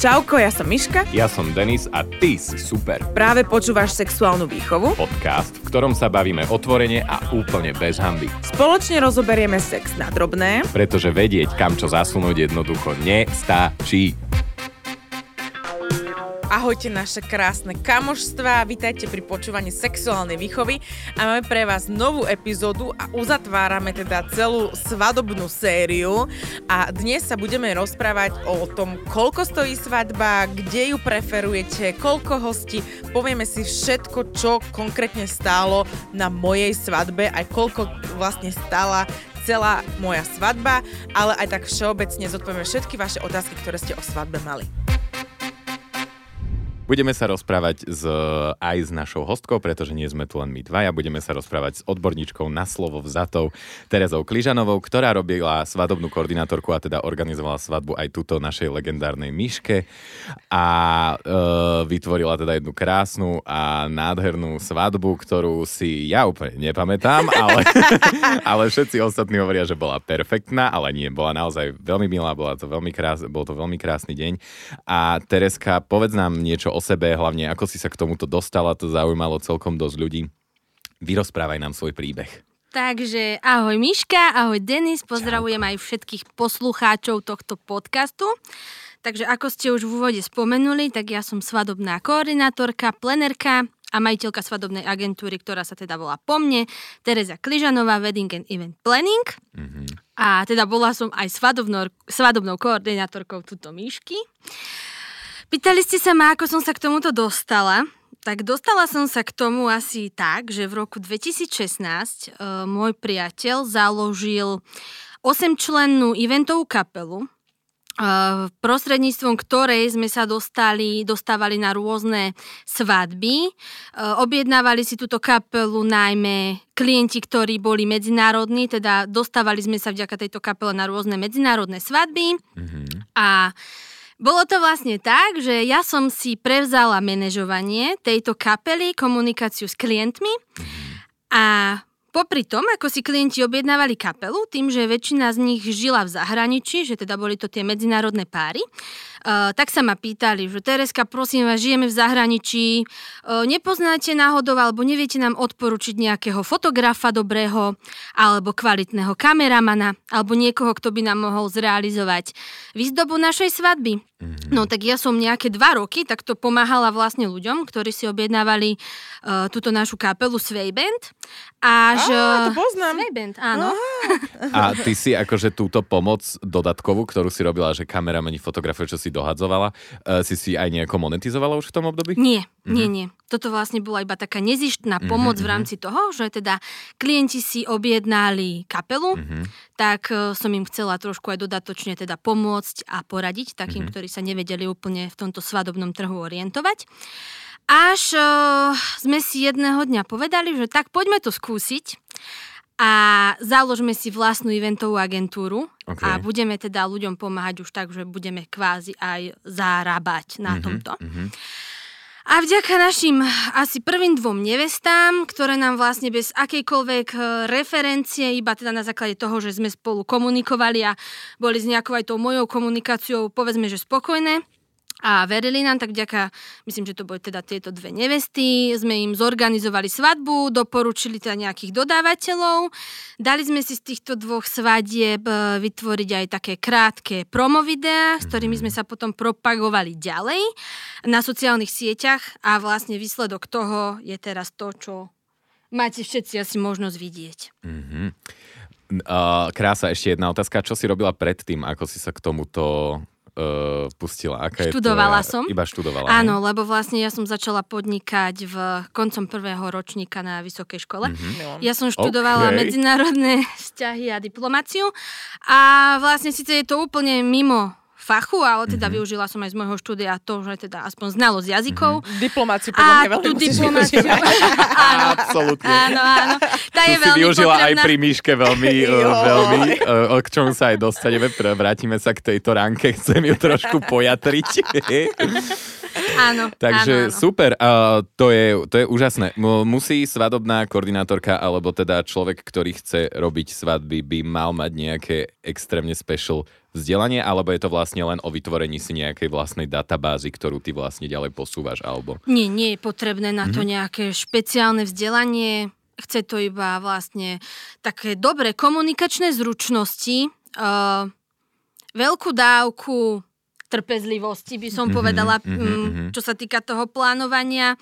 Čauko, ja som Miška. Ja som Denis a ty si super. Práve počúvaš sexuálnu výchovu. Podcast, v ktorom sa bavíme otvorene a úplne bez hamby. Spoločne rozoberieme sex na drobné. Pretože vedieť, kam čo zasunúť jednoducho nestačí. Ahojte naše krásne kamošstva, vítajte pri počúvaní sexuálnej výchovy. A máme pre vás novú epizódu a uzatvárame teda celú svadobnú sériu. A dnes sa budeme rozprávať o tom, koľko stojí svadba, kde ju preferujete, koľko hostí, povieme si všetko, čo konkrétne stálo na mojej svadbe, aj koľko vlastne stála celá moja svadba, ale aj tak všeobecne zodpovieme všetky vaše otázky, ktoré ste o svadbe mali. Budeme sa rozprávať s, aj s našou hostkou, pretože nie sme tu len my dvaja. Budeme sa rozprávať s odborníčkou na slovo vzatou Terezou Kližanovou, ktorá robila svadobnú koordinátorku a teda organizovala svadbu aj túto našej legendárnej myške a e, vytvorila teda jednu krásnu a nádhernú svadbu, ktorú si ja úplne nepamätám, ale, ale všetci ostatní hovoria, že bola perfektná, ale nie, bola naozaj veľmi milá, bola to veľmi krás, bol to veľmi krásny deň. A Tereska, povedz nám niečo o o sebe, hlavne ako si sa k tomuto dostala, to zaujímalo celkom dosť ľudí. Vyrozprávaj nám svoj príbeh. Takže ahoj Miška, ahoj Denis, pozdravujem Čau. aj všetkých poslucháčov tohto podcastu. Takže ako ste už v úvode spomenuli, tak ja som svadobná koordinátorka, plenerka a majiteľka svadobnej agentúry, ktorá sa teda volá po mne, Teresa Kližanová, Wedding and Event Planning. Mm-hmm. A teda bola som aj svadobnou, svadobnou koordinátorkou tuto Myšky. Pýtali ste sa ma, ako som sa k tomuto dostala. Tak dostala som sa k tomu asi tak, že v roku 2016 uh, e, môj priateľ založil 8-člennú eventovú kapelu, uh, prostredníctvom ktorej sme sa dostali, dostávali na rôzne svadby. Uh, objednávali si túto kapelu najmä klienti, ktorí boli medzinárodní, teda dostávali sme sa vďaka tejto kapele na rôzne medzinárodné svadby. Mm-hmm. A bolo to vlastne tak, že ja som si prevzala manažovanie tejto kapely, komunikáciu s klientmi. A Popri tom, ako si klienti objednávali kapelu, tým, že väčšina z nich žila v zahraničí, že teda boli to tie medzinárodné páry, uh, tak sa ma pýtali, že Tereska, prosím vás, žijeme v zahraničí, uh, nepoznáte náhodou alebo neviete nám odporučiť nejakého fotografa dobrého alebo kvalitného kameramana alebo niekoho, kto by nám mohol zrealizovať výzdobu našej svadby. Mm-hmm. No tak ja som nejaké dva roky takto pomáhala vlastne ľuďom, ktorí si objednávali uh, túto našu kapelu Band. Až... Á, to poznám. Band, áno. A ty si akože túto pomoc dodatkovú, ktorú si robila, že kameramani, fotografie, čo si dohadzovala, uh, si si aj nejako monetizovala už v tom období? Nie, mm-hmm. nie, nie. Toto vlastne bola iba taká nezištná mhm, pomoc mm-hmm. v mhm. rámci toho, že teda klienti si objednali kapelu, mm-hmm. tak uh, som im chcela trošku aj dodatočne teda pomôcť a poradiť takým, mm-hmm. ktorí sa nevedeli úplne v tomto svadobnom trhu orientovať. Až uh, sme si jedného dňa povedali, že tak poďme to skúsiť a založme si vlastnú eventovú agentúru okay. a budeme teda ľuďom pomáhať už tak, že budeme kvázi aj zarábať na mm-hmm, tomto. Mm-hmm. A vďaka našim asi prvým dvom nevestám, ktoré nám vlastne bez akejkoľvek e, referencie, iba teda na základe toho, že sme spolu komunikovali a boli s nejakou aj tou mojou komunikáciou, povedzme, že spokojné, a verili nám, tak vďaka, myslím, že to boli teda tieto dve nevesty, sme im zorganizovali svadbu, doporučili teda nejakých dodávateľov, dali sme si z týchto dvoch svadieb e, vytvoriť aj také krátke promo videá, s ktorými sme sa potom propagovali ďalej na sociálnych sieťach a vlastne výsledok toho je teraz to, čo máte všetci asi možnosť vidieť. Mm-hmm. Uh, krása, ešte jedna otázka. Čo si robila predtým, ako si sa k tomuto uh, pustila? Aká Študovala je som. Iba študovala. Áno, ne? lebo vlastne ja som začala podnikať v koncom prvého ročníka na vysokej škole. Mm-hmm. Ja som študovala okay. medzinárodné vzťahy a diplomáciu a vlastne síce je to úplne mimo fachu, ale teda mm-hmm. využila som aj z môjho štúdia to, že teda aspoň znalosť jazykov. Mm-hmm. Diplomáciu podľa mňa veľmi tú diplomáciu. áno, Absolutne. Áno, áno. Tá je veľmi využila potrebná. aj pri Míške veľmi, veľmi, uh, k čomu sa aj dostaneme. Vrátime sa k tejto ránke, chcem ju trošku pojatriť. Áno, Takže áno, áno. super, uh, to, je, to je úžasné. Musí svadobná koordinátorka alebo teda človek, ktorý chce robiť svadby, by mal mať nejaké extrémne special vzdelanie, alebo je to vlastne len o vytvorení si nejakej vlastnej databázy, ktorú ty vlastne ďalej posúvaš, alebo... Nie, nie je potrebné na Mhm. to nejaké špeciálne vzdelanie. Chce to iba vlastne také dobré komunikačné zručnosti, uh, veľkú dávku trpezlivosti, by som Mhm, povedala, mhm, mm, mhm. čo sa týka toho plánovania.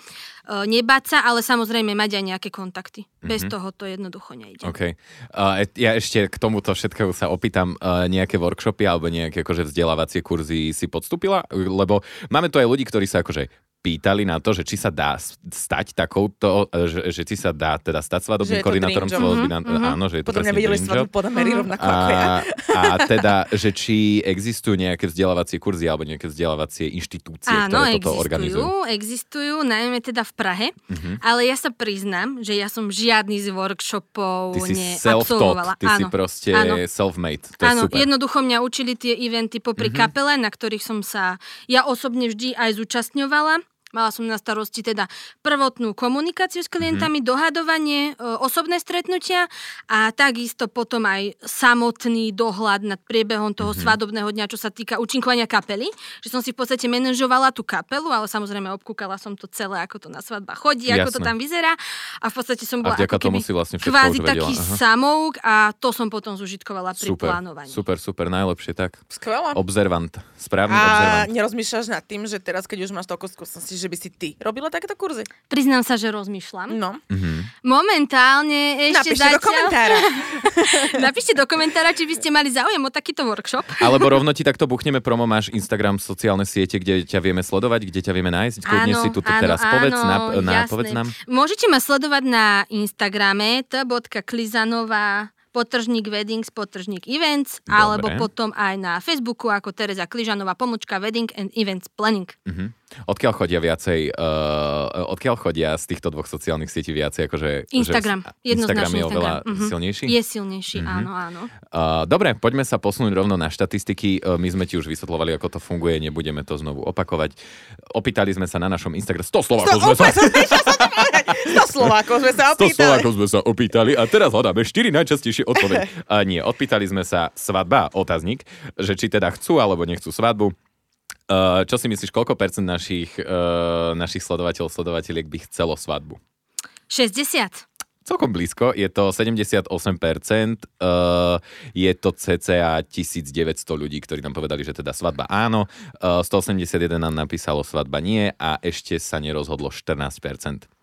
Uh, nebáť sa, ale samozrejme mať aj nejaké kontakty. Bez Mhm. toho to jednoducho nejde. OK. Uh, ja ešte k tomuto všetkému sa opýtam, uh, nejaké workshopy alebo nejaké akože vzdelávacie kurzy si podstúpila? Lebo máme tu aj ľudí, ktorí sa akože pýtali na to, že či sa dá stať takouto, že, že či sa dá teda stať svadobným je to koordinátorom dream job. svadby, Mhm, na, mhm. áno, že je to Potom presne dream svadbu job. podľa Mary rovnako ako ja. A, a teda, že či existujú nejaké vzdelávacie kurzy alebo nejaké vzdelávacie inštitúcie, Áno, ktoré toto organizujú. existujú, existujú, najmä teda v Prahe, Mhm. ale ja sa priznám, že ja som žiadny z workshopov Ty si neabsolvovala. ty si Áno. proste Áno. self-made. To je Áno, super. Mhm. jednoducho mňa učili tie eventy popri mm-hmm. kapele, na ktorých som sa ja osobne vždy aj zúčastňovala. Mala som na starosti teda prvotnú komunikáciu s klientami, Mhm. dohadovanie, e, osobné stretnutia a takisto potom aj samotný dohľad nad priebehom toho Mhm. svadobného dňa, čo sa týka účinkovania kapely. Že som si v podstate manažovala tú kapelu, ale samozrejme obkúkala som to celé, ako to na svadba chodí, ako to Jasné. tam vyzerá. A v podstate som bola ako tomu si vlastne kvázi taký Aha. samouk a to som potom zužitkovala pri Super, plánovaní. super, super, najlepšie tak. Skvelé. Observant, správny A observant. nerozmýšľaš nad tým, že teraz, keď už máš toľko skúseností, že by si ty robila takéto kurzy? Priznám sa, že rozmýšľam. No. Mhm. Momentálne ešte Napíšte do zatiaľ... komentára. Napíšte do komentára, či by ste mali záujem o takýto workshop. Alebo rovno ti takto buchneme promo, máš Instagram, sociálne siete, kde ťa vieme sledovať, kde ťa vieme nájsť. Kľudne si tu teraz povedz, na, na, povedz nám. Môžete ma sledovať na Instagrame t.klizanová potržník weddings, potržník events, Dobre. alebo potom aj na Facebooku ako Tereza Kližanová pomočka wedding and events planning. Mhm. Odkiaľ chodia viacej, uh, odkiaľ chodia z týchto dvoch sociálnych sietí viacej? Akože, Instagram, že, Instagram je oveľa Instagram. Mhm. silnejší? Je silnejší, Mhm. áno, áno. Uh, dobre, poďme sa posunúť rovno na štatistiky. Uh, my sme ti už vysvetlovali, ako to funguje, nebudeme to znovu opakovať. Opýtali sme sa na našom Instagram. 100 Slovákov To, sme sa... 100 Slovákov sme sa 100 opýtali. Slovákov sme sa opýtali a teraz hľadáme 4 najčastejšie odpovede. A nie, odpýtali sme sa svadba, otáznik, že či teda chcú alebo nechcú svadbu. Uh, čo si myslíš, koľko percent našich, uh, našich sledovateľov, sledovateľiek by chcelo svadbu? 60. Celkom blízko, je to 78%, uh, je to cca 1900 ľudí, ktorí nám povedali, že teda svadba áno, uh, 181 nám napísalo svadba nie a ešte sa nerozhodlo 14%.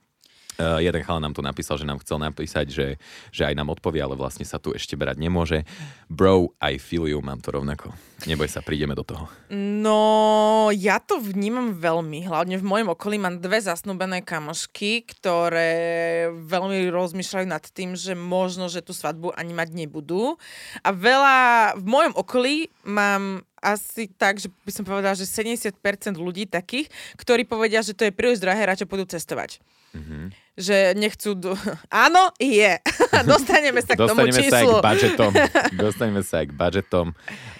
Uh, jeden chala nám tu napísal, že nám chcel napísať, že, že aj nám odpovie, ale vlastne sa tu ešte brať nemôže. Bro, I feel you, mám to rovnako. Neboj sa, prídeme do toho. No, ja to vnímam veľmi. Hlavne v mojom okolí mám dve zasnúbené kamošky, ktoré veľmi rozmýšľajú nad tým, že možno, že tú svadbu ani mať nebudú. A veľa, v mojom okolí mám asi tak, že by som povedala, že 70% ľudí takých, ktorí povedia, že to je príliš drahé, radšej pôjdu cestovať. Mhm. Že nechcú... Do... Áno, je. Dostaneme sa k tomu Dostaneme sa aj číslu. k budžetom. Dostaneme sa aj k budžetom.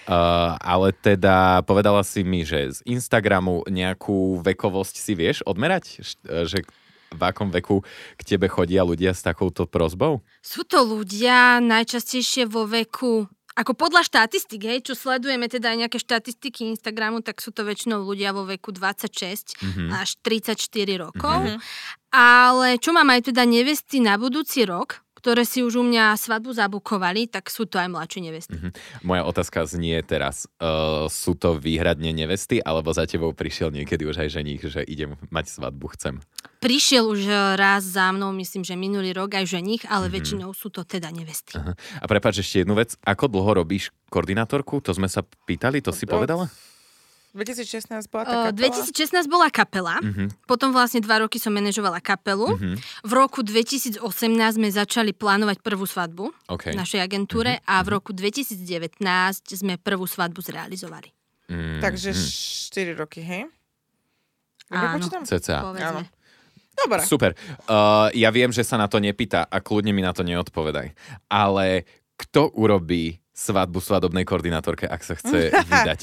Uh, ale teda povedala si mi, že z Instagramu nejakú vekovosť si vieš odmerať? Že v akom veku k tebe chodia ľudia s takouto prozbou? Sú to ľudia najčastejšie vo veku ako podľa štatistik, hej, čo sledujeme teda aj nejaké štatistiky Instagramu, tak sú to väčšinou ľudia vo veku 26 Mhm. až 34 rokov. Ale čo mám aj teda nevesty na budúci rok, ktoré si už u mňa svadbu zabukovali, tak sú to aj mladšie nevesty. Mhm. Moja otázka znie teraz. Uh, sú to výhradne nevesty, alebo za tebou prišiel niekedy už aj ženích, že idem mať svadbu, chcem? Prišiel už raz za mnou, myslím, že minulý rok aj ženich, ale väčšinou sú to teda nevesty. Aha. A prepáč ešte jednu vec. Ako dlho robíš koordinátorku? To sme sa pýtali, to si povedala? 2016 bola O, taká 2016 bola kapela, Mhm. potom vlastne dva roky som manažovala kapelu. Mhm. V roku 2018 sme začali plánovať prvú svadbu OK. v našej agentúre a v roku 2019 sme prvú svadbu zrealizovali. Mm, Takže mm. 4 roky, hej? Áno. Cca. Povedzme. Dobre. Super. Uh, ja viem, že sa na to nepýta a kľudne mi na to neodpovedaj. Ale kto urobí svadbu svadobnej koordinátorke, ak sa chce vydať?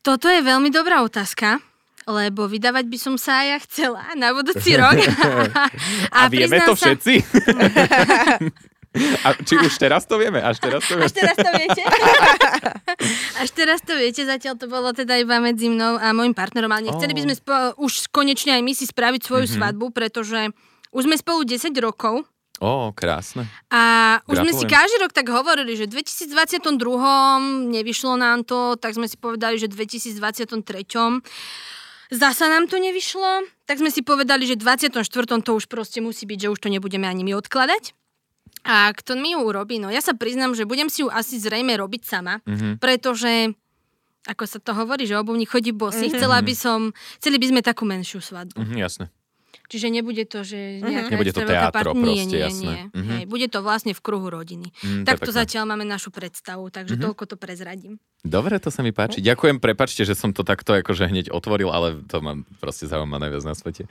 Toto je veľmi dobrá otázka, lebo vydávať by som sa aj ja chcela na budúci rok. A, a vieme to sa- všetci? A či už teraz to vieme? Až teraz to vieme? Až teraz to viete? Až teraz to viete, zatiaľ to bolo teda iba medzi mnou a môjim partnerom, ale nechceli by sme spo- už konečne aj my si spraviť svoju Mhm. svadbu, pretože už sme spolu 10 rokov Ó, krásne. a už sme si každý rok tak hovorili, že v 2022 nevyšlo nám to, tak sme si povedali, že v 2023 Zasa nám to nevyšlo, tak sme si povedali, že v 24. to už proste musí byť, že už to nebudeme ani my odkladať. A kto mi ju urobí? No ja sa priznám, že budem si ju asi zrejme robiť sama, Mhm. pretože ako sa to hovorí, že obuvník chodí bosý, chcela by som, chceli by sme takú menšiu svadbu. Mhm, jasné. Čiže nebude to, že nejaká Nebude to teátro part- nie, proste, nie, jasné. Nie, Mhm. Hej, bude to vlastne v kruhu rodiny. Mm, Takto zatiaľ máme našu predstavu, takže Mhm. toľko to prezradím. Dobre, to sa mi páči. Ďakujem, prepačte, že som to takto akože hneď otvoril, ale to ma proste zaujíma najviac na svete.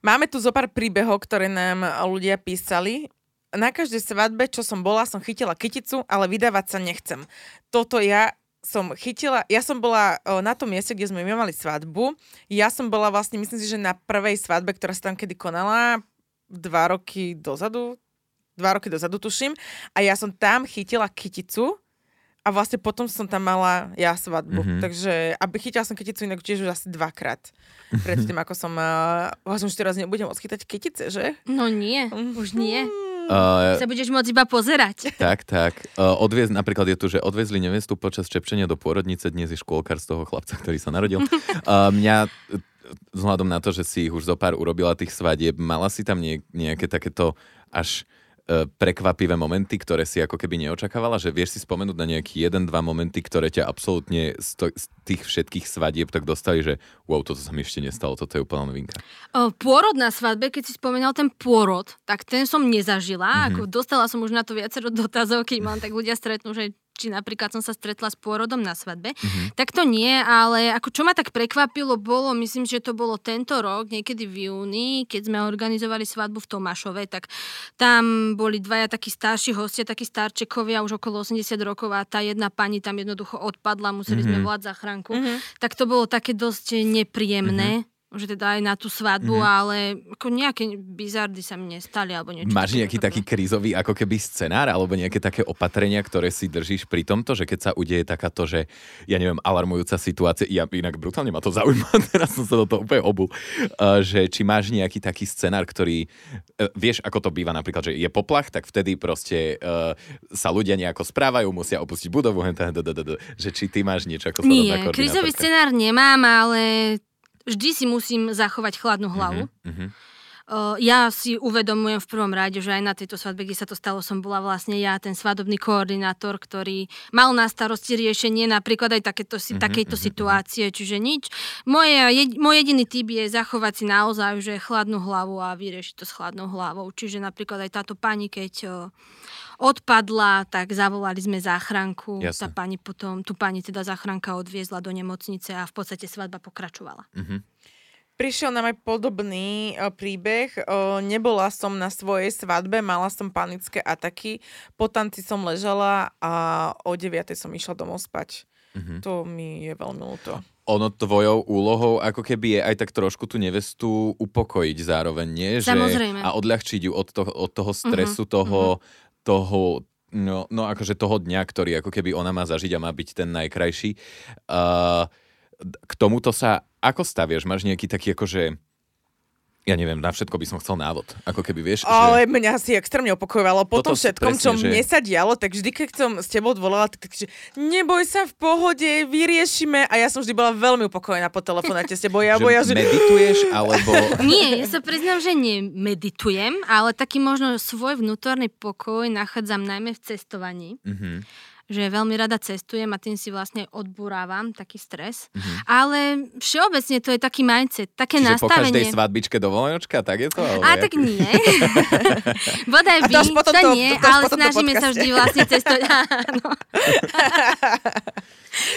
Máme tu zo pár príbehov, ktoré nám ľudia písali. Na každej svadbe, čo som bola, som chytila kyticu, ale vydávať sa nechcem. Toto ja som chytila, ja som bola o, na tom mieste, kde sme my mali svadbu. Ja som bola vlastne, myslím si, že na prvej svadbe, ktorá sa tam kedy konala, dva roky dozadu, dva roky dozadu tuším. A ja som tam chytila kyticu a vlastne potom som tam mala ja svadbu. Mhm. Mm-hmm. Takže, aby chytila som kyticu inak tiež už asi dvakrát. Predtým, ako som... Uh, vlastne už teraz nebudem odchytať kytice, že? No nie, už nie. Uh, Sa budeš môcť iba pozerať. tak, tak. Uh, odviez, napríklad je tu, že odviezli nevestu počas čepčenia do pôrodnice, dnes je škôlkar z toho chlapca, ktorý sa narodil. Uh, mňa, vzhľadom na to, že si ich už zo pár urobila tých svadieb, mala si tam nie, nejaké takéto až prekvapivé momenty, ktoré si ako keby neočakávala, že vieš si spomenúť na nejaký jeden, dva momenty, ktoré ťa absolútne z, to, z tých všetkých svadieb tak dostali, že wow, toto sa mi ešte nestalo, toto je úplná novinka. Pôrod na svadbe, keď si spomínal ten pôrod, tak ten som nezažila. Mhm. Mm-hmm. Ako dostala som už na to viacero dotazov, keď mám tak ľudia stretnú, že či napríklad som sa stretla s pôrodom na svadbe. Mhm. Mm-hmm. Tak to nie, ale ako čo ma tak prekvapilo, bolo, myslím, že to bolo tento rok, niekedy v júni, keď sme organizovali svadbu v Tomášove, tak tam boli dvaja takí starší hostia, takí starčekovia, už okolo 80 rokov a tá jedna pani tam jednoducho odpadla, museli mm-hmm. sme volať záchranku. Mm-hmm. Tak to bolo také dosť nepríjemné. Mm-hmm že teda aj na tú svadbu, mm-hmm. ale ako nejaké bizardy sa mi nestali, alebo niečo. Máš nejaký také. taký krízový ako keby scenár, alebo nejaké také opatrenia, ktoré si držíš pri tomto, že keď sa udeje takáto, že ja neviem, alarmujúca situácia, ja inak brutálne ma to zaujíma, teraz som sa do toho úplne obul, uh, že či máš nejaký taký scenár, ktorý, uh, vieš, ako to býva napríklad, že je poplach, tak vtedy proste uh, sa ľudia nejako správajú, musia opustiť budovu, že či ty máš niečo ako Nie, koordinátorka. scenár nemám, ale vždy si musím zachovať chladnú hlavu. Mhm. Uh, ja si uvedomujem v prvom rade, že aj na tejto svadbe, kde sa to stalo, som bola vlastne ja, ten svadobný koordinátor, ktorý mal na starosti riešenie napríklad aj takéto, si, Mhm, takejto situácie, čiže nič. Moje, jed, môj jediný typ je zachovať si naozaj že chladnú hlavu a vyriešiť to s chladnou hlavou. Čiže napríklad aj táto pani, keď odpadla, tak zavolali sme záchranku. Jasné. Tá pani potom, tu pani teda záchranka odviezla do nemocnice a v podstate svadba pokračovala. Prišiel nám aj podobný o, príbeh. O, nebola som na svojej svadbe, mala som panické ataky. Po tanci som ležala a o 9 som išla domov spať. Mhm. To mi je veľmi ľúto. ono tvojou úlohou ako keby je aj tak trošku tú nevestu upokojiť zároveň, nie? Že, Samozrejme. A odľahčiť ju od toho, od toho stresu, uh-huh, toho, uh-huh. Toho no, no akože toho dňa, ktorý ako keby ona má zažiť a má byť ten najkrajší. Uh, k tomuto sa ako staviaš? Máš nejaký taký akože ja neviem, na všetko by som chcel návod. Ako keby vieš, Ale že... mňa si extrémne upokojovalo. Po tom všetkom, čo presne, že- mne sa dialo, tak vždy, keď som s tebou volala, tak, tak že neboj sa v pohode, vyriešime. A ja som vždy bola veľmi upokojená po telefonáte s tebou. Ja že boja, že... medituješ, alebo... Nie, ja sa priznám, že nemeditujem, ale taký možno svoj vnútorný pokoj nachádzam najmä v cestovaní. Mhm. Že veľmi rada cestujem a tým si vlastne odburávam taký stres. Mhm. Ale všeobecne to je taký mindset, také Čiže po každej nastavenie. svadbičke dovolenočka, tak je to? Alebo A tak nie. Bodaj by, to to to- nie, to až ale potom to snažíme sa vždy vlastne cestovať.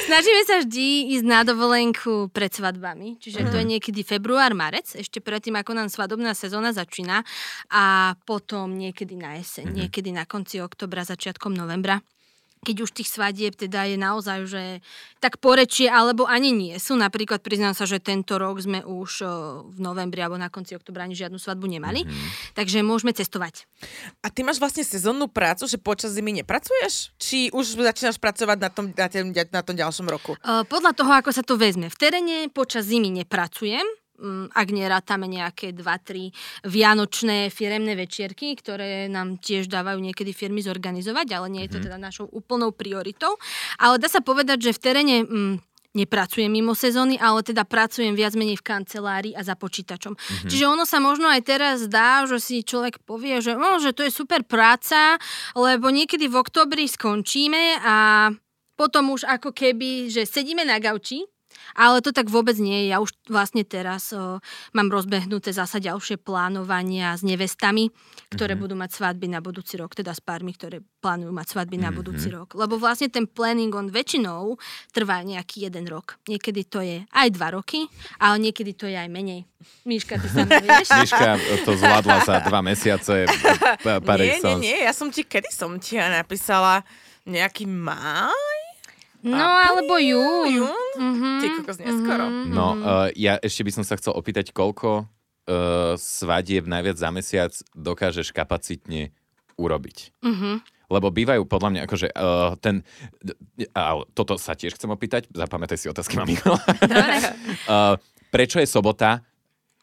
Snažíme sa vždy ísť na dovolenku pred svadbami, čiže to Mhm. je niekedy február, marec, ešte predtým, ako nám svadobná sezóna začína a potom niekedy na jeseň, Mhm. niekedy na konci oktobra, začiatkom novembra. Keď už tých svadieb teda je naozaj, že tak porečie, alebo ani nie sú. Napríklad priznám sa, že tento rok sme už v novembri alebo na konci oktobra ani žiadnu svadbu nemali. Mm-hmm. Takže môžeme cestovať. A ty máš vlastne sezónnu prácu, že počas zimy nepracuješ? Či už začínaš pracovať na tom, na, tom, na tom ďalšom roku? Podľa toho, ako sa to vezme. V teréne počas zimy nepracujem, ak nerátame nejaké 2-3 vianočné firemné večierky, ktoré nám tiež dávajú niekedy firmy zorganizovať, ale nie je to mhm. teda našou úplnou prioritou. Ale dá sa povedať, že v teréne mm, nepracujem mimo sezóny, ale teda pracujem viac menej v kancelárii a za počítačom. Mm-hmm. Čiže ono sa možno aj teraz dá, že si človek povie, že, no, že to je super práca, lebo niekedy v oktobri skončíme a potom už ako keby, že sedíme na gauči ale to tak vôbec nie je. Ja už vlastne teraz o, mám rozbehnuté zasa ďalšie plánovania s nevestami, ktoré mm-hmm. budú mať svadby na budúci rok, teda s pármi, ktoré plánujú mať svadby mm-hmm. na budúci rok. Lebo vlastne ten planning on väčšinou trvá nejaký jeden rok. Niekedy to je aj dva roky, ale niekedy to je aj menej. Miška, ty sa vieš? Miška to zvládla za dva mesiace. nie, nie, nie, ja som ti, kedy som ti napísala nejaký máj? No, alebo jún. Jún? Mm-hmm. Ty kokos neskoro. Mm-hmm. No, uh, ja ešte by som sa chcel opýtať, koľko uh, svadieb najviac za mesiac dokážeš kapacitne urobiť? Mm-hmm. Lebo bývajú podľa mňa akože uh, ten... Uh, toto sa tiež chcem opýtať, zapamätaj si otázky, mami. uh, prečo je sobota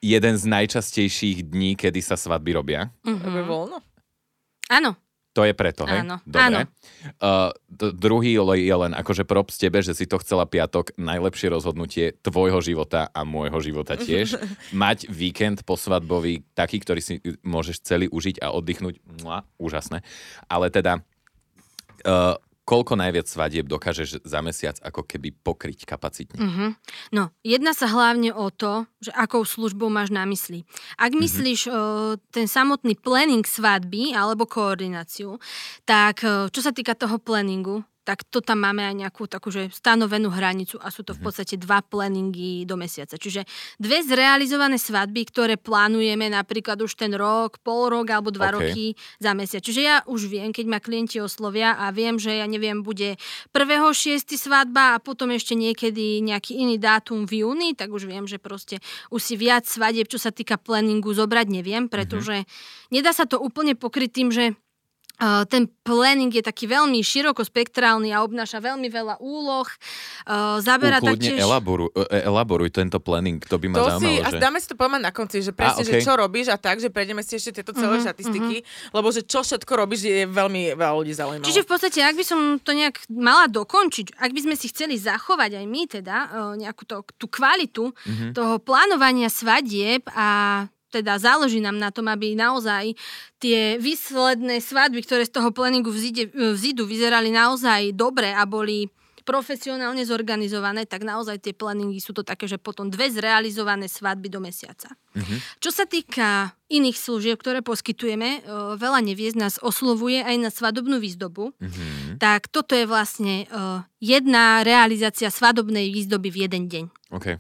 jeden z najčastejších dní, kedy sa svadby robia? Mm-hmm. voľno. Áno. To je preto, hej? Áno. Dobre. Áno. Uh, d- druhý je len akože props tebe, že si to chcela piatok, najlepšie rozhodnutie tvojho života a môjho života tiež. Mať víkend posvadbový taký, ktorý si môžeš celý užiť a oddychnúť. Mua, úžasné. Ale teda uh, koľko najviac svadieb dokážeš za mesiac ako keby pokryť kapacitne? Mm-hmm. No, jedna sa hlavne o to, že akou službou máš na mysli. Ak mm-hmm. myslíš o, ten samotný planning svadby alebo koordináciu, tak čo sa týka toho planningu, tak to tam máme aj nejakú takú, že stanovenú hranicu a sú to v mhm. podstate dva planningy do mesiaca. Čiže dve zrealizované svadby, ktoré plánujeme napríklad už ten rok, pol rok alebo dva okay. roky za mesiac. Čiže ja už viem, keď ma klienti oslovia a viem, že ja neviem, bude 1.6. svadba a potom ešte niekedy nejaký iný dátum v júni, tak už viem, že proste už si viac svadieb, čo sa týka planningu, zobrať neviem, mhm. pretože mm-hmm. nedá sa to úplne pokryť tým, že ten planning je taký veľmi širokospektrálny a obnáša veľmi veľa úloh. Zabera taktiež... elaboruj, e, elaboruj tento planning, to by ma to zaujímalo. Si, že... A dáme si to povedať na konci, že presne, a, okay. že čo robíš a tak, že prejdeme si ešte tieto celé uh-huh, štatistiky, uh-huh. lebo že čo všetko robíš je veľmi veľa ľudí zaujímavé. Čiže v podstate, ak by som to nejak mala dokončiť, ak by sme si chceli zachovať aj my teda uh, nejakú to, tú kvalitu uh-huh. toho plánovania svadieb a teda záleží nám na tom, aby naozaj tie výsledné svadby, ktoré z toho planningu vzídu, vyzerali naozaj dobre a boli profesionálne zorganizované, tak naozaj tie planningy sú to také, že potom dve zrealizované svadby do mesiaca. Mm-hmm. Čo sa týka iných služieb, ktoré poskytujeme, veľa neviezd nás oslovuje aj na svadobnú výzdobu, mm-hmm. tak toto je vlastne jedna realizácia svadobnej výzdoby v jeden deň. Okay.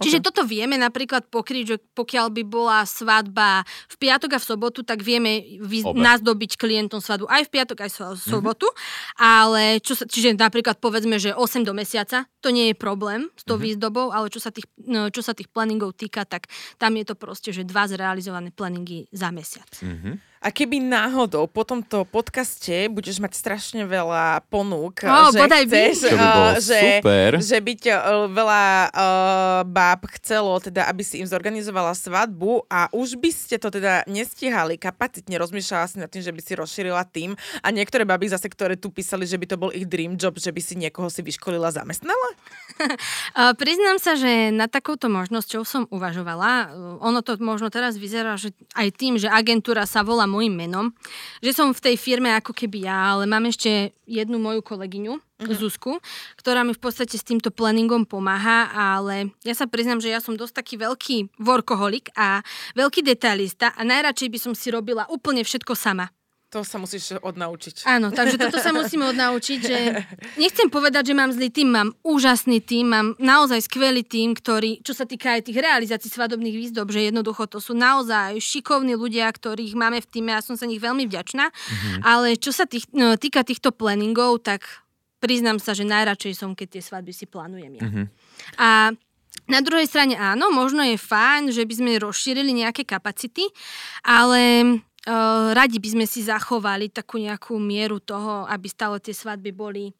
Čiže okay. toto vieme napríklad pokryť, že pokiaľ by bola svadba v piatok a v sobotu, tak vieme vy, nazdobiť klientom svadbu aj v piatok, aj v sobotu. Mm-hmm. Ale čo sa, čiže napríklad povedzme, že 8 do mesiaca, to nie je problém s tou mm-hmm. výzdobou, ale čo sa, tých, no, čo sa tých planningov týka, tak tam je to proste, že dva zrealizované planningy za mesiac. Mm-hmm. A keby náhodou po tomto podcaste budeš mať strašne veľa ponúk, oh, že chceš, by. Uh, že, super. že by ťa uh, veľa uh, báb chcelo, teda, aby si im zorganizovala svadbu a už by ste to teda nestihali kapacitne, rozmýšľala si nad tým, že by si rozšírila tým a niektoré baby zase, ktoré tu písali, že by to bol ich dream job, že by si niekoho si vyškolila, zamestnala? uh, priznám sa, že na takouto možnosťou som uvažovala. Ono to možno teraz vyzerá, že aj tým, že agentúra sa volá môjim menom, že som v tej firme ako keby ja, ale mám ešte jednu moju kolegyňu, uh-huh. Zuzku, ktorá mi v podstate s týmto planningom pomáha, ale ja sa priznám, že ja som dosť taký veľký workoholik a veľký detailista a najradšej by som si robila úplne všetko sama. To sa musíš odnaučiť. Áno, takže toto sa musíme odnaučiť, že nechcem povedať, že mám zlý tým, mám úžasný tým, mám naozaj skvelý tým, ktorý, čo sa týka aj tých realizácií svadobných výzdob, že jednoducho to sú naozaj šikovní ľudia, ktorých máme v týme a som sa nich veľmi vďačná. Mm-hmm. Ale čo sa tých, no, týka týchto planningov, tak priznám sa, že najradšej som, keď tie svadby si plánujem ja. Mm-hmm. A na druhej strane áno, možno je fajn, že by sme rozšírili nejaké kapacity, ale radi by sme si zachovali takú nejakú mieru toho, aby stále tie svadby boli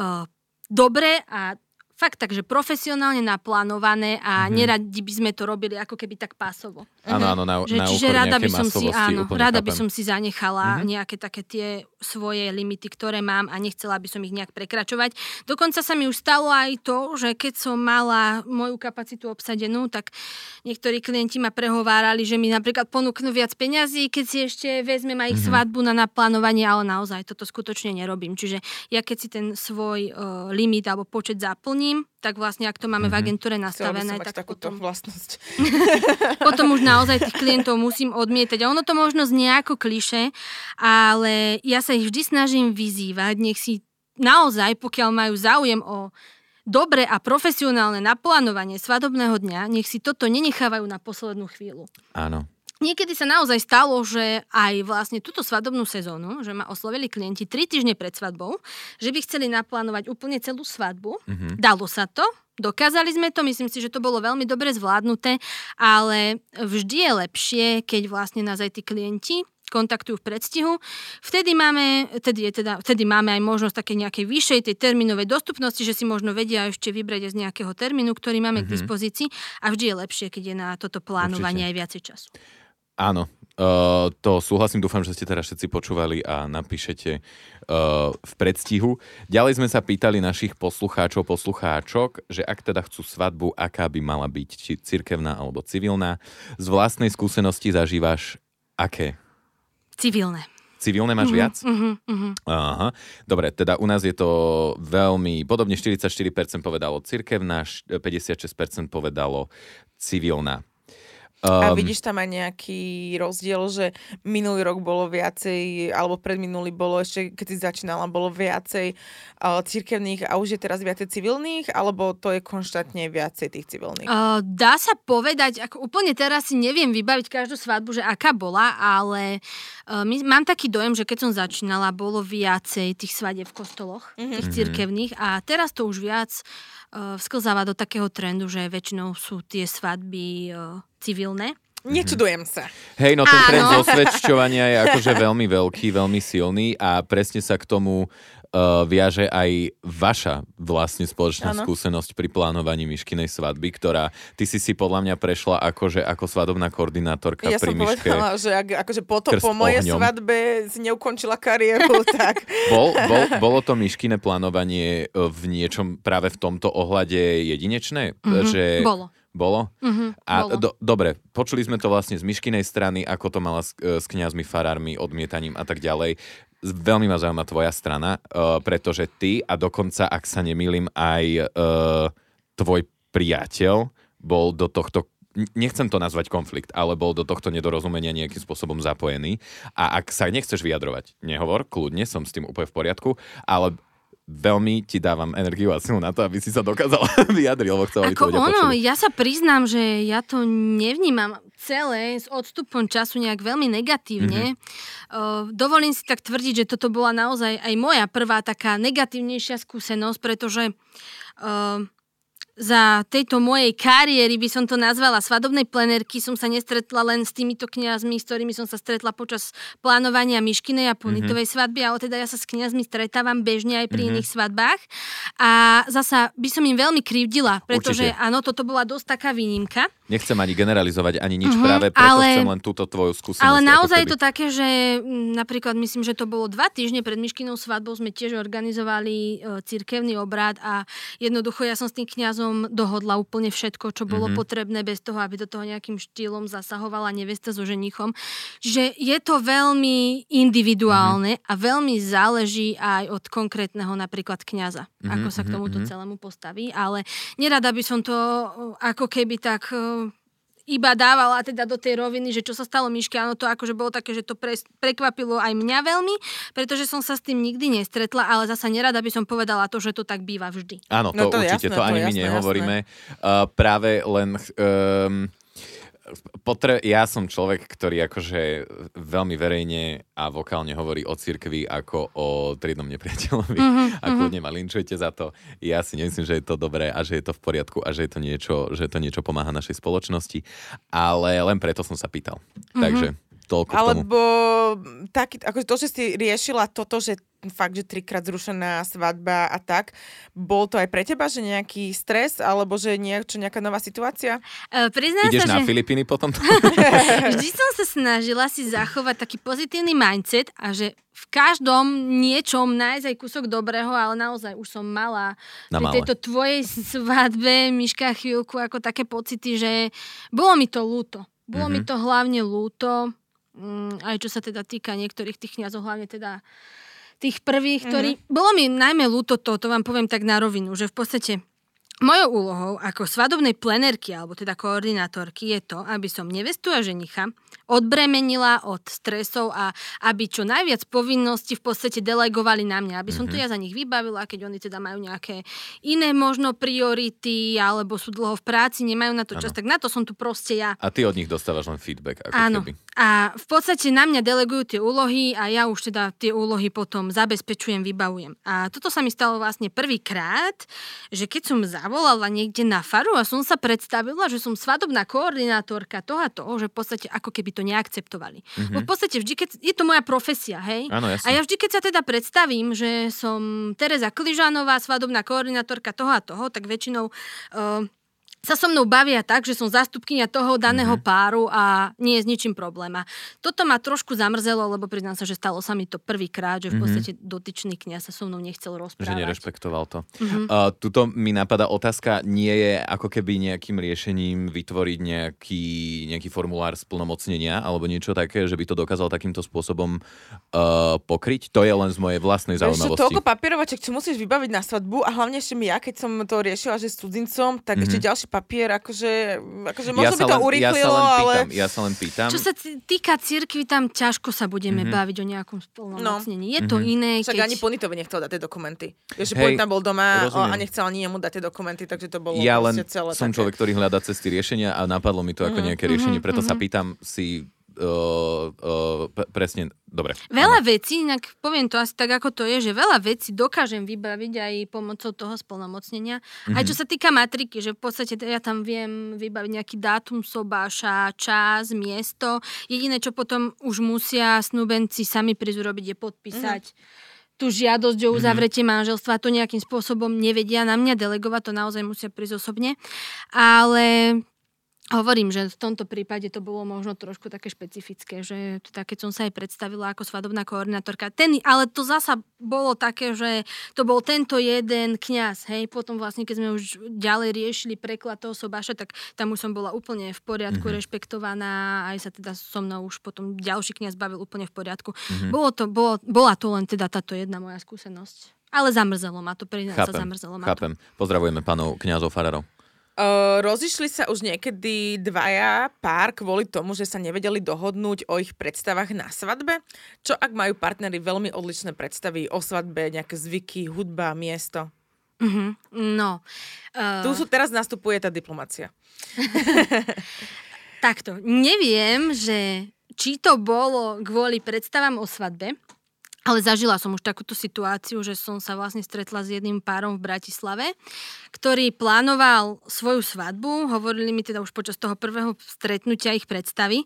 uh, dobré a fakt takže profesionálne naplánované a mm-hmm. neradi by sme to robili ako keby tak pásovo. Áno, áno, na, že, na čiže rada by som si, áno, rada chápem. by som si zanechala mm-hmm. nejaké také tie svoje limity, ktoré mám a nechcela by som ich nejak prekračovať. Dokonca sa mi už stalo aj to, že keď som mala moju kapacitu obsadenú, tak niektorí klienti ma prehovárali, že mi napríklad ponúknú viac peňazí, keď si ešte vezmem aj ich mm-hmm. svadbu na naplánovanie, ale naozaj toto skutočne nerobím. Čiže ja keď si ten svoj uh, limit alebo počet zaplním, ním, tak vlastne ak to máme mm-hmm. v mhm. agentúre nastavené, tak takúto potom, vlastnosť. potom už naozaj tých klientov musím odmietať. A ono to možno znie ako kliše, ale ja sa ich vždy snažím vyzývať, nech si naozaj, pokiaľ majú záujem o dobre a profesionálne naplánovanie svadobného dňa, nech si toto nenechávajú na poslednú chvíľu. Áno. Niekedy sa naozaj stalo, že aj vlastne túto svadobnú sezónu, že ma oslovili klienti tri týždne pred svadbou, že by chceli naplánovať úplne celú svadbu. Mm-hmm. Dalo sa to, dokázali sme to, myslím si, že to bolo veľmi dobre zvládnuté, ale vždy je lepšie, keď vlastne nás aj tí klienti kontaktujú v predstihu. Vtedy máme, vtedy, je teda, vtedy máme aj možnosť také nejakej vyššej tej termínovej dostupnosti, že si možno vedia ešte vybrať z nejakého termínu, ktorý máme mm-hmm. k mhm. dispozícii a vždy je lepšie, keď je na toto plánovanie Určite. aj viacej času. Áno, Uh, to súhlasím, dúfam, že ste teraz všetci počúvali a napíšete uh, v predstihu. Ďalej sme sa pýtali našich poslucháčov, poslucháčok, že ak teda chcú svadbu, aká by mala byť, či cirkevná alebo civilná. Z vlastnej skúsenosti zažívaš aké? Civilné. Civilné máš uh-huh, viac? Uh-huh, uh-huh. Aha. Dobre, teda u nás je to veľmi, podobne 44% povedalo cirkevná, 56% povedalo civilná. Um, a vidíš tam aj nejaký rozdiel, že minulý rok bolo viacej, alebo predminulý bolo ešte, keď si začínala, bolo viacej uh, cirkevných a už je teraz viacej civilných, alebo to je konštantne viacej tých civilných? Uh, dá sa povedať, ako úplne teraz si neviem vybaviť každú svadbu, že aká bola, ale uh, my, mám taký dojem, že keď som začínala, bolo viacej tých svadieb v kostoloch, mm-hmm. tých cirkevných a teraz to už viac uh, vsklzáva do takého trendu, že väčšinou sú tie svadby uh, civilné. Nečudujem sa. Hej, no ten Áno. trend zosvedčovania je akože veľmi veľký, veľmi silný a presne sa k tomu uh, viaže aj vaša vlastne spoločná ano. skúsenosť pri plánovaní Myškinej svadby, ktorá ty si si podľa mňa prešla akože ako svadobná koordinátorka ja pri som Myške. povedala, že ak, akože po, to, po mojej ohňom. svadbe si neukončila kariéru, tak... Bol, bol, bolo to Myškine plánovanie v niečom práve v tomto ohľade jedinečné? Mm-hmm, že... Bolo. Bolo? Mm-hmm, a bolo. Do, dobre, počuli sme to vlastne z Myškinej strany, ako to mala s, e, s kňazmi, farármi, odmietaním a tak ďalej. Veľmi ma zaujíma tvoja strana, uh, pretože ty a dokonca, ak sa nemýlim, aj uh, tvoj priateľ bol do tohto nechcem to nazvať konflikt, ale bol do tohto nedorozumenia nejakým spôsobom zapojený. A ak sa nechceš vyjadrovať, nehovor, kľudne, som s tým úplne v poriadku, ale veľmi ti dávam energiu a silu na to, aby si sa dokázala vyjadriť, lebo chcela Ako to ono, počuli. ja sa priznám, že ja to nevnímam celé s odstupom času nejak veľmi negatívne. Mm-hmm. Uh, dovolím si tak tvrdiť, že toto bola naozaj aj moja prvá taká negatívnejšia skúsenosť, pretože uh, za tejto mojej kariéry, by som to nazvala svadobnej plenerky, som sa nestretla len s týmito kňazmi, s ktorými som sa stretla počas plánovania Myškinej a Punitovej mm-hmm. svadby, ale teda ja sa s kňazmi stretávam bežne aj pri mm-hmm. iných svadbách. A zasa by som im veľmi krivdila, pretože Určite. áno, toto bola dosť taká výnimka. Nechcem ani generalizovať, ani nič, mm-hmm, práve preto ale, chcem len túto tvoju skúsenosť. Ale naozaj je to také, že napríklad myslím, že to bolo dva týždne pred Myškinou svadbou, sme tiež organizovali e, cirkevný obrad a jednoducho ja som s tým kňazom dohodla úplne všetko, čo bolo mm-hmm. potrebné bez toho, aby do toho nejakým štýlom zasahovala nevesta so ženichom. Čiže je to veľmi individuálne mm-hmm. a veľmi záleží aj od konkrétneho napríklad kňaza, mm-hmm, ako sa k mhm, tomuto mm-hmm. celému postaví, ale nerada by som to e, ako keby tak e, iba dávala teda do tej roviny, že čo sa stalo Miške, áno, to akože bolo také, že to pre, prekvapilo aj mňa veľmi, pretože som sa s tým nikdy nestretla, ale zasa nerada by som povedala to, že to tak býva vždy. Áno, to, No to určite, jasné, to to ani my jasné, nehovoríme. Uh, práve len... Um, Potre- ja som človek, ktorý akože veľmi verejne a vokálne hovorí o cirkvi ako o triednom nepriateľovi. Mhm, a kľudne ma linčujte za to. Ja si nemyslím, že je to dobré a že je to v poriadku a že je to niečo, že to niečo pomáha našej spoločnosti. Ale len preto som sa pýtal. Mhm. Takže toľko. Alebo taký, akože to, že si riešila toto, že fakt, že trikrát zrušená svadba a tak, bol to aj pre teba, že nejaký stres, alebo že niečo, nejaká nová situácia? E, priznám Ideš sa, na že Filipíny potom? vždy som sa snažila si zachovať taký pozitívny mindset a že v každom niečom nájsť aj kúsok dobrého, ale naozaj už som mala Na pri tejto tvojej svadbe, Miška, chvíľku ako také pocity, že bolo mi to ľúto. Bolo mi Mhm. to hlavne ľúto, aj čo sa teda týka niektorých tých kniazov, hlavne teda tých prvých, ktorí... Bolo mi najmä ľúto to, to vám poviem tak na rovinu, že v podstate Mojou úlohou ako svadobnej plenerky, alebo teda koordinátorky, je to, aby som nevestu a ženicha odbremenila od stresov a aby čo najviac povinností v podstate delegovali na mňa, aby som to ja za nich vybavila, keď oni teda majú nejaké iné možno priority, alebo sú dlho v práci, nemajú na to čas, tak na to som tu proste ja. A ty od nich dostávaš len feedback. Ako Áno. Keby. A v podstate na mňa delegujú tie úlohy a ja už teda tie úlohy potom zabezpečujem, vybavujem. A toto sa mi stalo vlastne prvýkrát, že keď som zavolala niekde na faru a som sa predstavila, že som svadobná koordinátorka toho a toho, že v podstate ako keby to neakceptovali. Mm-hmm. v podstate vždy, keď je to moja profesia, hej? Áno, jasne. A ja vždy, keď sa teda predstavím, že som Tereza Kližanová, svadobná koordinátorka toho a toho, tak väčšinou uh, sa so mnou bavia tak, že som zástupkynia toho daného Mhm. páru a nie je s ničím problém. A toto ma trošku zamrzelo, lebo priznám sa, že stalo sa mi to prvýkrát, že v podstate dotyčný kniaz sa so mnou nechcel Že rozprávať. nerešpektoval to. Mhm. Uh-huh. Uh, tuto mi napadá otázka, nie je ako keby nejakým riešením vytvoriť nejaký, nejaký formulár splnomocnenia alebo niečo také, že by to dokázal takýmto spôsobom uh, pokryť? To je len z mojej vlastnej zaujímavosti. toľko papierovaček, čo musíš vybaviť na svadbu a hlavne ešte mi ja, keď som to riešila, že s cudzincom, tak mm-hmm. ešte ďalší papier, akože, akože možno by to Mhm. len, ja urýchlilo, len ale... pýtam, ja sa len pýtam. Čo sa týka cirkvi, tam ťažko sa budeme Mhm. baviť o nejakom spolnomocnení. Je to Mhm. iné, Však keď... ani Ponitovi nechcel dať tie dokumenty. Vieš, že Ponita bol doma rozumiem. a nechcel ani jemu dať tie dokumenty, takže to bolo ja len celé som také. človek, ktorý hľadá cesty riešenia a napadlo mi to ako Mhm, nejaké riešenie, preto sa pýtam si uh, uh, presne, dobre. Veľa vecí, inak poviem to asi tak, ako to je, že veľa vecí dokážem vybaviť aj pomocou toho splnomocnenia. Mm-hmm. Aj čo sa týka matriky, že v podstate ja tam viem vybaviť nejaký dátum sobáša, čas, miesto. Jediné, čo potom už musia snúbenci sami prísť urobiť, je podpísať mm-hmm. tú žiadosť o uzavretie manželstva. To nejakým spôsobom nevedia na mňa delegovať, to naozaj musia prísť osobne. Ale Hovorím, že v tomto prípade to bolo možno trošku také špecifické, že teda keď som sa aj predstavila ako svadobná koordinátorka, ten, ale to zasa bolo také, že to bol tento jeden kňaz, hej, potom vlastne keď sme už ďalej riešili preklad toho sobáša, tak tam už som bola úplne v poriadku, mm-hmm. rešpektovaná, aj sa teda so mnou už potom ďalší kňaz bavil úplne v poriadku. Mm-hmm. Bolo to, bolo, bola to len teda táto jedna moja skúsenosť. Ale zamrzelo ma to, priznám sa, Chápem, zamrzelo ma to. chápem. Pozdravujeme pánov kňazov farárov. Uh, rozišli sa už niekedy dvaja pár kvôli tomu, že sa nevedeli dohodnúť o ich predstavách na svadbe? Čo ak majú partnery veľmi odlišné predstavy o svadbe, nejaké zvyky, hudba, miesto? Uh-huh. No. Uh... Tu sú, teraz nastupuje tá diplomacia. Takto, neviem, že či to bolo kvôli predstavám o svadbe, ale zažila som už takúto situáciu, že som sa vlastne stretla s jedným párom v Bratislave, ktorý plánoval svoju svadbu, hovorili mi teda už počas toho prvého stretnutia ich predstavy,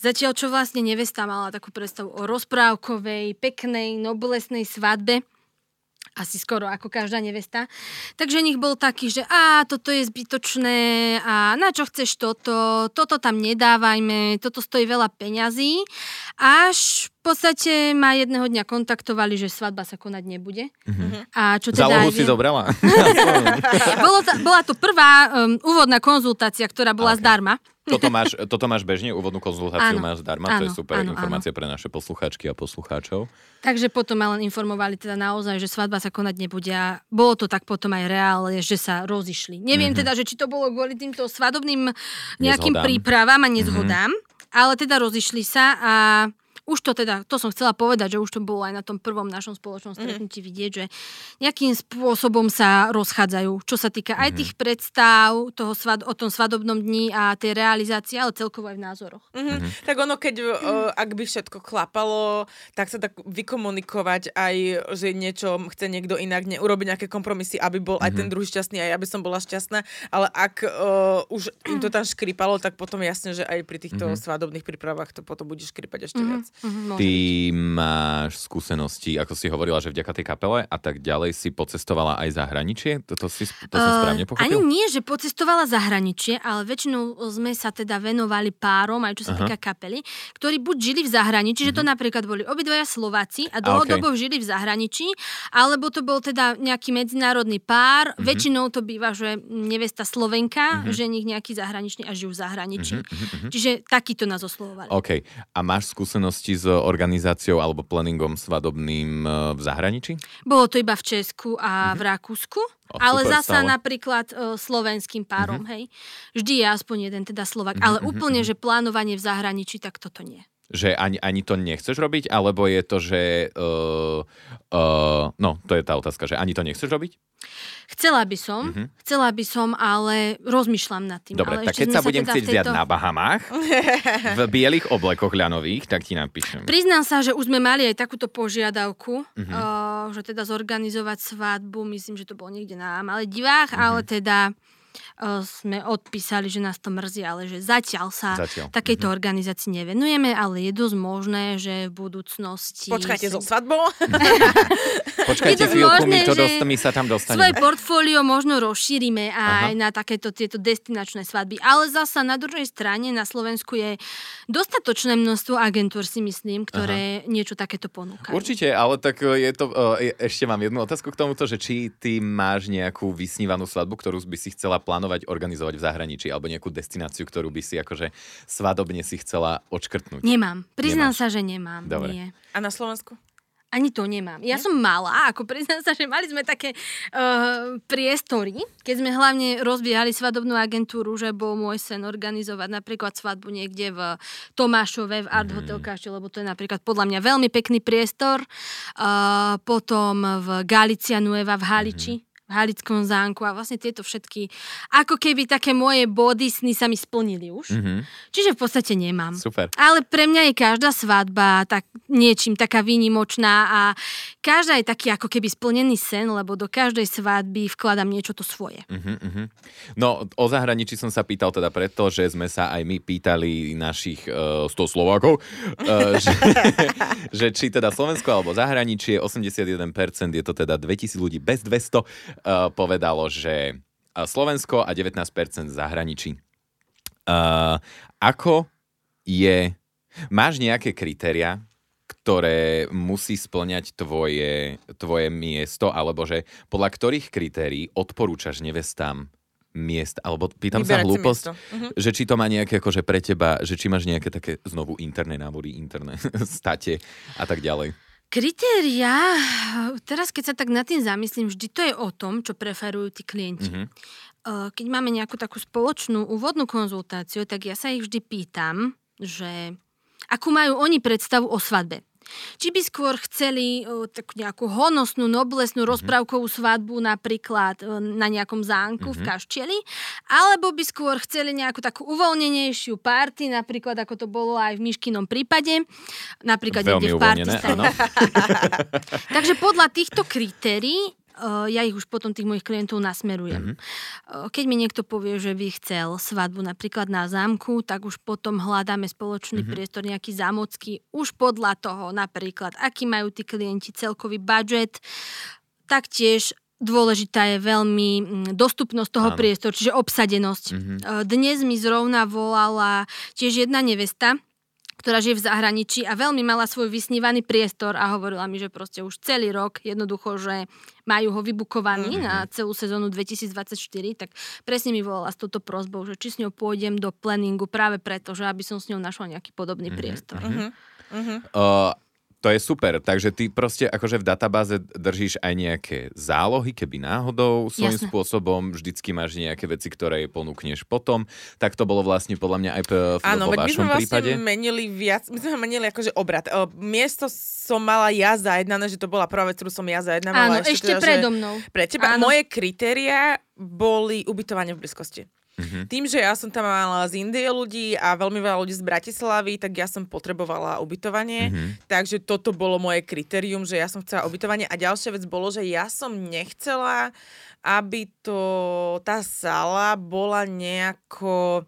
zatiaľ čo vlastne nevesta mala takú predstavu o rozprávkovej, peknej, noblesnej svadbe, asi skoro ako každá nevesta. Takže nich bol taký, že a toto je zbytočné a na čo chceš toto, toto tam nedávajme, toto stojí veľa peňazí. Až podstate ma jedného dňa kontaktovali, že svadba sa konať nebude. Mhm. A čo teda Zálohu si viem- zobrala? Bolo to, bola to prvá um, úvodná konzultácia, ktorá bola Ok. zdarma. toto, máš, toto máš bežne, úvodnú konzultáciu Áno, máš zdarma, to je áno, super áno, informácia pre naše poslucháčky a poslucháčov. Takže potom ma len informovali teda naozaj, že svadba sa konať nebude a bolo to tak potom aj reálne, že sa rozišli. Neviem Mhm. teda, že či to bolo kvôli týmto svadobným nejakým Nezhodám. prípravám a nezhodám, ale teda rozišli sa a už to teda, to som chcela povedať, že už to bolo aj na tom prvom našom spoločnom Mhm. stretnutí vidieť, že nejakým spôsobom sa rozchádzajú, čo sa týka Mhm. aj tých predstav toho svad, o tom svadobnom dni a tej realizácie, ale celkovo aj v názoroch. Mhm. Tak ono, keď, uh, ak by všetko klapalo, tak sa tak vykomunikovať aj, že niečo chce niekto inak, neurobiť nejaké kompromisy, aby bol aj ten druhý šťastný, aj aby som bola šťastná, ale ak uh, už im to tam škripalo, tak potom jasne, že aj pri týchto svadobných prípravách to potom bude škripať ešte viac. Mhm, môže Ty máš skúsenosti, ako si hovorila, že vďaka tej kapele a tak ďalej si pocestovala aj zahraničie? Toto si, to som Eh, správne Ani pochopil? nie, že pocestovala zahraničie, ale väčšinou sme sa teda venovali párom, aj čo sa Aha. týka kapely, ktorí buď žili v zahraničí, že to napríklad boli obidvaja Slováci a dlhodobo žili v zahraničí, alebo to bol teda nejaký medzinárodný pár. Väčšinou to býva, že nevesta Slovenka, ženich nejaký zahraničný a žijú v zahraničí. Čiže takýto nás oslovovali. OK. A máš skúsenosti s organizáciou alebo planningom svadobným eh, v zahraničí? Bolo to iba v Česku a v Rakúsku, O, ale zasa stále. napríklad uh, slovenským párom, hej. Vždy je aspoň jeden teda Slovak, ale úplne, že plánovanie v zahraničí, tak toto nie. Že ani, ani to nechceš robiť? Alebo je to, že... Uh, uh, no, to je tá otázka, že ani to nechceš robiť? Chcela by som, chcela by som, ale rozmýšľam nad tým. Dobre, ale tak keď sa budem teda chcieť v vziať na Bahamách, v bielých oblekoch ľanových, tak ti napíšem. Priznám sa, že už sme mali aj takúto požiadavku, Mhm. uh, že teda zorganizovať svadbu, myslím, že to bolo niekde na Maledivách, Mhm. ale teda sme odpísali, že nás to mrzí, ale že zatiaľ sa Zatiaľ. takejto Mhm. organizácii nevenujeme, ale je dosť možné, že v budúcnosti... Počkajte so svadbou. Počkajte chvíľku, my, možné, to že dost, my sa tam Svoje dostaneme. portfólio možno rozšírime aj Aha. na takéto tieto destinačné svadby. Ale zasa na druhej strane na Slovensku je dostatočné množstvo agentúr, si myslím, ktoré niečo takéto ponúkajú. Určite, ale tak e, je to... e, Ešte mám jednu otázku k tomuto, že či ty máš nejakú vysnívanú svadbu, ktorú by si chcela plánovať, organizovať v zahraničí, alebo nejakú destináciu, ktorú by si akože svadobne si chcela odškrtnúť. Nemám. Priznám Nemáš. sa, že nemám. Dobre. Nie. A na Slovensku? Ani to nemám. Ja som mala, ako priznám sa, že mali sme také uh, priestory, keď sme hlavne rozvíjali svadobnú agentúru, že bol môj sen organizovať napríklad svadbu niekde v Tomášove, v Art Hotel Kašte, lebo to je napríklad podľa mňa veľmi pekný priestor. Uh, potom v Galicia Nueva v Haliči. V Halickom zámku a vlastne tieto všetky, ako keby také moje body sny sa mi splnili už. Mhm. Čiže v podstate nemám. Super. Ale pre mňa je každá svadba tak niečím taká výnimočná a každá je taký ako keby splnený sen, lebo do každej svadby vkladám niečo to svoje. Uh-huh. No, o zahraničí som sa pýtal teda preto, že sme sa aj my pýtali našich uh, 100 Slovákov, uh, že, že či teda Slovensko alebo zahraničie, 81% je to teda 2000 ľudí bez 200, uh, povedalo, že uh, Slovensko a 19% zahraničí. Uh, ako je... Máš nejaké kritéria, ktoré musí splňať tvoje, tvoje miesto, alebo že podľa ktorých kritérií odporúčaš nevestám miest, alebo pýtam sa Vyberať si hlúposť. Mhm. že či to má nejaké akože pre teba, že či máš nejaké také znovu interné návody, interné state a tak ďalej. Kritéria, teraz keď sa tak nad tým zamyslím, vždy to je o tom, čo preferujú tí klienti. Mhm. Uh, Keď máme nejakú takú spoločnú úvodnú konzultáciu, tak ja sa ich vždy pýtam, že akú majú oni predstavu o svadbe. Či by skôr chceli o, takú nejakú honosnú, noblesnú rozprávkovú svadbu napríklad o, na nejakom zámku v Kaštieli, alebo by skôr chceli nejakú takú uvoľnenejšiu party, napríklad ako to bolo aj v Myškinom prípade, napríklad Veľmi niekde v party. Takže podľa týchto kritérií uh, ja ich už potom tých mojich klientov nasmerujem. Uh, Keď mi niekto povie, že by chcel svadbu napríklad na zámku, tak už potom hľadáme spoločný priestor, nejaký zámocký, už podľa toho napríklad, aký majú tí klienti celkový budget, taktiež Dôležitá je veľmi mm, dostupnosť toho Áno. priestoru, čiže obsadenosť. Mhm. Uh, Dnes mi zrovna volala tiež jedna nevesta, ktorá žije v zahraničí a veľmi mala svoj vysnívaný priestor a hovorila mi, že proste už celý rok jednoducho, že majú ho vybukovaný mm-hmm. na celú sezónu 2024, tak presne mi volala s touto prozbou, že či s ňou pôjdem do planningu práve preto, že aby som s ňou našla nejaký podobný mm-hmm. priestor. Mm-hmm. Uh-huh. Uh, to je super, takže ty proste akože v databáze držíš aj nejaké zálohy, keby náhodou svojím Jasne. spôsobom vždycky máš nejaké veci, ktoré ponúkneš potom. Tak to bolo vlastne podľa mňa aj v, Áno, vo vašom my sme vlastne prípade. menili viac, my sme menili akože obrad. Miesto som mala ja zajednané, že to bola prvá vec, ktorú som ja zajednávala. Áno, ešte, ešte teda, predo mnou. Pre teba. Áno. Moje kritéria boli ubytovanie v blízkosti. Mm-hmm. Tým, že ja som tam mala z Indie ľudí a veľmi veľa ľudí z Bratislavy, tak ja som potrebovala ubytovanie. Mm-hmm. Takže toto bolo moje kritérium, že ja som chcela ubytovanie. A ďalšia vec bolo, že ja som nechcela, aby to tá sala bola nejako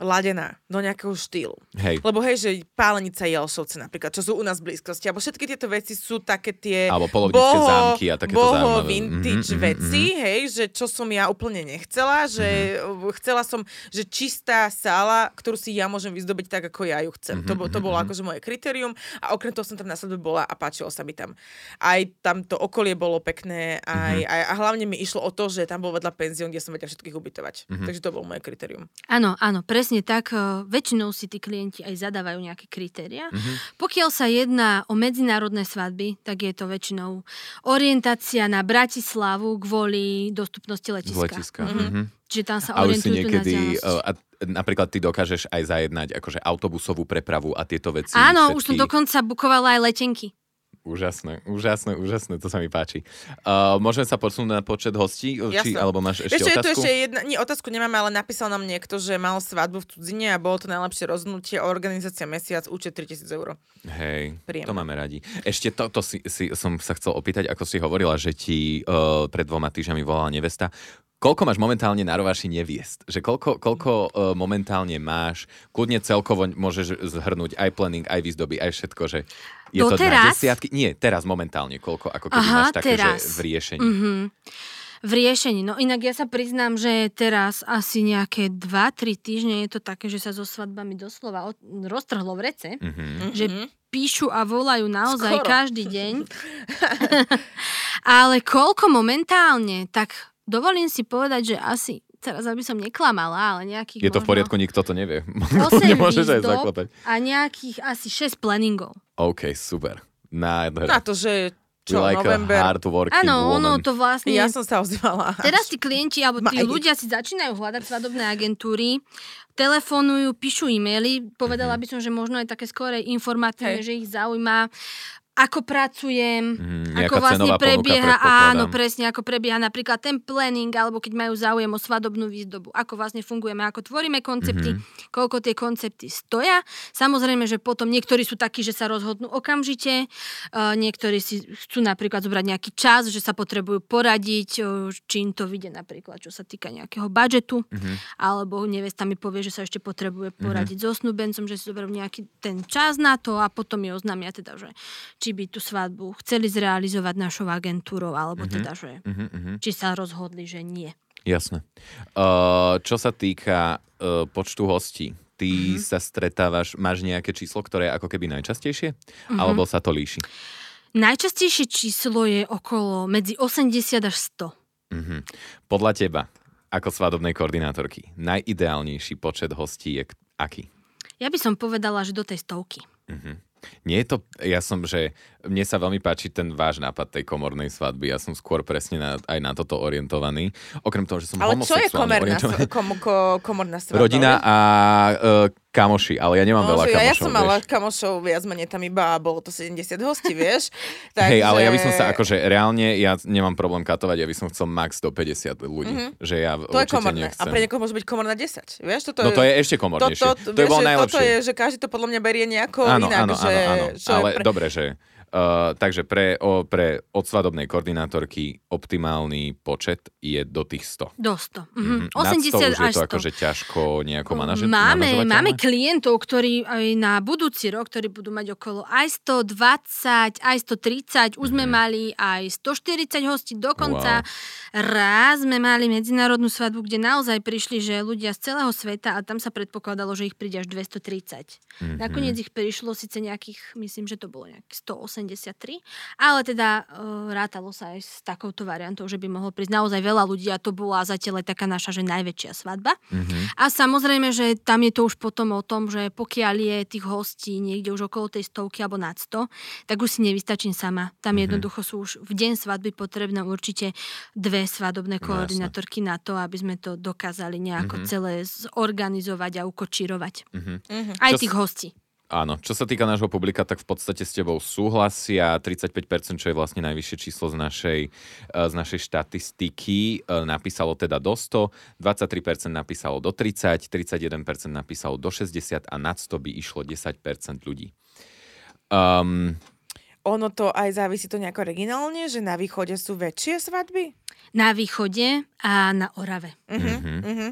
ladená do nejakého štýlu. Hej. Lebo hej, že pálenica Jelšovce napríklad, čo sú u nás v blízkosti, alebo všetky tieto veci sú také tie alebo boho, zámky a takéto boho zaujímavé. vintage mm-hmm, veci, mm-hmm. hej, že čo som ja úplne nechcela, že mm-hmm. chcela som, že čistá sála, ktorú si ja môžem vyzdobiť tak, ako ja ju chcem. Mm-hmm, to, to bolo mm-hmm. akože moje kritérium a okrem toho som tam na bola a páčilo sa mi tam. Aj tam to okolie bolo pekné aj, mm-hmm. aj, a hlavne mi išlo o to, že tam bol vedľa penzión, kde som vedela všetkých ubytovať. Mm-hmm. Takže to bolo moje kritérium. Áno, áno, presne presne tak, e, väčšinou si tí klienti aj zadávajú nejaké kritéria. Mm-hmm. Pokiaľ sa jedná o medzinárodné svadby, tak je to väčšinou orientácia na Bratislavu kvôli dostupnosti letiska. letiska. Mm-hmm. Mm-hmm. Čiže tam sa orientujú niekedy, a napríklad ty dokážeš aj zajednať akože autobusovú prepravu a tieto veci. Áno, všetky... už som dokonca bukovala aj letenky. Úžasné, úžasné, úžasné, to sa mi páči. Uh, môžeme sa posunúť na počet hostí? Či, alebo máš ešte ešte, otázku? Je ešte jedna, nie, otázku nemáme, ale napísal nám niekto, že mal svadbu v cudzine a bolo to najlepšie rozhodnutie, organizácia mesiac, účet 3000 eur. Hej, Príjemné. to máme radi. Ešte to, to si, si, som sa chcel opýtať, ako si hovorila, že ti uh, pred dvoma týždňami volala nevesta. Koľko máš momentálne na rovaši neviest? Že koľko, koľko uh, momentálne máš? Kľudne celkovo môžeš zhrnúť aj planning, aj výzdoby, aj všetko, že je to, to na desiatky? Nie, teraz momentálne koľko, ako keby Aha, máš také, teraz. že v riešení. Mm-hmm. V riešení. No inak ja sa priznám, že teraz asi nejaké 2-3 týždne je to také, že sa so svadbami doslova roztrhlo v rece. Mm-hmm. Že mhm. píšu a volajú naozaj Skoro. každý deň. Ale koľko momentálne, tak dovolím si povedať, že asi teraz aby som neklamala, ale nejakých Je to v poriadku, nikto to nevie. 8 Nemôžeš aj zaklopať. A nejakých asi 6 planningov. OK, super. Nádherné. Na to, že čo, like november. Áno, ono to vlastne... Ja som sa ozvala. Teraz tí klienti, alebo tí ľudia si začínajú hľadať svadobné agentúry, telefonujú, píšu e-maily. Povedala mm-hmm. by som, že možno aj také skôr informatívne, hey. že ich zaujíma ako pracujem, mm, ako vlastne prebieha, áno, presne, ako prebieha napríklad ten planning, alebo keď majú záujem o svadobnú výzdobu, ako vlastne fungujeme, ako tvoríme koncepty, mm-hmm. koľko tie koncepty stoja. Samozrejme, že potom niektorí sú takí, že sa rozhodnú okamžite, uh, niektorí si chcú napríklad zobrať nejaký čas, že sa potrebujú poradiť, uh, či im to vyjde napríklad, čo sa týka nejakého budžetu, mm-hmm. alebo nevesta mi povie, že sa ešte potrebuje poradiť mm-hmm. so snúbencom, že si zoberú nejaký ten čas na to a potom mi oznámia teda, že či by tú svadbu chceli zrealizovať našou agentúrou, alebo uh-huh. teda, že uh-huh. či sa rozhodli, že nie. Jasné. Uh, čo sa týka uh, počtu hostí, ty uh-huh. sa stretávaš, máš nejaké číslo, ktoré je ako keby najčastejšie? Uh-huh. Alebo sa to líši? Najčastejšie číslo je okolo medzi 80 až 100. Uh-huh. Podľa teba, ako svadobnej koordinátorky, najideálnejší počet hostí je aký? Ja by som povedala, že do tej stovky. Uh-huh. Nie je to, ja som, že mne sa veľmi páči ten váš nápad tej komornej svadby. Ja som skôr presne na, aj na toto orientovaný. Okrem toho, že som Ale čo je komorná, kom, ko, komorná svadba? Rodina a uh, kamoši, ale ja nemám no, veľa kamošov. Ja, som mala kamošov viac menej tam iba bolo to 70 hostí, vieš. Takže... Hej, ale ja by som sa akože reálne, ja nemám problém katovať, ja by som chcel max do 50 ľudí. Mm-hmm. Že ja to je komorné. Nechcem. A pre niekoho môže byť komorná 10. Vieš, toto no to je ešte komornejšie. To, to, to, to je bolo najlepšie. Toto je, že každý to podľa mňa berie nejako áno, inak. Áno, že, áno, áno. Ale pre... dobre, že Uh, takže pre, o, pre od svadobnej koordinátorky optimálny počet je do tých 100. Do 100. Mhm. Mhm. Nad 80 100 už je až to 100. akože ťažko nejako manaže- Máme, máme klientov, ktorí aj na budúci rok, ktorí budú mať okolo aj 120, aj 130, už sme Mhm. mali aj 140 hostí, dokonca raz sme mali medzinárodnú svadbu, kde naozaj prišli, že ľudia z celého sveta a tam sa predpokladalo, že ich príde až 230. Mhm. Nakoniec ich prišlo síce nejakých, myslím, že to bolo nejakých 183, ale teda uh, rátalo sa aj s takouto variantou, že by mohlo prísť naozaj veľa ľudí a to bola zatiaľ aj taká naša, že najväčšia svadba. Mhm. A samozrejme, že tam je to už potom o tom, že pokiaľ je tých hostí niekde už okolo tej stovky alebo nad 100, tak už si nevystačím sama. Tam Mhm. jednoducho sú už v deň svadby potrebné určite dve svadobné No, koordinátorky na to, aby sme to dokázali nejako Mhm. celé zorganizovať a ukočírovať. Mhm. Aj Čo tých hostí. Áno, čo sa týka nášho publika, tak v podstate s tebou súhlasia 35%, čo je vlastne najvyššie číslo z našej, eh, z našej štatistiky, eh, napísalo teda do 100, 23% napísalo do 30, 31% napísalo do 60 a nad 100 by išlo 10% ľudí. Um, Ono to aj závisí to nejako regionálne, že na východe sú väčšie svadby? Na východe a na Orave. Mhm, Mhm.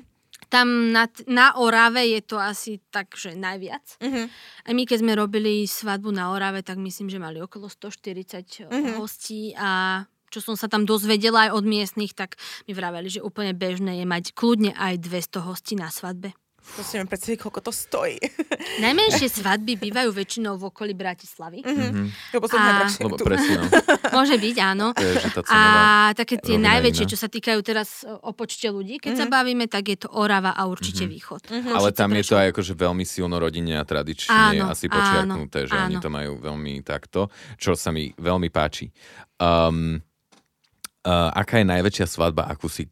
Tam na, na Orave je to asi tak, že najviac. mhm. A my, keď sme robili svadbu na Orave, tak myslím, že mali okolo 140 Mhm. hostí a čo som sa tam dozvedela aj od miestnych, tak mi vraveli, že úplne bežné je mať kľudne aj 200 hostí na svadbe. To si mi predstaviť, koľko to stojí. Najmenšie svadby bývajú väčšinou v okolí Bratislavy. Mhm. Lebo A- som najdrahšie lebo presne, no. Môže byť, áno. Je, že. A také tie najväčšie, iná. čo sa týkajú teraz e, o počte ľudí, keď sa bavíme, tak je to Orava a určite Východ. Ale Určite tam je to aj akože veľmi silno rodinne a tradične Áno, asi áno, počiarknuté, že oni áno. to majú veľmi takto, čo sa mi veľmi páči. Um, uh, aká je najväčšia svadba, akú si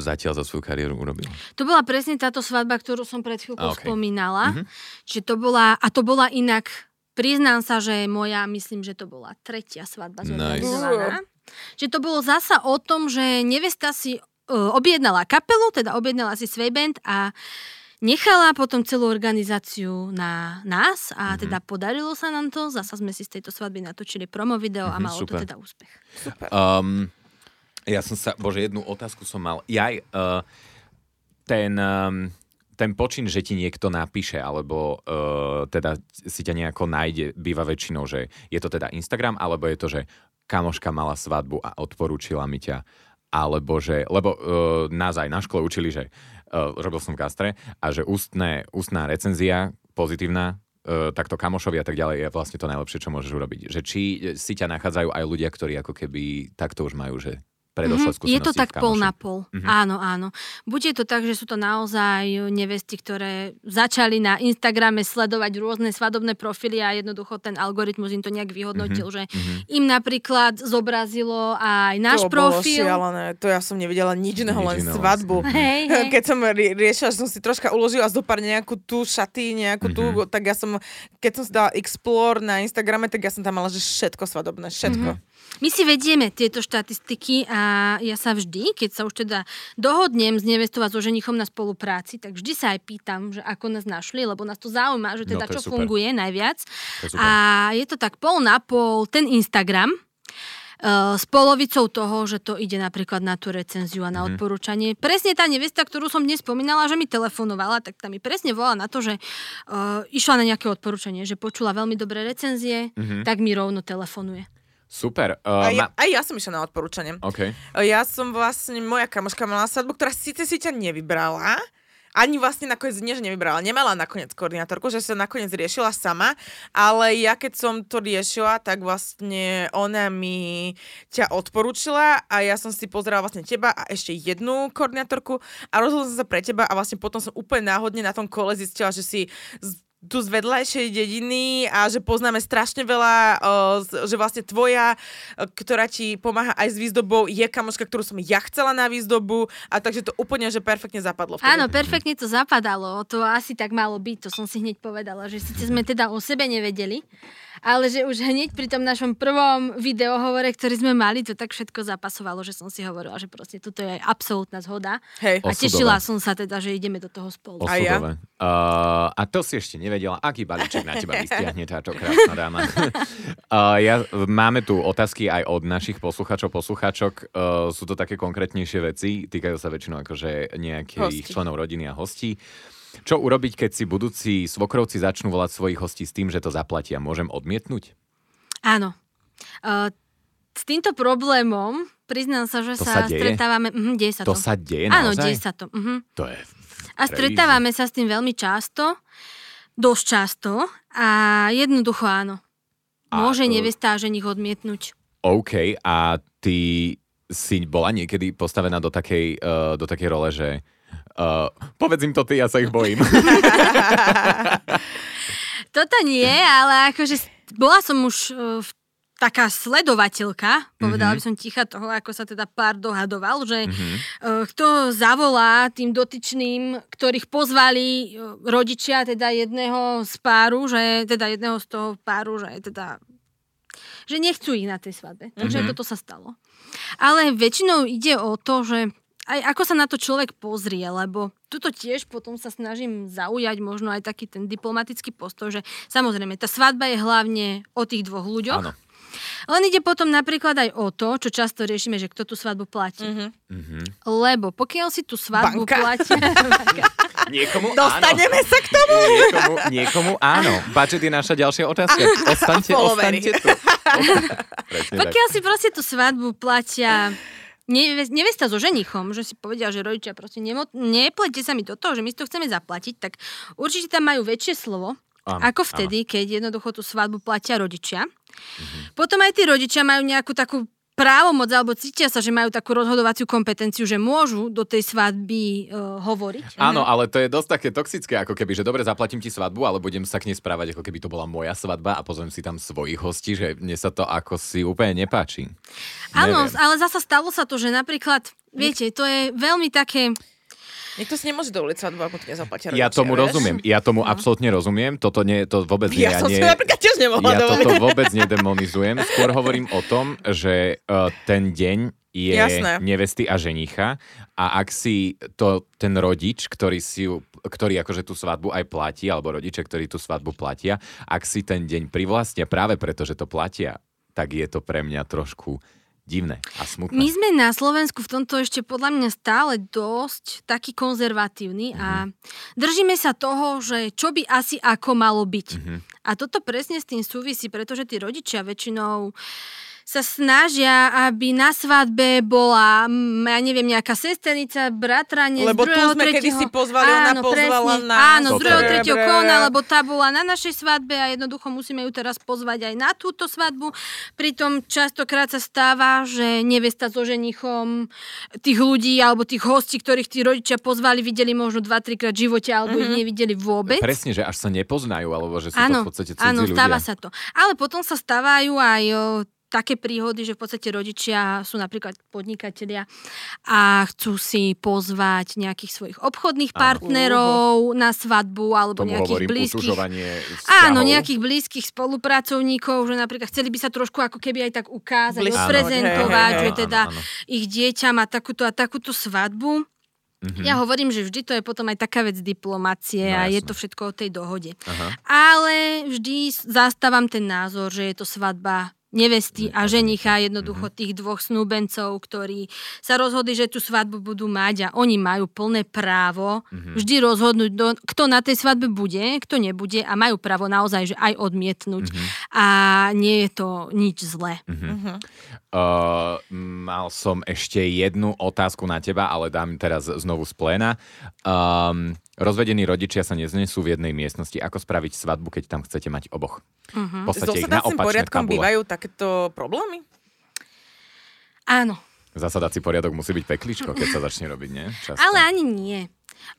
zatiaľ za svoju kariéru urobil? To bola presne táto svadba, ktorú som pred chvíľkou okay. spomínala. Mhm. Čiže to bola, a to bola inak, priznám sa, že moja, myslím, že to bola tretia svadba Nice. zorganizovaná. Že to bolo zasa o tom, že nevesta si uh, objednala kapelu, teda objednala si svej band a nechala potom celú organizáciu na nás a Mhm. teda podarilo sa nám to. Zasa sme si z tejto svadby natočili promo video a Mhm, malo super. to teda úspech. Um, ja som sa, bože, jednu otázku som mal. Jaj, uh, ten, um, ten počin, že ti niekto napíše, alebo uh, teda si ťa nejako nájde, býva väčšinou, že je to teda Instagram, alebo je to, že kamoška mala svadbu a odporúčila mi ťa, alebo že, lebo uh, nás aj na škole učili, že uh, robil som v gastre a že ústne, ústná recenzia pozitívna takto kamošovi a tak ďalej je vlastne to najlepšie, čo môžeš urobiť. Že či si ťa nachádzajú aj ľudia, ktorí ako keby takto už majú, že predošlé Mhm, skúsenosti Je to tak pol na pol. Mhm. Áno, áno. Buď je to tak, že sú to naozaj nevesti, ktoré začali na Instagrame sledovať rôzne svadobné profily a jednoducho ten algoritmus im to nejak vyhodnotil, že mhm. im napríklad zobrazilo aj náš to bolo profil. šialené. To ja som nevidela nič iného, len svadbu. Hej, hej. Keď som rie- riešila, že som si troška uložila z dopár nejakú tú šaty, nejakú tú, Mhm. tak ja som, keď som si dala explore na Instagrame, tak ja som tam mala, že všetko svadobné, všetko. My si vedieme tieto štatistiky a ja sa vždy, keď sa už teda dohodnem s nevestou a so ženichom na spolupráci, tak vždy sa aj pýtam, že ako nás našli, lebo nás to zaujíma, že No, teda je čo super. funguje najviac. Je. A je to tak pol na pol ten Instagram, eh, s polovicou toho, že to ide napríklad na tú recenziu a na Mhm. odporúčanie. Presne tá nevesta, ktorú som dnes spomínala, že mi telefonovala, tak tam mi presne volala na to, že uh, išla na nejaké odporúčanie, že počula veľmi dobré recenzie, Mhm. tak mi rovno telefonuje. Super. Uh, A ja, aj ja som išla na odporúčanie. OK. Ja som vlastne, moja kamoška mala svadbu, ktorá síce si ťa nevybrala, ani vlastne nakoniec nie, že nevybrala, nemala nakoniec koordinátorku, že sa nakoniec riešila sama, ale ja keď som to riešila, tak vlastne ona mi ťa odporúčila a ja som si pozerala vlastne teba a ešte jednu koordinátorku a rozhodla som sa pre teba a vlastne potom som úplne náhodne na tom kole zistila, že si tu z vedľajšej dediny a že poznáme strašne veľa, že vlastne tvoja, ktorá ti pomáha aj s výzdobou, je kamoška, ktorú som ja chcela na výzdobu a takže to úplne, že perfektne zapadlo. Vtedy. Áno, perfektne to zapadalo. To asi tak malo byť, to som si hneď povedala, že síce sme teda o sebe nevedeli, Ale že už hneď pri tom našom prvom videohovore, ktorý sme mali, to tak všetko zapasovalo, že som si hovorila, že proste tuto je absolútna zhoda. Hej. A Osudové. tešila som sa teda, že ideme do toho spolu. A ja? Uh, a to si ešte nevedela, aký balíček na teba vystiahne táto krásna dáma. uh, ja, máme tu otázky aj od našich posluchačov, posluchačok. Uh, sú to také konkrétnejšie veci, týkajú sa väčšinou akože nejakých Hostí. členov rodiny a hostí. Čo urobiť, keď si budúci svokrovci začnú volať svojich hostí s tým, že to zaplatia? Môžem odmietnúť? Áno. Uh, s týmto problémom priznám sa, že To sa, sa deje? stretávame... Mhm, deje sa to. To sa deje Áno, naozaj? deje sa to. Mhm. To je A stretávame sa s tým veľmi často, dosť často a jednoducho áno. A, Môže e, nevesta ženich odmietnúť. OK, a ty si bola niekedy postavená do takej, uh, do takej role, že uh, povedz im to ty, ja sa ich bojím. Toto nie, ale akože bola som už uh, v taká sledovateľka, povedala Mhm. by som ticha toho, ako sa teda pár dohadoval, že Mhm. uh, kto zavolá tým dotyčným, ktorých pozvali uh, rodičia teda jedného z páru, že teda jedného z toho páru, že teda že nechcú ich na tej svadbe. Takže Mhm. toto sa stalo. Ale väčšinou ide o to, že aj ako sa na to človek pozrie, lebo tuto tiež potom sa snažím zaujať možno aj taký ten diplomatický postoj, že samozrejme, tá svadba je hlavne o tých dvoch ľuďoch. Áno. Len ide potom napríklad aj o to, čo často riešime, že kto tú svadbu platí. Mhm. Mhm. Lebo pokiaľ si tú svadbu Banka. platí... Niekomu Dostaneme sa k tomu. áno. Niekomu, niekomu áno. Budget je naša ďalšia otázka. Ostaňte, ostaňte tu. Tak. Pokiaľ si proste tú svadbu platia nevesta so ženichom, že si povedia, že rodičia proste nemo- neplete sa mi do toho, že my si to chceme zaplatiť, tak určite tam majú väčšie slovo, Áno, ako vtedy, keď jednoducho tú svadbu platia rodičia. Potom aj tí rodičia majú nejakú takú právomoc, alebo cítia sa, že majú takú rozhodovaciu kompetenciu, že môžu do tej svadby uh, hovoriť. Áno, ale to je dosť také toxické, ako keby, že dobre, zaplatím ti svadbu, ale budem sa k nej správať, ako keby to bola moja svadba a pozvem si tam svojich hostí, že mne sa to ako si úplne nepáči. Áno, ale zasa stalo sa to, že napríklad, viete, to je veľmi také... Niekto si nemôže dovoliť svadbu, ako to nezaplatia Ja rodičia, tomu vieš? rozumiem, ja tomu absolútne rozumiem, toto nie, to vôbec nie, Ja som nie, napríklad tiež nemohla ja dovoliť. toto vôbec nedemonizujem, skôr hovorím o tom, že uh, ten deň je Jasné. nevesty a ženicha a ak si to ten rodič, ktorý si ju, ktorý akože tú svadbu aj platí, alebo rodiče, ktorí tú svadbu platia, ak si ten deň privlastnia práve preto, že to platia, tak je to pre mňa trošku divné a smutné. My sme na Slovensku v tomto ešte podľa mňa stále dosť taký konzervatívny a držíme sa toho, že čo by asi ako malo byť. A toto presne s tým súvisí, pretože tí rodičia väčšinou sa snažia, aby na svadbe bola, ja neviem, nejaká sesternica, bratranec, Lebo tu druhého, sme tretieho... kedysi pozvali, ona áno, pozvala presne, nás. Áno, z druhého, tretieho kona, lebo tá bola na našej svadbe a jednoducho musíme ju teraz pozvať aj na túto svadbu. Pritom častokrát sa stáva, že nevesta so ženichom tých ľudí alebo tých hostí, ktorých tí rodičia pozvali, videli možno 2-3 krát v živote alebo Mhm. ich nevideli vôbec. Presne, že až sa nepoznajú, alebo že sú Áno, to v podstate cudzí áno, ľudia. stáva sa to. Ale potom sa stávajú aj o, také príhody, že v podstate rodičia sú napríklad podnikatelia a chcú si pozvať nejakých svojich obchodných Áno. partnerov na svadbu alebo Tomu nejakých hovorím blízkych. Áno, nejakých blízkych spolupracovníkov, že napríklad chceli by sa trošku ako keby aj tak ukázať, hej, hej, že teda Áno, áno. ich dieťa má takúto a takúto svadbu. Mhm. Ja hovorím, že vždy to je potom aj taká vec diplomácie No, a je to všetko o tej dohode. Aha. Ale vždy zastávam ten názor, že je to svadba nevesty a ženicha, Mhm. jednoducho tých dvoch snúbencov, ktorí sa rozhodli, že tú svadbu budú mať a oni majú plné právo Mhm. vždy rozhodnúť, kto na tej svadbe bude, kto nebude a majú právo naozaj že aj odmietnúť. Mhm. A nie je to nič zlé. Mhm. Uh, mal som ešte jednu otázku na teba, ale dám teraz znovu z pléna. Um, rozvedení rodičia sa neznesú v jednej miestnosti. Ako spraviť svadbu, keď tam chcete mať oboch? Mhm. V S ich na dosadacím opačné poriadkom tabule. bývajú takéto problémy? Áno, Zasadací poriadok musí byť pekličko, keď sa začne robiť, nie? Často. ale ani nie.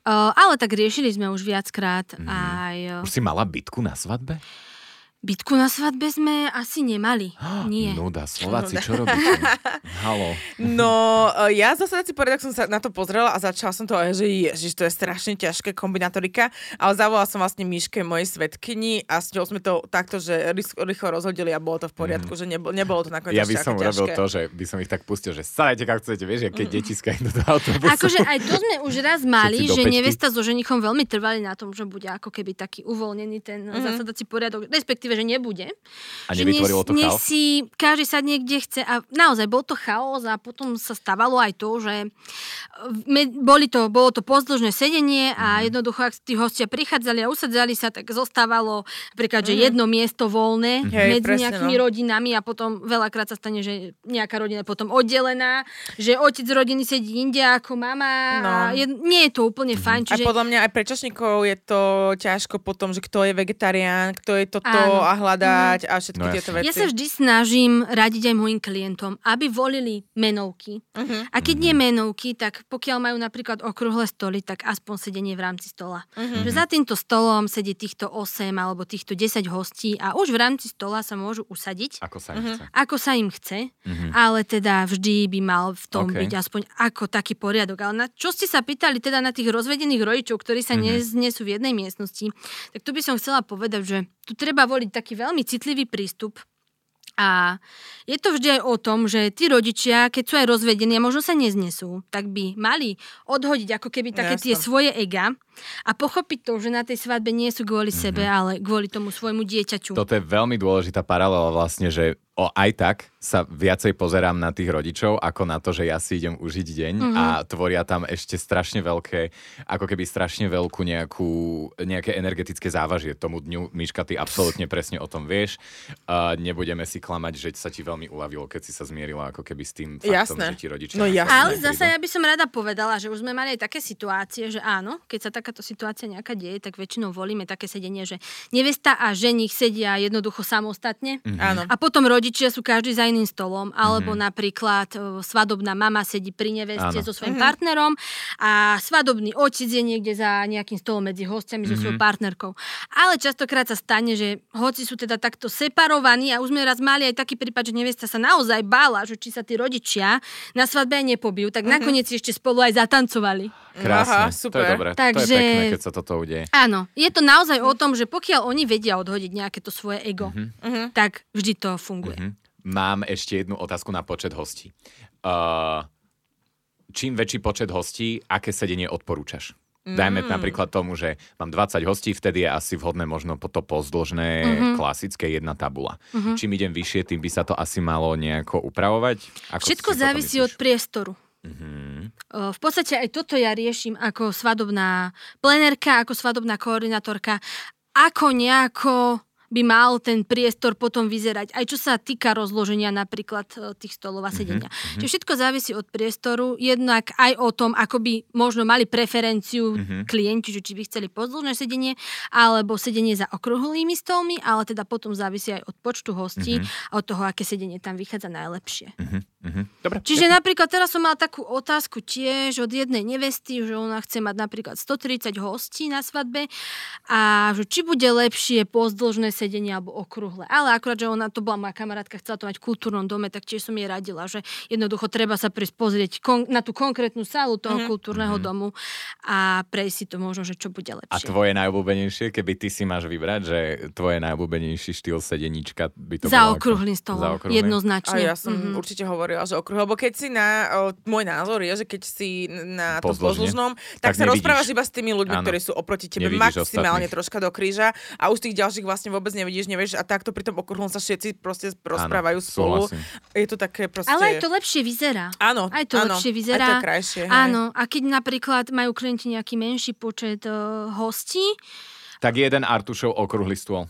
Uh, ale tak riešili sme už viackrát Mhm. aj... Už si mala bytku na svadbe? Bytku na svadbe sme asi nemali. Nie. Nuda, Slováci, Nuda. čo robíte? Halo. No, e, ja zase si poriadok som sa na to pozrela a začala som to, že ježiš, to je strašne ťažké kombinatorika, ale zavolala som vlastne Miške, mojej svetkyni a s ňou sme to takto, že rýchlo rozhodili a bolo to v poriadku, mm. že nebolo, nebolo to nakoniec Ja by som urobil ťažké. to, že by som ich tak pustil, že starajte, ako chcete, vieš, keď deti skajú do toho autobusu. Akože aj to sme už raz mali, že nevesta so ženichom veľmi trvali na tom, že bude ako keby taký uvoľnený ten mm-hmm. zasadací poriadok, respektíve, že nebude. A že nevytvorilo to chaos? si každý sa niekde chce a naozaj bol to chaos a potom sa stávalo aj to, že me, boli to, bolo to pozdĺžne sedenie a Mhm. jednoducho, ak tí hostia prichádzali a usadzali sa, tak zostávalo napríklad, že Mhm. jedno miesto voľné Hej, medzi presne, nejakými no. rodinami a potom veľakrát sa stane, že nejaká rodina je potom oddelená, že otec rodiny sedí inde ako mama No. a je, nie je to úplne fajn. Aj Čiže podľa mňa aj pre čašníkov je to ťažko potom, že kto je vegetarián, kto je toto Áno. A hľadať a všetky No tieto veci. Ja sa vždy snažím radiť aj mojim klientom, aby volili menovky. Mhm. A keď nie menovky, tak pokiaľ majú napríklad okrúhle stoly, tak aspoň sedenie v rámci stola. Mhm. Že za týmto stolom sedí týchto 8 alebo týchto 10 hostí a už v rámci stola sa môžu usadiť, Ako sa im chce. ako sa im chce, Mhm. ale teda vždy by mal v tom OK. byť aspoň ako taký poriadok. Ale na čo ste sa pýtali teda na tých rozvedených rodičov, ktorí sa neznesú v jednej miestnosti, tak tu by som chcela povedať, že tu treba voliť taký veľmi citlivý prístup a je to vždy aj o tom, že tí rodičia, keď sú aj rozvedení a možno sa neznesú, tak by mali odhodiť ako keby také tie Jasné. svoje ega a pochopiť to, že na tej svadbe nie sú kvôli Mhm. sebe, ale kvôli tomu svojmu dieťaťu. Toto je veľmi dôležitá paralela vlastne, že o, aj tak sa viacej pozerám na tých rodičov, ako na to, že ja si idem užiť deň Mhm. a tvoria tam ešte strašne veľké, ako keby strašne veľkú nejakú, nejaké energetické závažie tomu dňu. Miška, ty absolútne presne o tom vieš. A nebudeme si klamať, že sa ti veľmi uľavilo, keď si sa zmierila ako keby s tým faktom, Jasné. že ti rodičia... No jasné. Ale zase ja by som rada povedala, že už sme mali aj také situácie, že áno, keď sa takáto situácia nejaká deje, tak väčšinou volíme také sedenie, že nevesta a ženich sedia jednoducho samostatne. Mhm. Áno. A potom rodičia sú každý za iným stolom, alebo napríklad e, svadobná mama sedí pri neveste Áno. so svojím partnerom a svadobný otec je niekde za nejakým stolom medzi hostiami so svojou partnerkou. Ale častokrát sa stane, že hoci sú teda takto separovaní a už sme raz mali aj taký prípad, že nevesta sa naozaj bála, že či sa tí rodičia na svadbe aj nepobijú, tak nakoniec si ešte spolu aj zatancovali. Krásne, Aha, to je super. dobré. To je Takže- pekné, keď sa toto udeje. Áno, je to naozaj o tom, že pokiaľ oni vedia odhodiť nejaké to svoje ego, tak vždy to funguje. Mhm. Mám ešte jednu otázku na počet hostí. Uh, čím väčší počet hostí, aké sedenie odporúčaš? Dajme napríklad tomu, že mám 20 hostí, vtedy je asi vhodné možno po to pozdĺžné, Mhm. klasické jedna tabula. Čím idem vyššie, tým by sa to asi malo nejako upravovať? Ako Všetko závisí od priestoru. Mhm. V podstate aj toto ja riešim ako svadobná plenérka, ako svadobná koordinátorka, ako nejako by mal ten priestor potom vyzerať. Aj čo sa týka rozloženia napríklad e, tých stolov a sedenia. Mhm, Čiže všetko závisí od priestoru, jednak aj o tom, ako by možno mali preferenciu Mhm. klienti, či by chceli pozdĺžne sedenie, alebo sedenie za okrúhlými stolmi, ale teda potom závisí aj od počtu hostí a od toho, aké sedenie tam vychádza najlepšie. Mhm. Mhm. Dobre. Čiže napríklad teraz som mala takú otázku tiež od jednej nevesty, že ona chce mať napríklad 130 hostí na svadbe a že či bude lepšie pozdĺžne sedenie alebo okrúhle. Ale akurát, že ona to bola moja kamarátka, chcela to mať v kultúrnom dome, tak tiež som jej radila, že jednoducho treba sa prísť pozrieť kon- na tú konkrétnu sálu toho kultúrneho domu a prejsť si to možno, že čo bude A lepšie. tvoje najobľúbenejšie, keby ty si máš vybrať, že tvoje najobľúbenejší štýl sedeníčka by to Za okrúhlym stolom, okrúhlym? A jednoznačne. ja som Mhm. určite hovorila, že okruh, lebo keď si na, o, môj názor je, že keď si na tom pozdĺžnom, tak tak, sa nevidíš. rozprávaš iba s tými ľuďmi, Áno. ktorí sú oproti tebe Nevidíš maximálne ostatných. troška do kríža a už tých ďalších vlastne vôbec nevidíš, nevieš a takto pri tom okruhlom sa všetci proste rozprávajú spolu. súhlasím. Je to také proste... Ale aj to lepšie vyzerá. Áno, Aj to áno, lepšie Aj vyzerá. to je krajšie. hej. Áno, a keď napríklad majú klienti nejaký menší počet uh, hostí, Tak jeden Artušov okrúhly stôl.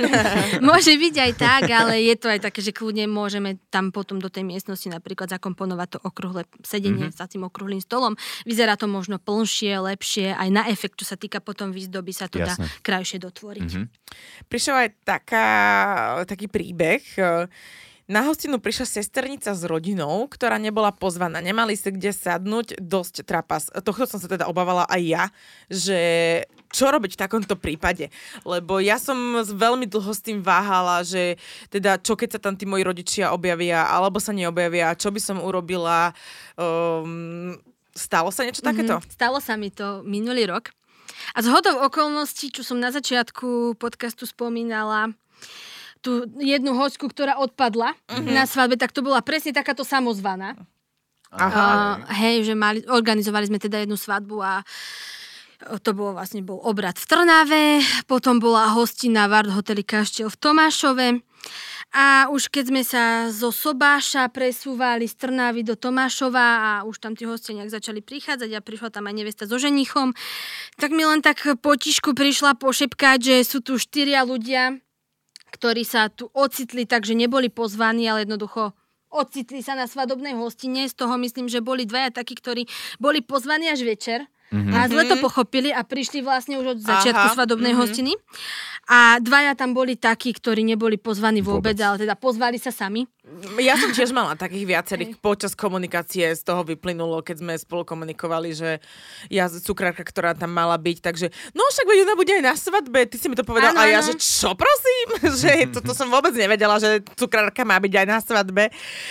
môže byť aj tak, ale je to aj také, že kľudne môžeme tam potom do tej miestnosti napríklad zakomponovať to okrúhle sedenie mm-hmm. za tým okrúhlým stolom. Vyzerá to možno plnšie, lepšie, aj na efekt, čo sa týka potom výzdoby, sa to dá Jasné. krajšie dotvoriť. Mhm. Prišiel aj taká, taký príbeh. Na hostinu prišla sesternica s rodinou, ktorá nebola pozvaná. Nemali sa kde sadnúť, dosť trapas. Tohto som sa teda obávala aj ja, že čo robiť v takomto prípade. Lebo ja som veľmi dlho s tým váhala, že teda čo keď sa tam tí moji rodičia objavia, alebo sa neobjavia, čo by som urobila. Um, stalo sa niečo takéto? Mm-hmm. Stalo sa mi to minulý rok. A z hodov okolností, čo som na začiatku podcastu spomínala, tú jednu hoďku, ktorá odpadla mm-hmm. na svadbe, tak to bola presne takáto samozvaná. Aha. Uh, hej, že mali, organizovali sme teda jednu svadbu a to bolo vlastne bol obrad v Trnave, potom bola hostina v Art Hoteli Kaštiel v Tomášove a už keď sme sa zo Sobáša presúvali z Trnavy do Tomášova a už tam tí hostia nejak začali prichádzať a prišla tam aj nevesta so ženichom, tak mi len tak potišku prišla pošepkať, že sú tu štyria ľudia, ktorí sa tu ocitli, takže neboli pozvaní, ale jednoducho ocitli sa na svadobnej hostine. Z toho myslím, že boli dvaja takí, ktorí boli pozvaní až večer. Mm-hmm. A zle to mhm. pochopili a prišli vlastne už od začiatku Aha. svadobnej mm-hmm. hostiny. A dvaja tam boli takí, ktorí neboli pozvaní vôbec, vôbec, ale teda pozvali sa sami. Ja som tiež mala takých viacerých. Počas komunikácie z toho vyplynulo, keď sme spolu komunikovali, že ja cukrárka, ktorá tam mala byť, takže no však veď ona bude aj na svadbe, ty si mi to povedal. Ano, a ja, ano. že čo prosím? že to, to som vôbec nevedela, že cukrárka má byť aj na svadbe.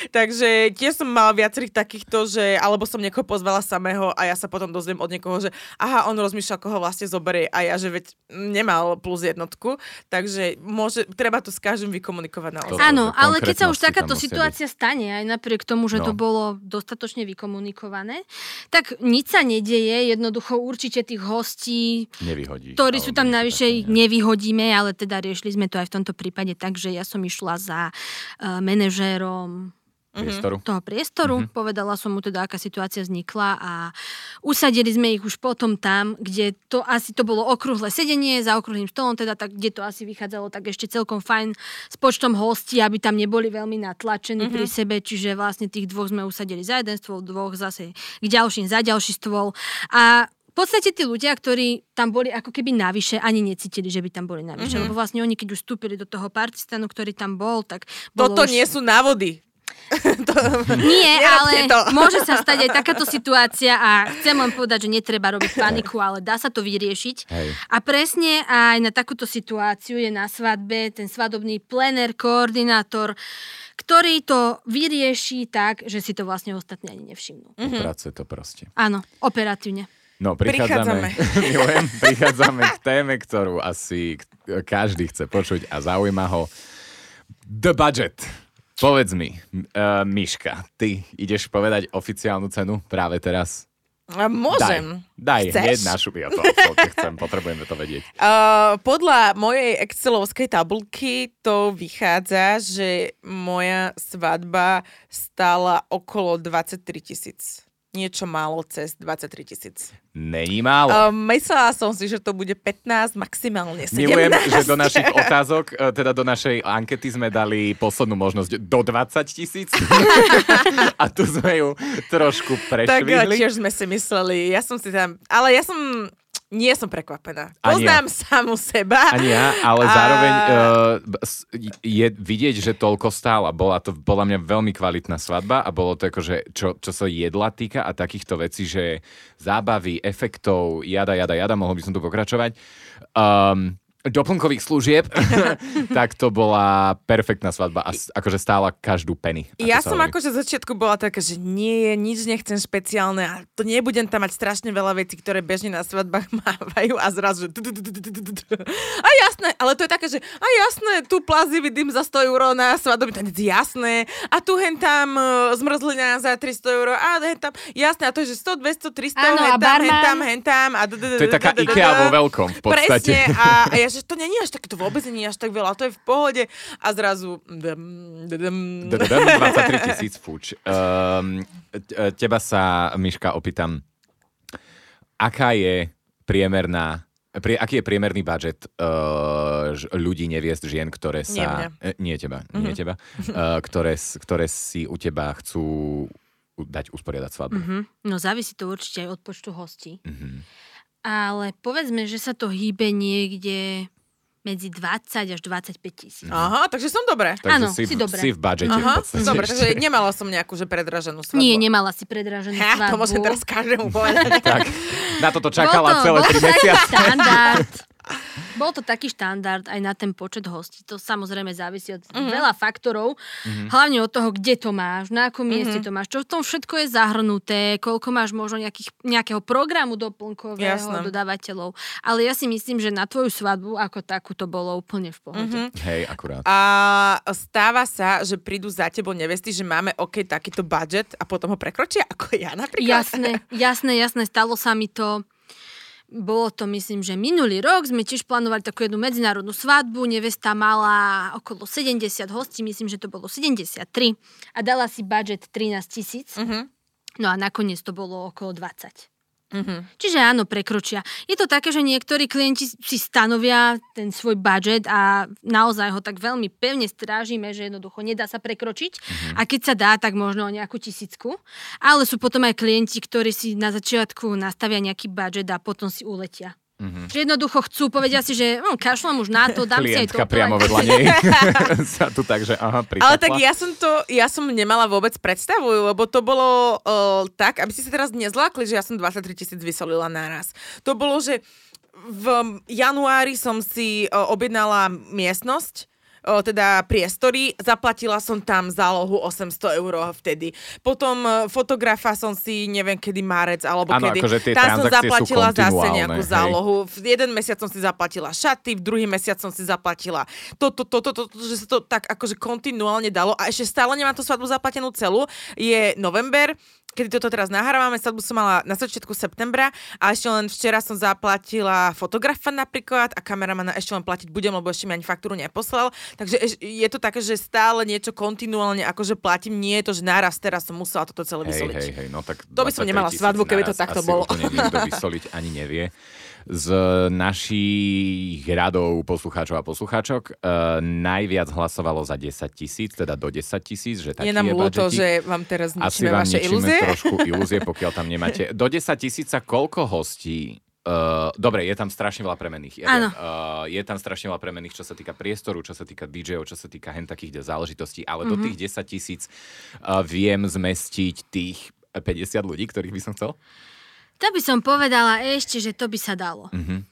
Takže tiež som mala viacerých takýchto, že alebo som niekoho pozvala samého a ja sa potom dozviem od niekoho, že aha, on rozmýšľa, koho vlastne zoberie. A ja, že veď nemal plus jednotku, takže môže, treba to s každým vykomunikovať na Áno, ale keď sa už taká táto situácia byť. stane, aj napriek tomu, že no. to bolo dostatočne vykomunikované, tak nič sa nedieje, jednoducho určite tých hostí, Nevyhodí, ktorí sú tam navyše, nevyhodíme, ale teda riešili sme to aj v tomto prípade tak, že ja som išla za uh, manažérom priestoru. toho priestoru. Mm-hmm. Povedala som mu teda, aká situácia vznikla a usadili sme ich už potom tam, kde to asi to bolo okrúhle sedenie za okrúhlym stolom, teda tak, kde to asi vychádzalo tak ešte celkom fajn s počtom hostí, aby tam neboli veľmi natlačení mm-hmm. pri sebe, čiže vlastne tých dvoch sme usadili za jeden stôl, dvoch zase k ďalším za ďalší stôl a v podstate tí ľudia, ktorí tam boli ako keby navyše, ani necítili, že by tam boli navyše. Mm-hmm. Lebo vlastne oni, keď už vstúpili do toho partistanu, ktorý tam bol, tak... Toto už... nie sú návody. to, Nie, ale to. môže sa stať aj takáto situácia a chcem len povedať, že netreba robiť paniku, ale dá sa to vyriešiť. Hej. A presne aj na takúto situáciu je na svadbe ten svadobný plener, koordinátor, ktorý to vyrieši tak, že si to vlastne ostatní ani nevšimnú. Mm-hmm. Práce to proste. Áno, operatívne. No, prichádzame, prichádzame. milujem, prichádzame k téme, ktorú asi každý chce počuť a zaujíma ho. The budget. Povedz mi, uh, Miška, ty ideš povedať oficiálnu cenu práve teraz? Môžem. Daj, daj hneď našu, ja to absolútne chcem, potrebujeme to vedieť. Uh, podľa mojej excelovskej tabulky to vychádza, že moja svadba stála okolo 23 tisíc niečo málo cez 23 tisíc. Není málo. Uh, myslela som si, že to bude 15, maximálne 17. Milujem, že do našich otázok, e, teda do našej ankety sme dali poslednú možnosť do 20 tisíc. A tu sme ju trošku prešvihli. Tak tiež sme si mysleli, ja som si tam, ale ja som nie som prekvapená. Poznám ja. samu seba. Ani ja, ale a... zároveň uh, je vidieť, že toľko stála. Bola to podľa mňa veľmi kvalitná svadba a bolo to ako, že čo, čo sa jedla týka a takýchto vecí, že zábavy, efektov, jada, jada, jada, mohol by som tu pokračovať. Um, doplnkových služieb, tak to bola perfektná svadba a akože stála každú penny. Ja som akože začiatku bola taká, že nie, nič nechcem špeciálne a to nebudem tam mať strašne veľa vecí, ktoré bežne na svadbách mávajú a zrazu a jasné, ale to je také, že a jasné, tu plazivý dym za 100 eur na svadobný tanec, jasné, a tu hen tam zmrzlina za 300 eur a hen tam, jasné, a to je, že 100, 200, 300, hen tam, hen tam, hen tam. A to je taká IKEA vo veľkom v podstate. Presne, a ja že to není až tak, to vôbec není až tak veľa, to je v pohode a zrazu... 23 tisíc fuč. Um, teba sa, Miška, opýtam, aká je priemerná Pri, aký je priemerný budget uh, ľudí, neviest, žien, ktoré sa... Nie, nie teba, mm-hmm. nie teba. Uh, ktoré, ktoré si u teba chcú dať usporiadať svadbu? Mm-hmm. No závisí to určite aj od počtu hostí. Mm-hmm ale povedzme, že sa to hýbe niekde medzi 20 až 25 tisíc. Aha, takže som dobre. Takže Áno, si, si dobre. si v budžete v Aha, podstate. dobre, takže nemala som nejakú že predraženú svadbu. Nie, nemala si predraženú Ha, svadbu. to môžem teraz každému povedať. Tak, na toto Bol čakala to, celé bol to 3 taký mesiace. štandard. Bol to taký štandard aj na ten počet hostí. To samozrejme závisí od Mhm. veľa faktorov. Hlavne od toho, kde to máš, na akom mieste Mhm. to máš, čo v tom všetko je zahrnuté, koľko máš možno nejakých, nejakého programu doplnkového Jasné. dodávateľov. Ale ja si myslím, že na tvoju svadbu ako takú to bolo úplne v pohode. Mhm. Hej, akurát. A stáva sa, že prídu za tebou nevesty, že máme OK takýto budget a potom ho prekročia, ako ja napríklad. Jasné, jasné, jasné, stalo sa mi to. Bolo to, myslím, že minulý rok sme tiež plánovali takú jednu medzinárodnú svadbu. Nevesta mala okolo 70 hostí, myslím, že to bolo 73 a dala si budget 13 tisíc. Mhm. No a nakoniec to bolo okolo 20. Mhm. Čiže áno, prekročia. Je to také, že niektorí klienti si stanovia ten svoj budget a naozaj ho tak veľmi pevne strážime, že jednoducho nedá sa prekročiť. A keď sa dá, tak možno o nejakú tisícku. Ale sú potom aj klienti, ktorí si na začiatku nastavia nejaký budget a potom si uletia. Že jednoducho chcú, povedia si, že hm, kašlem už na to, dám si aj toto. priamo vedľa nej sa tu takže aha, Ale tak ja som to, ja som nemala vôbec predstavu, lebo to bolo uh, tak, aby ste sa teraz nezlákli, že ja som 23 tisíc vysolila naraz. To bolo, že v januári som si uh, objednala miestnosť, o, teda priestory, zaplatila som tam zálohu 800 eur vtedy. Potom e, fotografa som si neviem kedy marec alebo Áno, kedy. akože tam som zaplatila zase nejakú hej. zálohu. V jeden mesiac som si zaplatila šaty, v druhý mesiac som si zaplatila toto, toto, toto, to, že sa to tak akože kontinuálne dalo a ešte stále nemám tú svadbu zaplatenú celú. Je november, kedy toto teraz nahrávame, svadbu som mala na začiatku septembra a ešte len včera som zaplatila fotografa napríklad a kameramana ešte len platiť budem, lebo ešte mi ani faktúru neposlal. Takže eš- je to také, že stále niečo kontinuálne akože platím. Nie je to, že naraz teraz som musela toto celé Hej, vysoliť. hej, hej, no tak To by som 23 nemala svadbu, keby to takto asi bolo. nikto vysoliť ani nevie. Z našich radov poslucháčov a poslucháčok uh, najviac hlasovalo za 10 tisíc, teda do 10 tisíc, že taký Je nám je ľúto, že vám teraz ničíme vaše ilúzie. Trošku ilúzie, pokiaľ tam nemáte. Do 10 tisíca koľko hostí? Uh, dobre, je tam strašne veľa premených. Ja viem, uh, je tam strašne veľa premených, čo sa týka priestoru, čo sa týka DJ-ov, čo sa týka hen takých záležitostí, ale Mhm. do tých 10 tisíc uh, viem zmestiť tých 50 ľudí, ktorých by som chcel. To by som povedala ešte, že to by sa dalo. Mhm.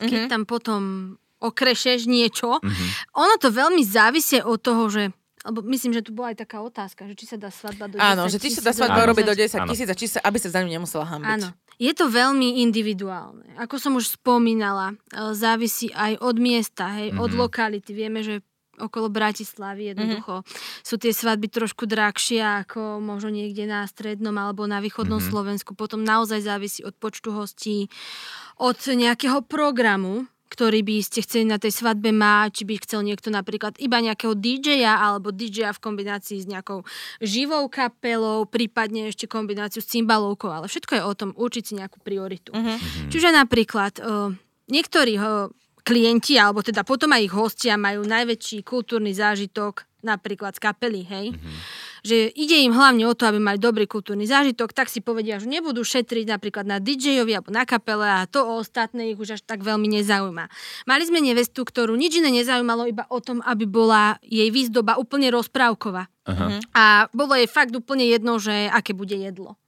Keď tam potom okrešeš niečo. Mhm. Ono to veľmi závisie od toho, že lebo myslím, že tu bola aj taká otázka, že či sa dá svadba do 10 Áno, že či sa dá svadba robiť do 10 Áno. tisíc a či sa, aby sa za ňu nemusela hambiť. Áno. Je to veľmi individuálne. Ako som už spomínala, e, závisí aj od miesta, hej, od Mhm. lokality. Vieme, že okolo Bratislavy jednoducho sú tie svadby trošku drahšie ako možno niekde na strednom alebo na východnom Mhm. Slovensku. Potom naozaj závisí od počtu hostí, od nejakého programu, ktorý by ste chceli na tej svadbe mať, či by chcel niekto napríklad iba nejakého DJ-a alebo DJ-a v kombinácii s nejakou živou kapelou, prípadne ešte kombináciu s cymbalovkou, ale všetko je o tom určiť si nejakú prioritu. Mhm. Čiže napríklad uh, niektorí uh, klienti, alebo teda potom aj ich hostia majú najväčší kultúrny zážitok napríklad z kapely, hej? Že ide im hlavne o to, aby mali dobrý kultúrny zážitok, tak si povedia, že nebudú šetriť napríklad na DJ-ovi alebo na kapele a to o ostatné ich už až tak veľmi nezaujíma. Mali sme nevestu, ktorú nič iné nezaujímalo iba o tom, aby bola jej výzdoba úplne rozprávková. Aha. A bolo jej fakt úplne jedno, že aké bude jedlo.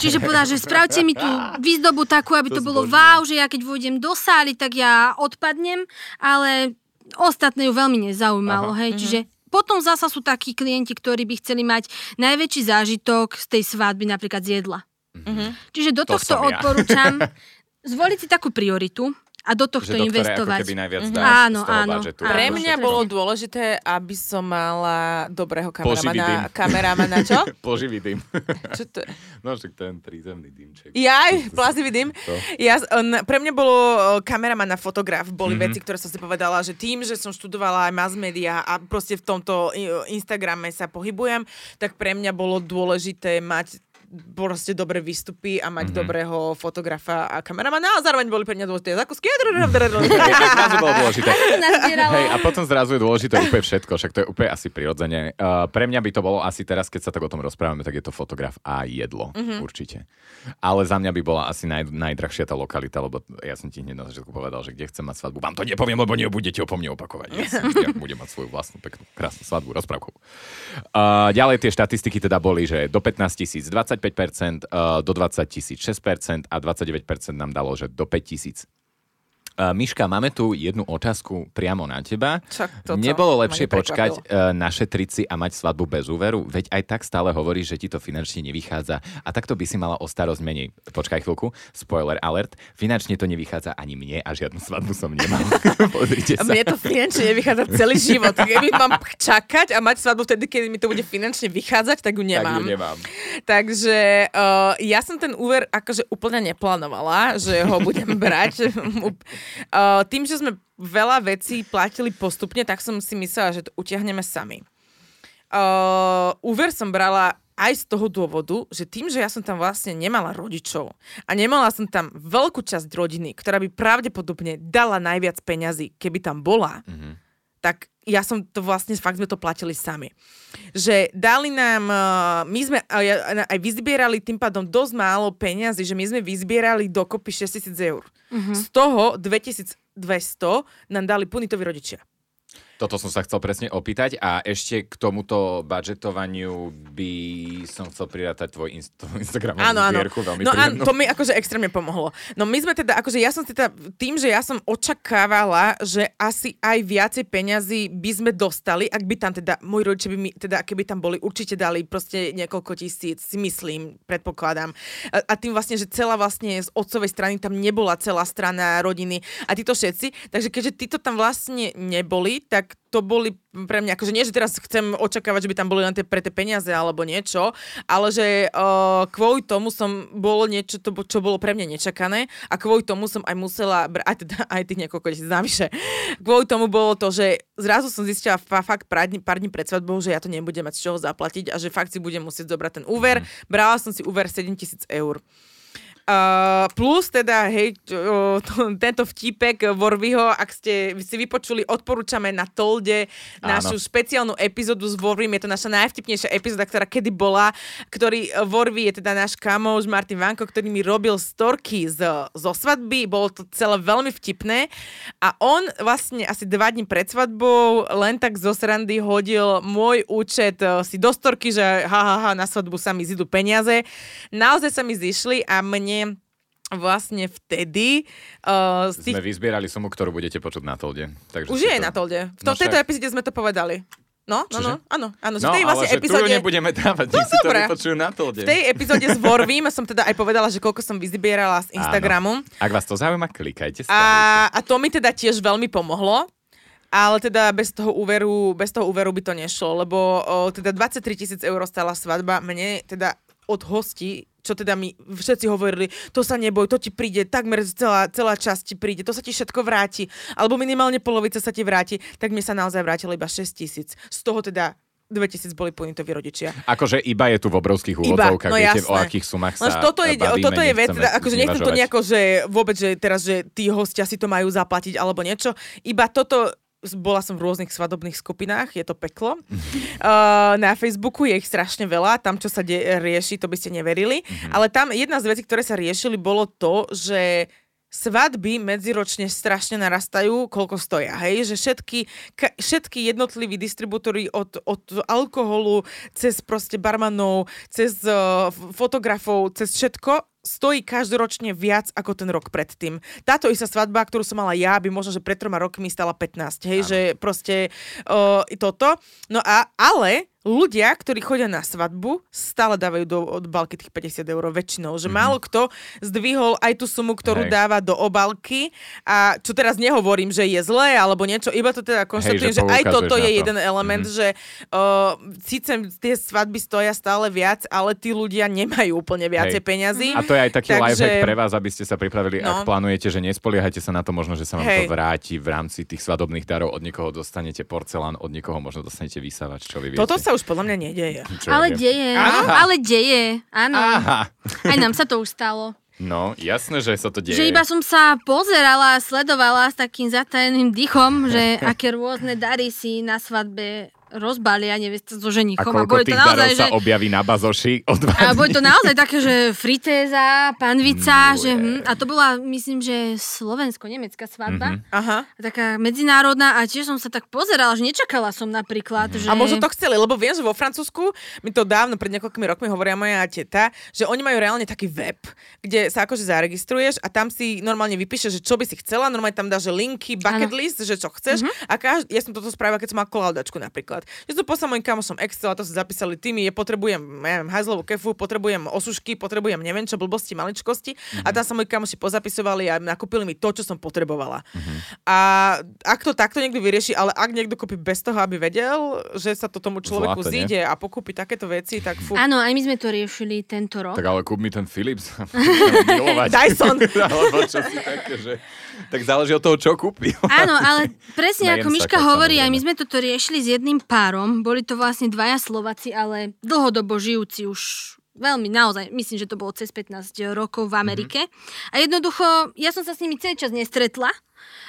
Čiže povedala, že spravte mi tú výzdobu takú, aby to, To bolo wow, že ja keď vôjdem do sály, tak ja odpadnem, ale ostatné ju veľmi nezaujímalo. Aha. Hej. Čiže potom zasa sú takí klienti, ktorí by chceli mať najväčší zážitok z tej svadby napríklad z jedla. Mhm. Čiže do To tohto ja. odporúčam zvoliť si takú prioritu a do tohto Že do ktorej ako investovať. keby najviac Mhm. dáš Áno, z toho áno, budžetu. áno. Pre mňa bolo dôležité, aby som mala dobrého kameramana. Kameramana, čo? Poživý dym. čo to je? No, však ten prízemný dymček. Jaj, plazivý dym. To. Ja, on, pre mňa bolo o, kameraman a fotograf, boli Mhm. mm-hmm. veci, ktoré som si povedala, že tým, že som študovala aj mass media a proste v tomto Instagrame sa pohybujem, tak pre mňa bolo dôležité mať proste dobré výstupy a mať mm-hmm. dobrého fotografa a kameramana a zároveň boli pre mňa dôležité zákusky. zrazu bolo dôležité. Hej, a potom zrazu je dôležité úplne všetko, však to je úplne asi prirodzene. Uh, pre mňa by to bolo asi teraz, keď sa tak o tom rozprávame, tak je to fotograf a jedlo, mm-hmm. určite. Ale za mňa by bola asi naj, najdrahšia tá lokalita, lebo ja som ti hneď na začiatku povedal, že kde chcem mať svadbu. Vám to nepoviem, lebo nebudete o mne opakovať. Ja, som, ja budem mať svoju vlastnú peknú, krásnu svadbu, rozprávku. Uh, ďalej tie štatistiky teda boli, že do 15 tisíc 25%, uh, do 20 tisíc 6% a 29% nám dalo, že do 5 tisíc Uh, Miška, máme tu jednu otázku priamo na teba. Čak toto Nebolo lepšie počkať, uh, našetriť si a mať svadbu bez úveru? Veď aj tak stále hovoríš, že ti to finančne nevychádza a takto by si mala o starosť menej. Počkaj chvíľku, spoiler alert, finančne to nevychádza ani mne a žiadnu svadbu som nemal. Pozrite sa. Mne to finančne nevychádza celý život. Keby mám čakať a mať svadbu vtedy, keď mi to bude finančne vychádzať, tak ju nemám. Tak ju nemám. Takže uh, ja som ten úver akože úplne neplánovala, že ho budem brať. Uh, tým, že sme veľa vecí platili postupne, tak som si myslela, že to utiahneme sami. Uh, úver som brala aj z toho dôvodu, že tým, že ja som tam vlastne nemala rodičov a nemala som tam veľkú časť rodiny, ktorá by pravdepodobne dala najviac peňazí, keby tam bola, mm-hmm. tak ja som to vlastne, fakt sme to platili sami. Že dali nám, uh, my sme aj vyzbierali tým pádom dosť málo peňazí, že my sme vyzbierali dokopy 6000 eur. Uh-huh. Z toho 2200 nám dali punitovi rodičia. Toto som sa chcel presne opýtať a ešte k tomuto budžetovaniu by som chcel prirátať tvoj inst- Instagram áno, áno. veľmi No áno, to mi akože extrémne pomohlo. No my sme teda, akože ja som teda, tým, že ja som očakávala, že asi aj viacej peňazí by sme dostali, ak by tam teda, môj rodiče by mi, teda keby tam boli, určite dali proste niekoľko tisíc, si myslím, predpokladám. A, a tým vlastne, že celá vlastne z otcovej strany tam nebola celá strana rodiny a títo všetci. Takže keďže títo tam vlastne neboli, tak tak to boli pre mňa, akože nie, že teraz chcem očakávať, že by tam boli len tie, pre tie peniaze alebo niečo, ale že uh, kvôli tomu som bolo niečo, to, čo bolo pre mňa nečakané a kvôli tomu som aj musela, aj, teda, aj tých niekoľko tisíc navyše, kvôli tomu bolo to, že zrazu som zistila fakt pár dní, pár dní pred svadbou, že ja to nebudem mať z čoho zaplatiť a že fakt si budem musieť zobrať ten úver. Mm. Brala som si úver 7000 eur. Uh, plus teda, hej, uh, to, tento vtípek Vorviho, ak ste si vypočuli, odporúčame na Tolde našu Áno. špeciálnu epizódu s Vorvim. Je to naša najvtipnejšia epizóda, ktorá kedy bola, ktorý Vorvi je teda náš kamoš Martin Vanko, ktorý mi robil storky z, zo svadby. Bolo to celé veľmi vtipné. A on vlastne asi dva dní pred svadbou len tak zo srandy hodil môj účet uh, si do storky, že ha, ha, ha, na svadbu sa mi zidú peniaze. Naozaj sa mi zišli a mne vlastne vtedy... Uh, z tých... Sme vyzbierali sumu, ktorú budete počuť na Tolde. Takže Už je to... na Tolde. V to, no tejto epizóde sme to povedali. No, no, no, áno, áno. No, tej vlastne ale epizóde... že nebudeme dávať, no, si dobre. to na tolde. V tej epizóde s Vorvím som teda aj povedala, že koľko som vyzbierala z Instagramu. Áno. Ak vás to zaujíma, klikajte. A, a to mi teda tiež veľmi pomohlo. Ale teda bez toho úveru, bez toho úveru by to nešlo, lebo o, teda 23 tisíc eur stala svadba. Mne teda od hostí čo teda mi všetci hovorili, to sa neboj, to ti príde, takmer celá, celá časť ti príde, to sa ti všetko vráti, alebo minimálne polovica sa ti vráti, tak mi sa naozaj vrátilo iba 6 tisíc. Z toho teda 2000 boli pointoví rodičia. Akože iba je tu v obrovských úvodzovkách, no viete, jasné. o akých sumách sa toto je, bavíme, toto je vec, akože nechcem to nejako, že vôbec, že teraz, že tí hostia si to majú zaplatiť alebo niečo. Iba toto bola som v rôznych svadobných skupinách, je to peklo. Uh, na Facebooku je ich strašne veľa, tam čo sa de- rieši, to by ste neverili. Mm-hmm. Ale tam jedna z vecí, ktoré sa riešili, bolo to, že svadby medziročne strašne narastajú, koľko stoja, hej, že všetky, ka, všetky jednotliví distribútory od, od alkoholu cez proste barmanov, cez uh, fotografov, cez všetko stojí každoročne viac ako ten rok predtým. Táto istá svadba, ktorú som mala ja, by možno, že pred troma rokmi stala 15, hej, ano. že proste uh, toto. No a, ale ľudia, ktorí chodia na svadbu, stále dávajú do obálky tých 50 eur väčšinou. Že mm-hmm. málo kto zdvihol aj tú sumu, ktorú Hej. dáva do obálky. A čo teraz nehovorím, že je zlé alebo niečo, iba to teda konštatujem, Hej, že, že aj toto je to. jeden element, mm-hmm. že uh, síce tie svadby stoja stále viac, ale tí ľudia nemajú úplne viacej Hej. peňazí. A to je aj taký Takže... lifehack pre vás, aby ste sa pripravili, no. ak plánujete, že nespoliehajte sa na to, možno, že sa vám Hej. to vráti v rámci tých svadobných darov. Od niekoho dostanete porcelán, od niekoho možno dostanete vysávač, čo vy viete. Toto sa už podľa mňa nedeje. Čo Ale deje, Aha. ale deje, áno. Aha. Aj nám sa to už stalo. No, jasné, že sa to deje. Že iba som sa pozerala a sledovala s takým zatajeným dychom, že aké rôzne dary si na svadbe rozbalia nevesta so a ženichom. A, koľko boli to naozaj, sa že... objaví na bazoši od vás. A boli to naozaj také, že fritéza, panvica, Mm, že, hm, a to bola, myslím, že slovensko-nemecká svadba. Mhm. Aha. Taká medzinárodná a tiež som sa tak pozerala, že nečakala som napríklad, Mhm. že... A možno to chceli, lebo viem, že vo Francúzsku, mi to dávno, pred niekoľkými rokmi hovoria moja teta, že oni majú reálne taký web, kde sa akože zaregistruješ a tam si normálne vypíšeš, že čo by si chcela, normálne tam dáš linky, bucket Áno. list, že čo chceš. A každý, ja som toto spravila, keď som mala kolaudačku napríklad. Že to poslala mojim kamošom Excel a to si zapísali tými, je potrebujem, ja neviem, hajzlovú kefu, potrebujem osušky, potrebujem neviem čo, blbosti, maličkosti. A tam sa moji kamoši pozapisovali a nakúpili mi to, čo som potrebovala. A ak to takto niekto vyrieši, ale ak niekto kúpi bez toho, aby vedel, že sa to tomu človeku Zlaté, nie? zíde a pokúpi takéto veci, tak fú. Áno, aj my sme to riešili tento rok. Tak ale kúp mi ten Philips. Dyson. Alebo čo si také, že... Tak záleží od toho, čo kúpi. Áno, ale presne ako Miška hovorí, aj my sme toto riešili s jedným párom. Boli to vlastne dvaja Slováci, ale dlhodobo žijúci už veľmi naozaj, myslím, že to bolo cez 15 rokov v Amerike. Mhm. A jednoducho, ja som sa s nimi celý čas nestretla.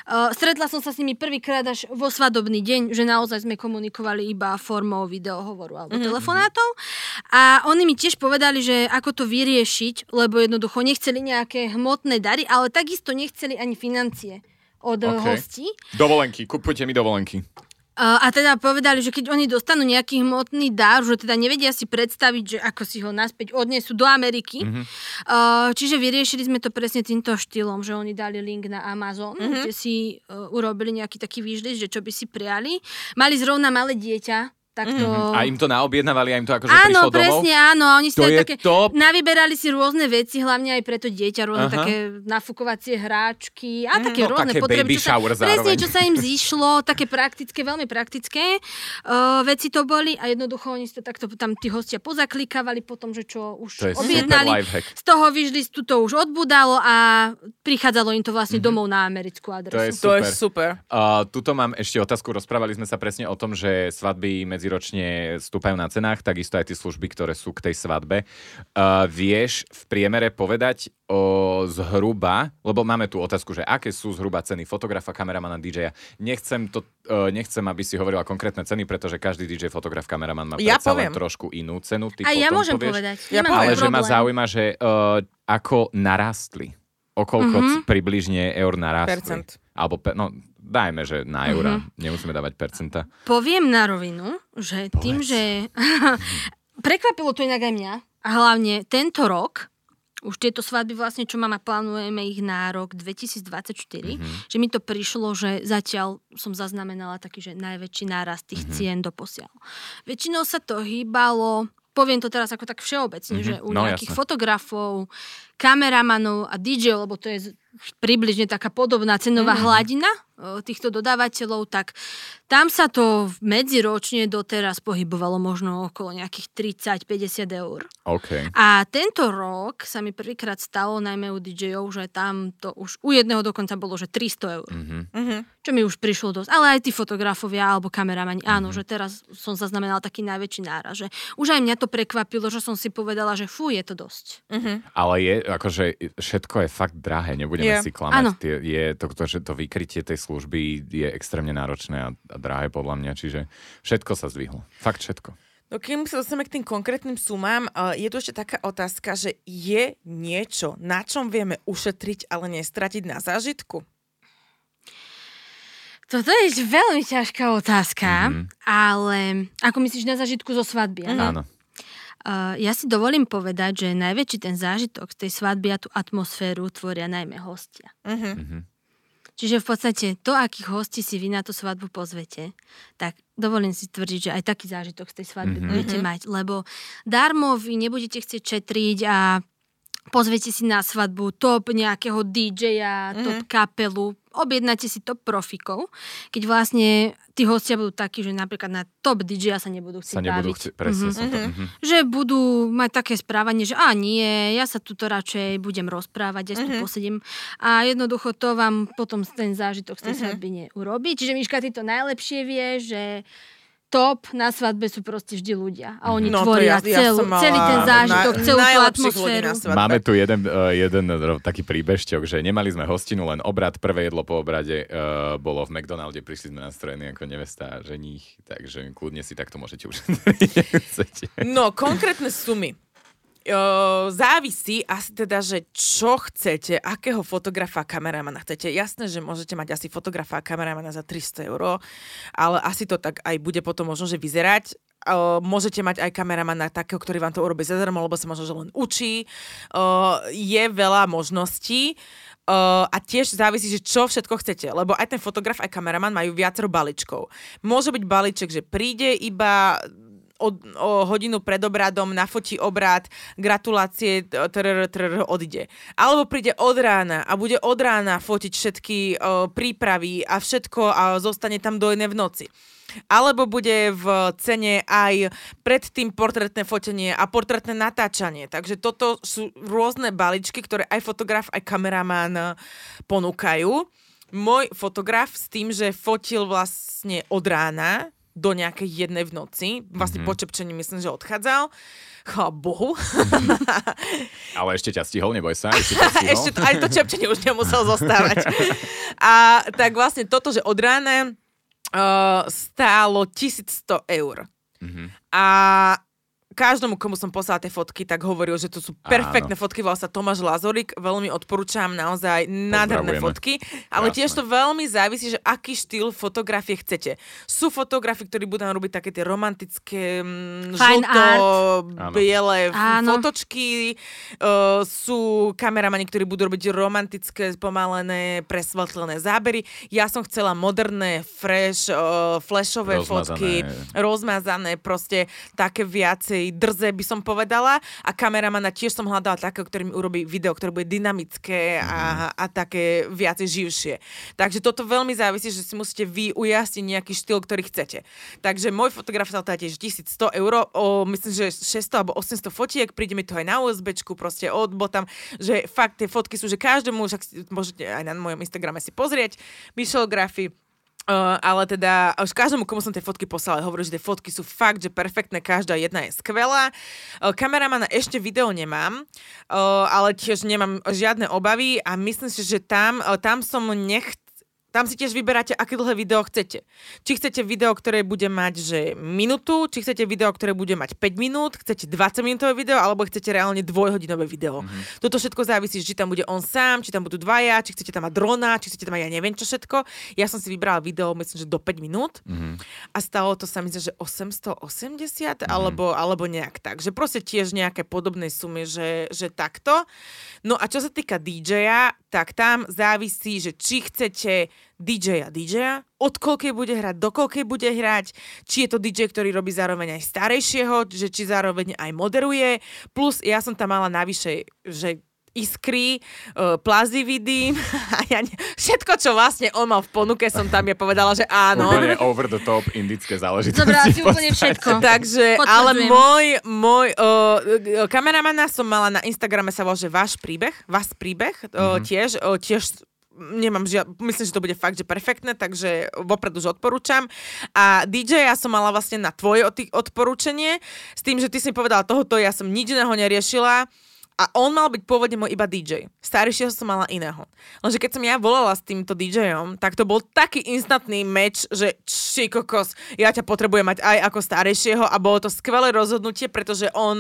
Uh, stretla som sa s nimi prvýkrát až vo svadobný deň, že naozaj sme komunikovali iba formou videohovoru alebo Mhm. telefonátov. A oni mi tiež povedali, že ako to vyriešiť, lebo jednoducho nechceli nejaké hmotné dary, ale takisto nechceli ani financie od OK. okay. hostí. Dovolenky, kupujte mi dovolenky. A, teda povedali, že keď oni dostanú nejaký hmotný dar, že teda nevedia si predstaviť, že ako si ho naspäť odnesú do Ameriky. Mhm. Uh, čiže vyriešili sme to presne týmto štýlom, že oni dali link na Amazon, Mhm. kde si uh, urobili nejaký taký výžlis, že čo by si prijali. Mali zrovna malé dieťa, tak to... A im to naobjednávali a im to akože Áno, prišlo domov? presne, áno. Oni si To je také, top. navyberali si rôzne veci, hlavne aj pre to dieťa, rôzne Aha. také nafukovacie hráčky a také no, rôzne také potreby. baby čo sa, shower presne, zároveň. čo sa im zišlo, také praktické, veľmi praktické uh, veci to boli a jednoducho oni si to takto tam tí hostia pozaklikávali potom, že čo už To je super objednali. Z toho vyžlistu to už odbudalo a prichádzalo im to vlastne domov na americkú adresu. Mhm. To je To je Super. super. Uh, tuto mám ešte otázku. Rozprávali sme sa presne o tom, že svadby medziročne stúpajú na cenách, takisto aj tie služby, ktoré sú k tej svadbe. Uh, vieš v priemere povedať o zhruba, lebo máme tu otázku, že aké sú zhruba ceny fotografa, kameramana, DJ-a. Nechcem, to, uh, nechcem, aby si hovorila konkrétne ceny, pretože každý DJ, fotograf, kameraman má Ja predsa poviem. len trošku inú cenu. Ty a ja môžem povieš. povedať. Ja. Ale ale že ma problém. zaujíma, že uh, ako narastli. O koľko Mhm. mm-hmm. približne eur narastli. Percent. Alebo, pe- no, dajme, že na eura. Mm-hmm. Nemusíme dávať percenta. Poviem na rovinu, že Povedz. tým, že prekvapilo to inak aj mňa a hlavne tento rok, už tieto svadby vlastne, čo mám a plánujeme ich na rok 2024, mm-hmm. že mi to prišlo, že zatiaľ som zaznamenala taký, že najväčší nárast tých mm-hmm. cien do posiaľ. Väčšinou sa to hýbalo poviem to teraz ako tak všeobecne, mm-hmm. že u No, nejakých jasné. fotografov, kameramanov a DJ, lebo to je približne taká podobná cenová mm-hmm. hladina týchto dodávateľov, tak tam sa to medziročne doteraz pohybovalo možno okolo nejakých 30-50 eur. OK. A tento rok sa mi prvýkrát stalo, najmä u DJ-ov, že tam to už u jedného dokonca bolo, že 300 eur. Mm-hmm. Mhm. Čo mi už prišlo dosť. Ale aj tí fotografovia alebo kameramani, áno, Mhm. že teraz som zaznamenala taký najväčší náraz. Že už aj mňa to prekvapilo, že som si povedala, že fú, je to dosť. Mhm. Ale je, akože všetko je fakt drahé, nebudeme Je. si klamať. Tie, je to, to, že to vykrytie tej služby je extrémne náročné a, a drahé podľa mňa, čiže všetko sa zdvihlo. Fakt všetko. No kým sa dostaneme k tým konkrétnym sumám, je tu ešte taká otázka, že je niečo, na čom vieme ušetriť, ale nestratiť na zážitku? Toto je veľmi ťažká otázka, Mhm. ale ako myslíš na zažitku zo svadby? áno? Áno. Uh, ja si dovolím povedať, že najväčší ten zážitok z tej svadby a tú atmosféru tvoria najmä hostia. Mhm. Mhm. Čiže v podstate to, akých hostí si vy na tú svadbu pozvete, tak dovolím si tvrdiť, že aj taký zážitok z tej svadby Mhm. mm-hmm. budete mať, lebo darmo vy nebudete chcieť šetriť a pozvete si na svadbu top nejakého DJ-a, Mhm. top kapelu, objednáte si top profikov, keď vlastne tí hostia budú takí, že napríklad na top DJ-a sa nebudú chcieť Sa nebudú baviť. chcieť, presne Mhm. som to. Mhm. Že budú mať také správanie, že a nie, ja sa tuto radšej budem rozprávať, ja si tu Mhm. posedím a jednoducho to vám potom ten zážitok z tej Mhm. svadby neurobí. Čiže Miška, ty to najlepšie vie, že top na svadbe sú proste vždy ľudia. A oni No, tvoria ja- ja celú, mala celý ten zážitok, na- celú tú atmosféru. Máme tu jeden, uh, jeden taký príbežťok, že nemali sme hostinu, len obrad. Prvé jedlo po obrade uh, bolo v McDonalde, prišli sme nastrojení ako nevesta a ženích, takže kľudne si takto môžete už. No, konkrétne sumy. Závisí asi teda, že čo chcete, akého fotografa a kameramana chcete. Jasné, že môžete mať asi fotografa a kameramana za 300 eur, ale asi to tak aj bude potom možno, že vyzerať. O, môžete mať aj kameramana takého, ktorý vám to urobí zadarmo, lebo sa možno, že len učí. O, je veľa možností. Uh, a tiež závisí, že čo všetko chcete, lebo aj ten fotograf, aj kameraman majú viacero balíčkov. Môže byť balíček, že príde iba o, o hodinu pred obradom, nafotí obrad, gratulácie, trr, trr, odíde. Alebo príde od rána a bude od rána fotiť všetky o, prípravy a všetko a zostane tam do jednej v noci. Alebo bude v cene aj predtým portrétne fotenie a portrétne natáčanie. Takže toto sú rôzne balíčky, ktoré aj fotograf, aj kameraman ponúkajú. Môj fotograf s tým, že fotil vlastne od rána do nejakej jednej v noci, vlastne mm-hmm. po čepčení myslím, že odchádzal. Chvala Bohu. Ale ešte ťa stihol, neboj sa. Ešte, ťa stihol. Ešte to, aj to čepčenie už nemusel zostávať. A tak vlastne toto, že od rána uh, stálo 1100 eur. Mhm. A každému, komu som poslala tie fotky, tak hovoril, že to sú perfektné fotky. Volal sa Tomáš Lazorik, veľmi odporúčam, naozaj nádherné fotky. Ale tiež to veľmi závisí, že aký štýl fotografie chcete. Sú fotografi, ktorí budú robiť také tie romantické mm, Fine žlto, Áno. biele Áno. fotočky. Uh, sú kameramani, ktorí budú robiť romantické, spomalené, presvetlené zábery. Ja som chcela moderné, fresh, uh, flashové Rozmazané. fotky, rozmazané, proste také viacej drze by som povedala. A kameramana tiež som hľadala takého, ktorý mi urobí video, ktoré bude dynamické a, a také viacej živšie. Takže toto veľmi závisí, že si musíte vy ujasniť nejaký štýl, ktorý chcete. Takže môj fotograf sa tiež 1100 eur, o, myslím, že 600 alebo 800 fotiek, príde mi to aj na USBčku, proste od tam, že fakt tie fotky sú, že každému, však môžete aj na mojom Instagrame si pozrieť, Michelle Grafy, Uh, ale teda už každému, komu som tie fotky poslala, hovorím, že tie fotky sú fakt, že perfektné, každá jedna je skvelá. Uh, kameramana ešte video nemám, ale tiež nemám žiadne obavy a myslím si, že tam, tam som nech tam si tiež vyberáte, aké dlhé video chcete. Či chcete video, ktoré bude mať že minútu, či chcete video, ktoré bude mať 5 minút, chcete 20 minútové video, alebo chcete reálne dvojhodinové video. Mm-hmm. Toto všetko závisí, či tam bude on sám, či tam budú dvaja, či chcete tam mať drona, či chcete tam mať ja neviem čo všetko. Ja som si vybrala video, myslím, že do 5 minút Mhm. a stalo to sa myslím, že 880 alebo, alebo nejak tak. Že proste tiež nejaké podobné sumy, že, že takto. No a čo sa týka DJ-a, tak tam závisí, že či chcete DJ-a DJ-a, od koľkej bude hrať, do koľkej bude hrať, či je to DJ, ktorý robí zároveň aj starejšieho, že či zároveň aj moderuje, plus ja som tam mala navyše, že iskry, uh, plazividy a ja ne, všetko, čo vlastne on mal v ponuke, som tam ja povedala, že áno. Úplne over the top indické záležitosti. Zobrala si úplne všetko. Takže, Potvrdzujem. ale môj, môj uh, kameramana som mala na Instagrame sa volá, že váš príbeh, váš príbeh, uh, tiež, uh, tiež nemám žiad, myslím, že to bude fakt, že perfektné, takže vopred už odporúčam. A DJ ja som mala vlastne na tvoje od- odporúčanie, s tým, že ty si mi povedala tohoto, ja som nič iného neriešila. A on mal byť pôvodne môj iba DJ. Staršieho som mala iného. Lenže keď som ja volala s týmto DJom, tak to bol taký instantný meč, že či kokos, ja ťa potrebujem mať aj ako starejšieho a bolo to skvelé rozhodnutie, pretože on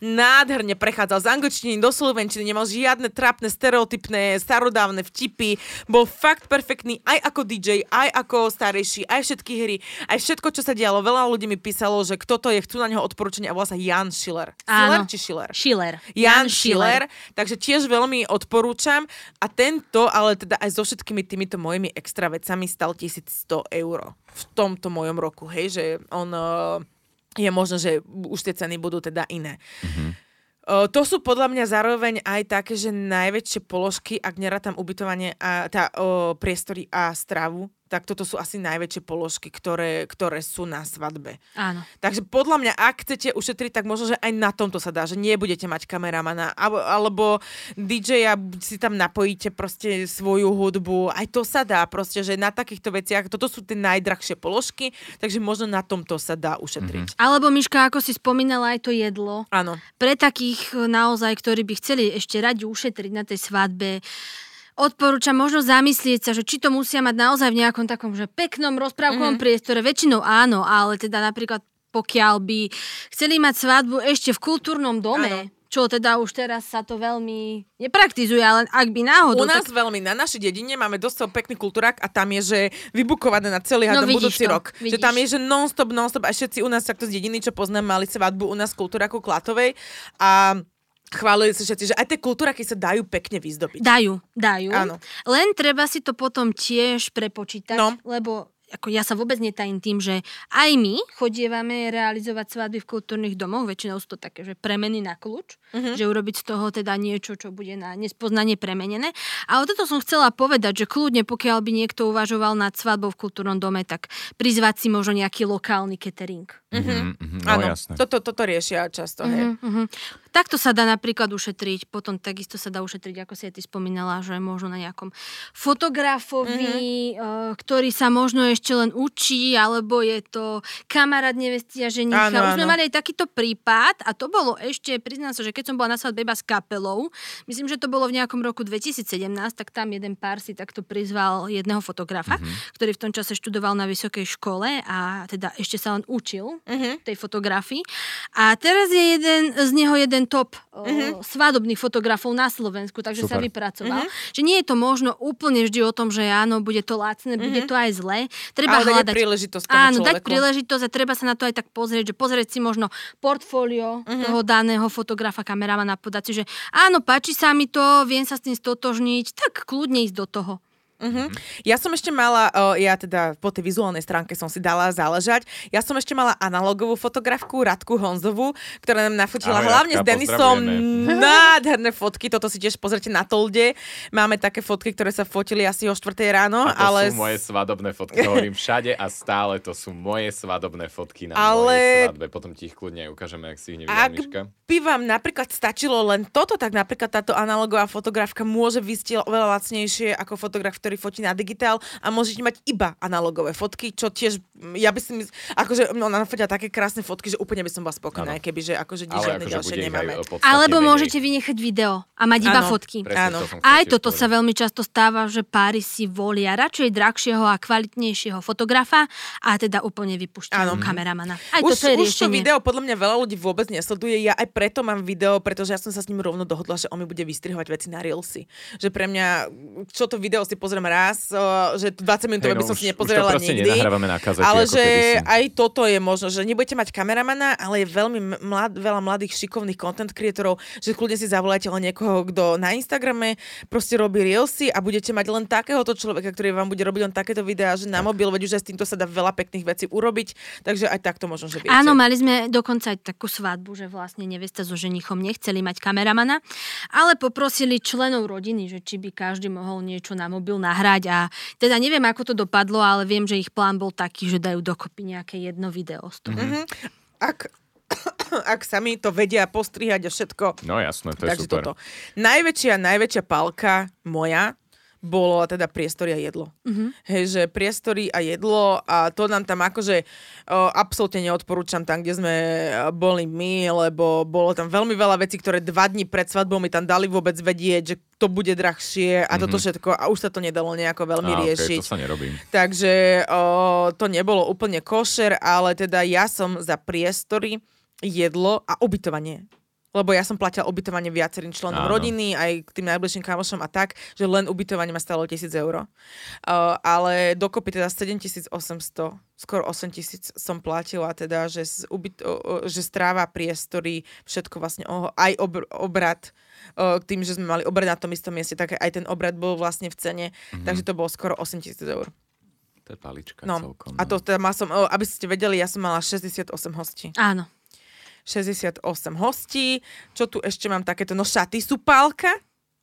nádherne prechádzal z angličtiny do slovenčiny, nemal žiadne trapné, stereotypné, starodávne vtipy, bol fakt perfektný aj ako DJ, aj ako starejší, aj všetky hry, aj všetko, čo sa dialo. Veľa ľudí mi písalo, že kto to je, chcú na neho odporúčanie a volá sa Jan Schiller. Schiller či Schiller? Schiller. Jan Schiller, takže tiež veľmi odporúčam. A tento, ale teda aj so všetkými týmito mojimi extra vecami stal 1100 eur v tomto mojom roku, hej, že on uh, je možno, že už tie ceny budú teda iné. Uh, to sú podľa mňa zároveň aj také, že najväčšie položky, ak nerátam ubytovanie a tá uh, priestory a stravu, tak toto sú asi najväčšie položky, ktoré, ktoré sú na svadbe. Áno. Takže podľa mňa, ak chcete ušetriť, tak možno, že aj na tomto sa dá, že nebudete mať kameramana, alebo, alebo DJ-a si tam napojíte proste svoju hudbu, aj to sa dá proste, že na takýchto veciach, toto sú tie najdrahšie položky, takže možno na tomto sa dá ušetriť. Alebo Miška, ako si spomínala, aj to jedlo. Áno. Pre takých e, naozaj, ktorí by chceli ešte radi ušetriť na tej svadbe, odporúčam možno zamyslieť sa, že či to musia mať naozaj v nejakom takom že peknom rozprávkovom mm-hmm. priestore. Väčšinou áno, ale teda napríklad pokiaľ by chceli mať svadbu ešte v kultúrnom dome, áno čo teda už teraz sa to veľmi nepraktizuje, ale ak by náhodou... U nás tak... veľmi, na našej dedine máme dosť pekný kultúrak a tam je, že vybukované na celý No, vidíš budúci to, rok. vidíš. Že tam je, že non-stop, non-stop a všetci u nás takto z dediny, čo poznám, mali svadbu u nás v kultúraku Klatovej a chválili sa všetci, že aj tie kultúraky sa dajú pekne vyzdobiť. Dajú, dajú. Áno. Len treba si to potom tiež prepočítať, No. lebo ako ja sa vôbec netajím tým, že aj my chodievame realizovať svadby v kultúrnych domoch, väčšinou sú to také, že premeny na kľúč, Mhm. že urobiť z toho teda niečo, čo bude na nespoznanie premenené. Ale toto som chcela povedať, že kľudne, pokiaľ by niekto uvažoval nad svadbou v kultúrnom dome, tak prizvať si možno nejaký lokálny catering. Mhm, mhm, no Áno, jasné. toto, toto riešia často, hej. Mhm, mhm. Takto sa dá napríklad ušetriť, potom takisto sa dá ušetriť, ako si aj ty spomínala, že možno na nejakom fotografovi, mm-hmm. ktorý sa možno ešte len učí, alebo je to kamarát nevestia ženicha. Áno, Už sme mali aj takýto prípad a to bolo ešte, priznám sa, že keď som bola na svadbe iba s kapelou, myslím, že to bolo v nejakom roku 2017, tak tam jeden pár si takto prizval jedného fotografa, mm-hmm. ktorý v tom čase študoval na vysokej škole a teda ešte sa len učil Mhm. tej fotografii. A teraz je jeden, z neho jeden top uh, svadobných fotografov na Slovensku, takže sa Super. vypracoval. Že nie je to možno úplne vždy o tom, že áno, bude to lacné, bude to aj zlé. Treba Ale dať hľadať... príležitosť tomu Áno, dať človeku. príležitosť a treba sa na to aj tak pozrieť, že pozrieť si možno portfólio toho daného fotografa, kameramana, podať si, že áno, páči sa mi to, viem sa s tým stotožniť, tak kľudne ísť do toho. Mhm. Ja som ešte mala, ja teda po tej vizuálnej stránke som si dala záležať, ja som ešte mala analogovú fotografku Radku Honzovú, ktorá nám nafotila Ahoj, hlavne Radka, s Denisom nádherné fotky, toto si tiež pozrite na Tolde. Máme také fotky, ktoré sa fotili asi o 4 ráno, A to ale... sú moje svadobné fotky, hovorím všade a stále to sú moje svadobné fotky na Ale- mojej svadbe. Potom ti ich kľudne ukážeme, ak si ich nevidela, Ak Miška. by vám napríklad stačilo len toto, tak napríklad táto analogová fotografka môže vysť oveľa lacnejšie ako fotograf, ktorý fotí na digitál a môžete mať iba analogové fotky, čo tiež, mm, ja by si mysl... akože no, ona nafotila také krásne fotky, že úplne by som bola spokojná, keby, že akože nič žiadne akože ďalšie nemáme. podstatne Alebo menej. môžete vynechať video a mať iba Áno. fotky. Áno. som Aj toto sa veľmi často stáva, že páry si volia radšej drahšieho a kvalitnejšieho fotografa a teda úplne vypušťajú Áno. kameramana. Aj už, toto je už to video podľa mňa veľa ľudí vôbec nesleduje. Ja aj preto mám video, pretože ja som sa s ním rovno dohodla, že on mi bude vystrihovať veci na Reelsy. Že pre mňa, čo to video si pozriem raz, o, že 20 minútové Hej, by no som už- si už to nepozerala nikdy. nenahrávame na kazete, ale že kedysi. aj toto je možno, že nebudete mať kameramana, ale je veľmi mlad, veľa mladých šikovných content creatorov, že kľudne si zavolajte len niekoho, kto na Instagrame proste robí Reelsy a budete mať len takéhoto človeka, ktorý vám bude robiť len takéto videá, že na mobil, veď už aj s týmto sa dá veľa pekných vecí urobiť, takže aj takto možno, že viete. Áno, mali sme dokonca aj takú svadbu, že vlastne nevesta so ženichom nechceli mať kameramana, ale poprosili členov rodiny, že či by každý mohol niečo na mobil nahrať a teda neviem, ako to dopadlo, ale viem, že ich plán bol taký, že dajú dokopy nejaké jedno video z toho. Mhm. Ak, ak sami to vedia postrihať a všetko, No jasné, to je Takže super. toto. Najväčšia, najväčšia palka moja bolo teda priestory a jedlo. Mhm. Mm-hmm. Hej, že priestory a jedlo a to nám tam akože o, absolútne neodporúčam tam, kde sme o, boli my, lebo bolo tam veľmi veľa vecí, ktoré dva dní pred svadbou mi tam dali vôbec vedieť, že to bude drahšie a mm-hmm. toto všetko a už sa to nedalo nejako veľmi okej, riešiť. to sa nerobí. Takže o, to nebolo úplne košer, ale teda ja som za priestory, jedlo a ubytovanie. Lebo ja som platila ubytovanie viacerým členom Áno. rodiny, aj k tým najbližším kamošom a tak, že len ubytovanie ma stalo 1000 eur. Uh, ale dokopy teda 7800, skoro 8000 som platila teda, že, z ubyt, o, že stráva priestory, všetko vlastne, o, aj obr, obrad, o, tým, že sme mali obrad na tom istom mieste, tak aj ten obrad bol vlastne v cene, mm-hmm. takže to bolo skoro 8000 eur. To je palička No, celkom. a to teda mal som, aby ste vedeli, ja som mala 68 hostí. Áno. 68 hostí. Čo tu ešte mám takéto? No šaty sú pálka.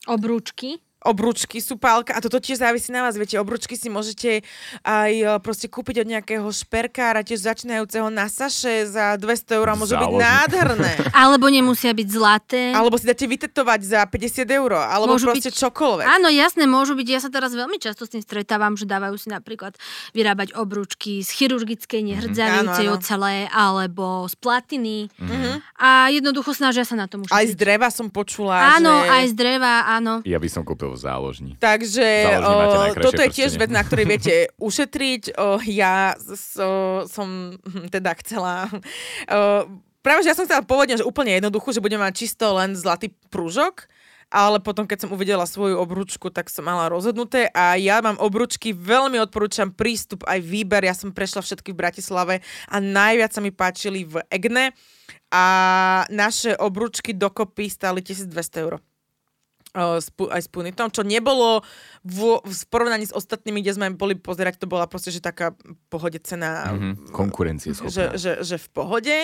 Obrúčky. Obručky sú pálka a toto tiež závisí na vás. Viete, obručky si môžete aj e, proste kúpiť od nejakého šperkára, tiež začínajúceho na saše za 200 eur a môžu byť nádherné. Alebo nemusia byť zlaté. Alebo si dáte vytetovať za 50 eur, alebo Môžu proste byť- čokoľvek. Áno, jasné, môžu byť. Ja sa teraz veľmi často s tým stretávam, že dávajú si napríklad vyrábať obrúčky z chirurgickej nehrdzavejúcej Áno, áno. ocele alebo z platiny. Mhm. A jednoducho snažia sa na tom už. Aj z dreva som počula, Áno, že... aj z dreva, áno. Ja by som kúpil v záložni. Takže o, toto je tiež vec, na ktorej viete ušetriť. O, ja so, som hm, teda chcela... O, práve, že ja som chcela pôvodne, že úplne jednoducho, že budem mať čisto len zlatý prúžok, ale potom, keď som uvidela svoju obručku, tak som mala rozhodnuté a ja mám obručky, veľmi odporúčam prístup aj výber. Ja som prešla všetky v Bratislave a najviac sa mi páčili v Egne a naše obručky dokopy stáli 1200 eur aj s punitom, čo nebolo v, v porovnaní s ostatnými, kde sme boli pozerať, to bola proste, že taká pohode cena, Mhm. Konkurencie že, že, že v pohode.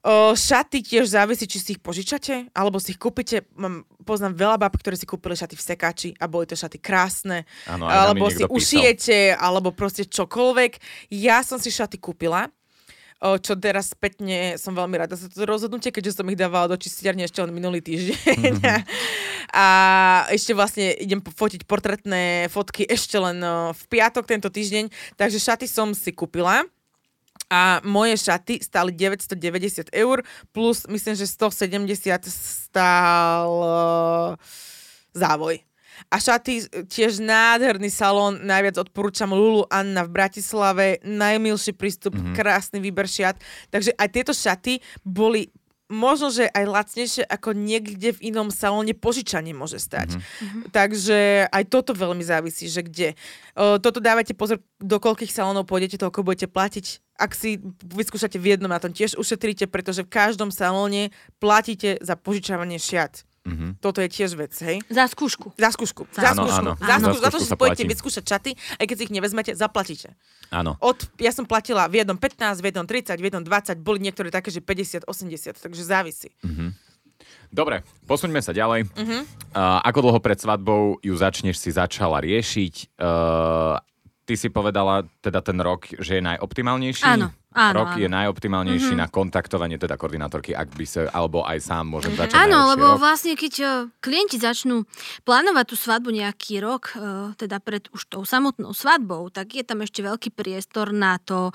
O, šaty tiež závisí, či si ich požičate, alebo si ich kúpite. Mám, poznám veľa bab, ktoré si kúpili šaty v sekáči a boli to šaty krásne. Nám alebo si niekto písal. ušijete, alebo proste čokoľvek. Ja som si šaty kúpila, čo teraz spätne som veľmi rada za to rozhodnutie, keďže som ich dávala do čistiarne ešte len minulý týždeň. a ešte vlastne idem fotiť portretné fotky ešte len v piatok tento týždeň, takže šaty som si kúpila. A moje šaty stáli 990 eur, plus myslím, že 170 stál závoj. A šaty, tiež nádherný salón, najviac odporúčam Lulu Anna v Bratislave, najmilší prístup, mm-hmm. krásny výber šiat. Takže aj tieto šaty boli možno, že aj lacnejšie ako niekde v inom salóne požičanie môže stať. Mm-hmm. Takže aj toto veľmi závisí, že kde. O, toto dávajte pozor, do koľkých salónov pôjdete, toľko budete platiť. Ak si vyskúšate v jednom, na tom tiež ušetríte, pretože v každom salóne platíte za požičávanie šiat. Mhm. Toto je tiež vec, hej? Za skúšku. Za skúšku. Za Áno, skúšku. áno. Za, Áno. skúšku. za to, že si pôjdete vyskúšať čaty, aj keď si ich nevezmete, zaplatíte. Áno. Od, ja som platila v jednom 15, v jednom 30, v jednom 20, boli niektoré také, že 50, 80, takže závisí. Dobre, posuňme sa ďalej. Mhm. Uh, ako dlho pred svadbou ju začneš si začala riešiť? Uh, ty si povedala teda ten rok, že je najoptimálnejší? Áno, áno, Rok áno. je najoptimálnejší na kontaktovanie teda koordinátorky, ak by sa, alebo aj sám môžem začať Áno, lebo rok. vlastne keď eh, klienti začnú plánovať tú svadbu nejaký rok, eh, teda pred už tou samotnou svadbou, tak je tam ešte veľký priestor na to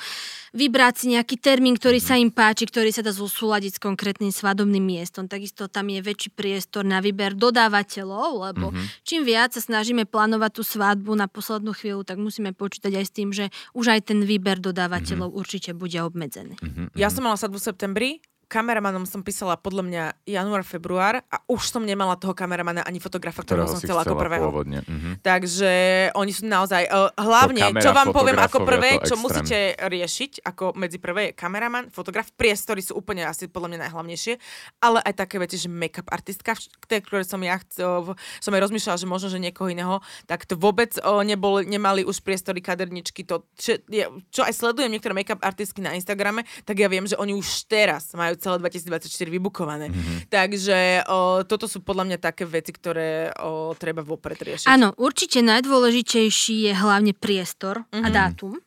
vybrať si nejaký termín, ktorý sa im páči, ktorý sa dá zosúľadiť s konkrétnym svadobným miestom. Takisto tam je väčší priestor na výber dodávateľov, lebo čím viac sa snažíme plánovať tú svadbu na poslednú chvíľu, tak musíme počítať aj s tým, že už aj ten výber dodávateľov určite bude obmedzený. Ja som mala sadbu v septembri, kameramanom som písala podľa mňa január, február a už som nemala toho kameramana ani fotografa, ktorého ktorého som si chcela ako prvého. pôvodne. Mhm. Takže oni sú naozaj, uh, hlavne, kamera, čo vám poviem ako prvé, čo extrém. musíte riešiť, ako medzi prvé je kameraman, fotograf, priestory sú úplne asi podľa mňa najhlavnejšie, ale aj také veci, že make-up artistka, ktoré som ja chcel, som aj rozmýšľala, že možno, že niekoho iného, tak to vôbec uh, nebol, nemali už priestory kaderničky, to, čo, je, čo aj sledujem niektoré make-up artistky na Instagrame, tak ja viem, že oni už teraz majú celé 2024 vybukované. Mm-hmm. Takže o, toto sú podľa mňa také veci, ktoré o, treba vopred riešiť. Áno, určite najdôležitejší je hlavne priestor a dátum.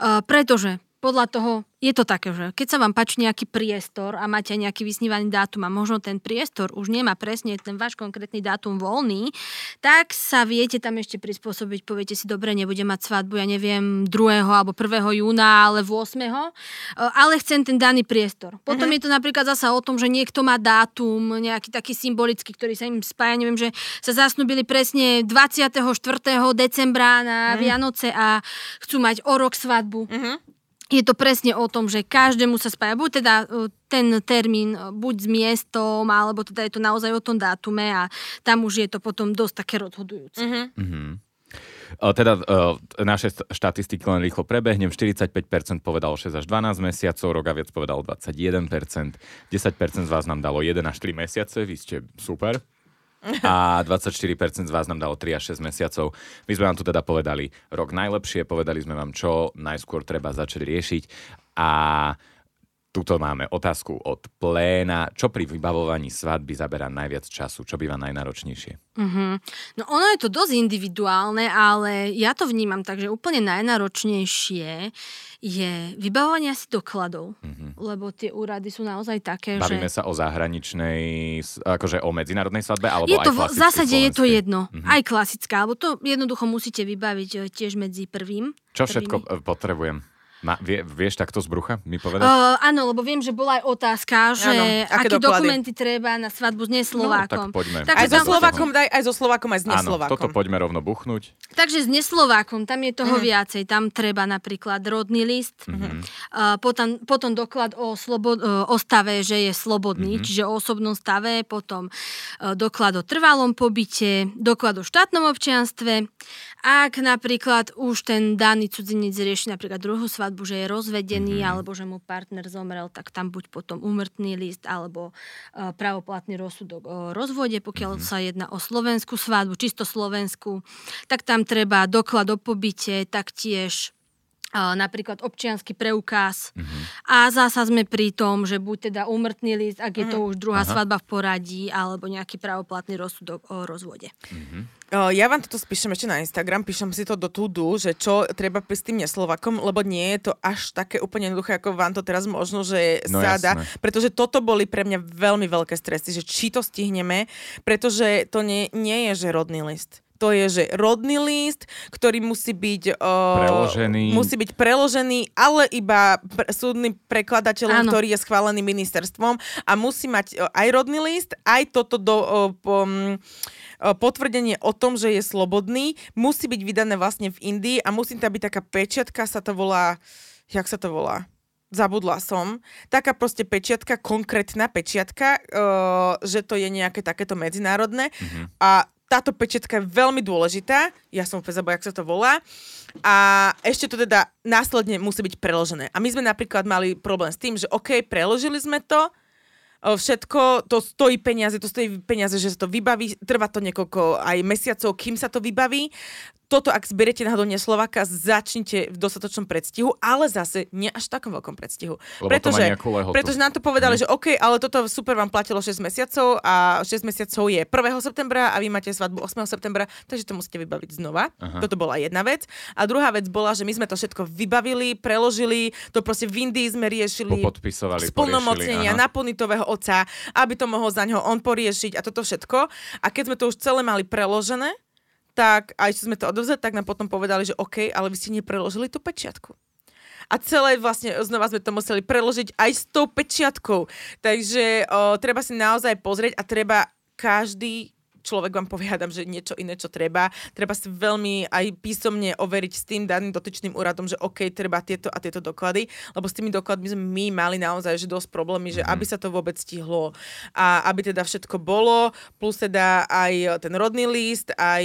Uh, pretože podľa toho je to také, že keď sa vám páči nejaký priestor a máte nejaký vysnívaný dátum a možno ten priestor už nemá presne ten váš konkrétny dátum voľný, tak sa viete tam ešte prispôsobiť. Poviete si, dobre, nebudem mať svadbu, ja neviem, 2. alebo 1. júna, ale 8. uh, ale chcem ten daný priestor. Potom je to napríklad zasa o tom, že niekto má dátum, nejaký taký symbolický, ktorý sa im spája, neviem, že sa zasnubili presne 24. decembra na Vianoce a chcú mať o rok svadbu. Je to presne o tom, že každému sa spája buď teda e, ten termín e, buď s miestom, alebo teda je to naozaj o tom dátume a tam už je to potom dosť také rozhodujúce. Mhm. E, Teda naše st- štatistiky len rýchlo prebehnem. 45% povedalo 6 až 12 mesiacov, rok a viac povedalo 21%, 10% z vás nám dalo 1 až 3 mesiace, vy ste super. A 24% z vás nám dalo 3 až 6 mesiacov. My sme vám tu teda povedali rok najlepšie, povedali sme vám, čo najskôr treba začať riešiť. A Tuto máme otázku od pléna. Čo pri vybavovaní svadby zaberá najviac času? Čo býva najnáročnejšie? Uh-huh. No ono je to dosť individuálne, ale ja to vnímam tak, že úplne najnáročnejšie je vybavovanie asi dokladov, uh-huh. lebo tie úrady sú naozaj také, Bavíme že... sa o zahraničnej, akože o medzinárodnej svadbe, alebo je to, aj v zásade je to jedno, Mhm. uh-huh. aj klasická, alebo to jednoducho musíte vybaviť e, tiež medzi prvým. Čo prvými. všetko e, potrebujem? Ma, vie, vieš takto z brucha mi povedať? Uh, áno, lebo viem, že bola aj otázka, že Áno, aké aké doklady? dokumenty treba na svadbu s neslovákom. No, tak poďme. Takže Aj so Slovákom daj, aj so Slovákom, aj s Áno, neslovákom. toto poďme rovno buchnúť. Takže s neslovákom, tam je toho Mhm. viacej. Tam treba napríklad rodný list, Mhm. uh, potom, potom doklad o, slobo, uh, o stave, že je slobodný, Mhm. čiže o osobnom stave, potom uh, doklad o trvalom pobyte, doklad o štátnom občianstve. Ak napríklad už ten daný cudzinec rieši napríklad druhú svadbu, že je rozvedený, Mhm. alebo že mu partner zomrel, tak tam buď potom umrtný list, alebo uh, pravoplatný rozsudok o rozvode, pokiaľ Mhm. sa jedná o slovenskú svadbu, čisto slovenskú, tak tam treba doklad o pobyte, taktiež napríklad občiansky preukaz. Mhm. A zasa sme pri tom, že buď teda úmrtný list, ak je to už druhá Aha. svadba v poradí, alebo nejaký pravoplatný rozsudok o rozvode. O, Ja vám toto spíšem ešte na Instagram, píšem si to do tudu, že čo treba s tým neslovakom, lebo nie je to až také úplne jednoduché, ako vám to teraz možno, že No sa dá. Pretože toto boli pre mňa veľmi veľké stresy, že či to stihneme, pretože to nie, nie je, že rodný list. To je, že rodný list, ktorý musí byť... O, Preložený. Musí byť preložený, ale iba pr- súdnym prekladateľom, Áno. ktorý je schválený ministerstvom a musí mať o, aj rodný list, aj toto do, po, mm, o, potvrdenie o tom, že je slobodný, musí byť vydané vlastne v Indii a musí tam byť taká pečiatka, sa to volá, jak sa to volá? Zabudla som. Taká proste pečiatka, konkrétna pečiatka, uh, že to je nejaké takéto medzinárodné. Mhm. A táto pečiatka je veľmi dôležitá. Ja som úplne zabudla, jak sa to volá. A ešte to teda následne musí byť preložené. A my sme napríklad mali problém s tým, že OK, preložili sme to, o, všetko, to stojí peniaze, to stojí peniaze, že sa to vybaví, trvá to niekoľko aj mesiacov, kým sa to vybaví. Toto, ak zberiete náhodou neslováka, začnite v dostatočnom predstihu, ale zase nie až v takom veľkom predstihu. Lebo pretože, pretože nám to povedali, že OK, ale toto super vám platilo 6 mesiacov a 6 mesiacov je 1. septembra a vy máte svadbu 8. septembra, takže to musíte vybaviť znova. Aha. Toto bola jedna vec. A druhá vec bola, že my sme to všetko vybavili, preložili, to proste v Indii sme riešili splnomocnenia na ponitového otca, aby to mohol za ňo on poriešiť a toto všetko. A keď sme to už celé mali preložené, tak aj čo sme to odovzali, tak nám potom povedali, že OK, ale vy ste nepreložili tú pečiatku. A celé vlastne znova sme to museli preložiť aj s tou pečiatkou. Takže o, treba si naozaj pozrieť a treba každý človek vám povie, že niečo iné, čo treba. Treba si veľmi aj písomne overiť s tým daným dotyčným úradom, že OK, treba tieto a tieto doklady, lebo s tými dokladmi sme my mali naozaj že dosť problémy, že aby sa to vôbec stihlo a aby teda všetko bolo, plus teda aj ten rodný list, aj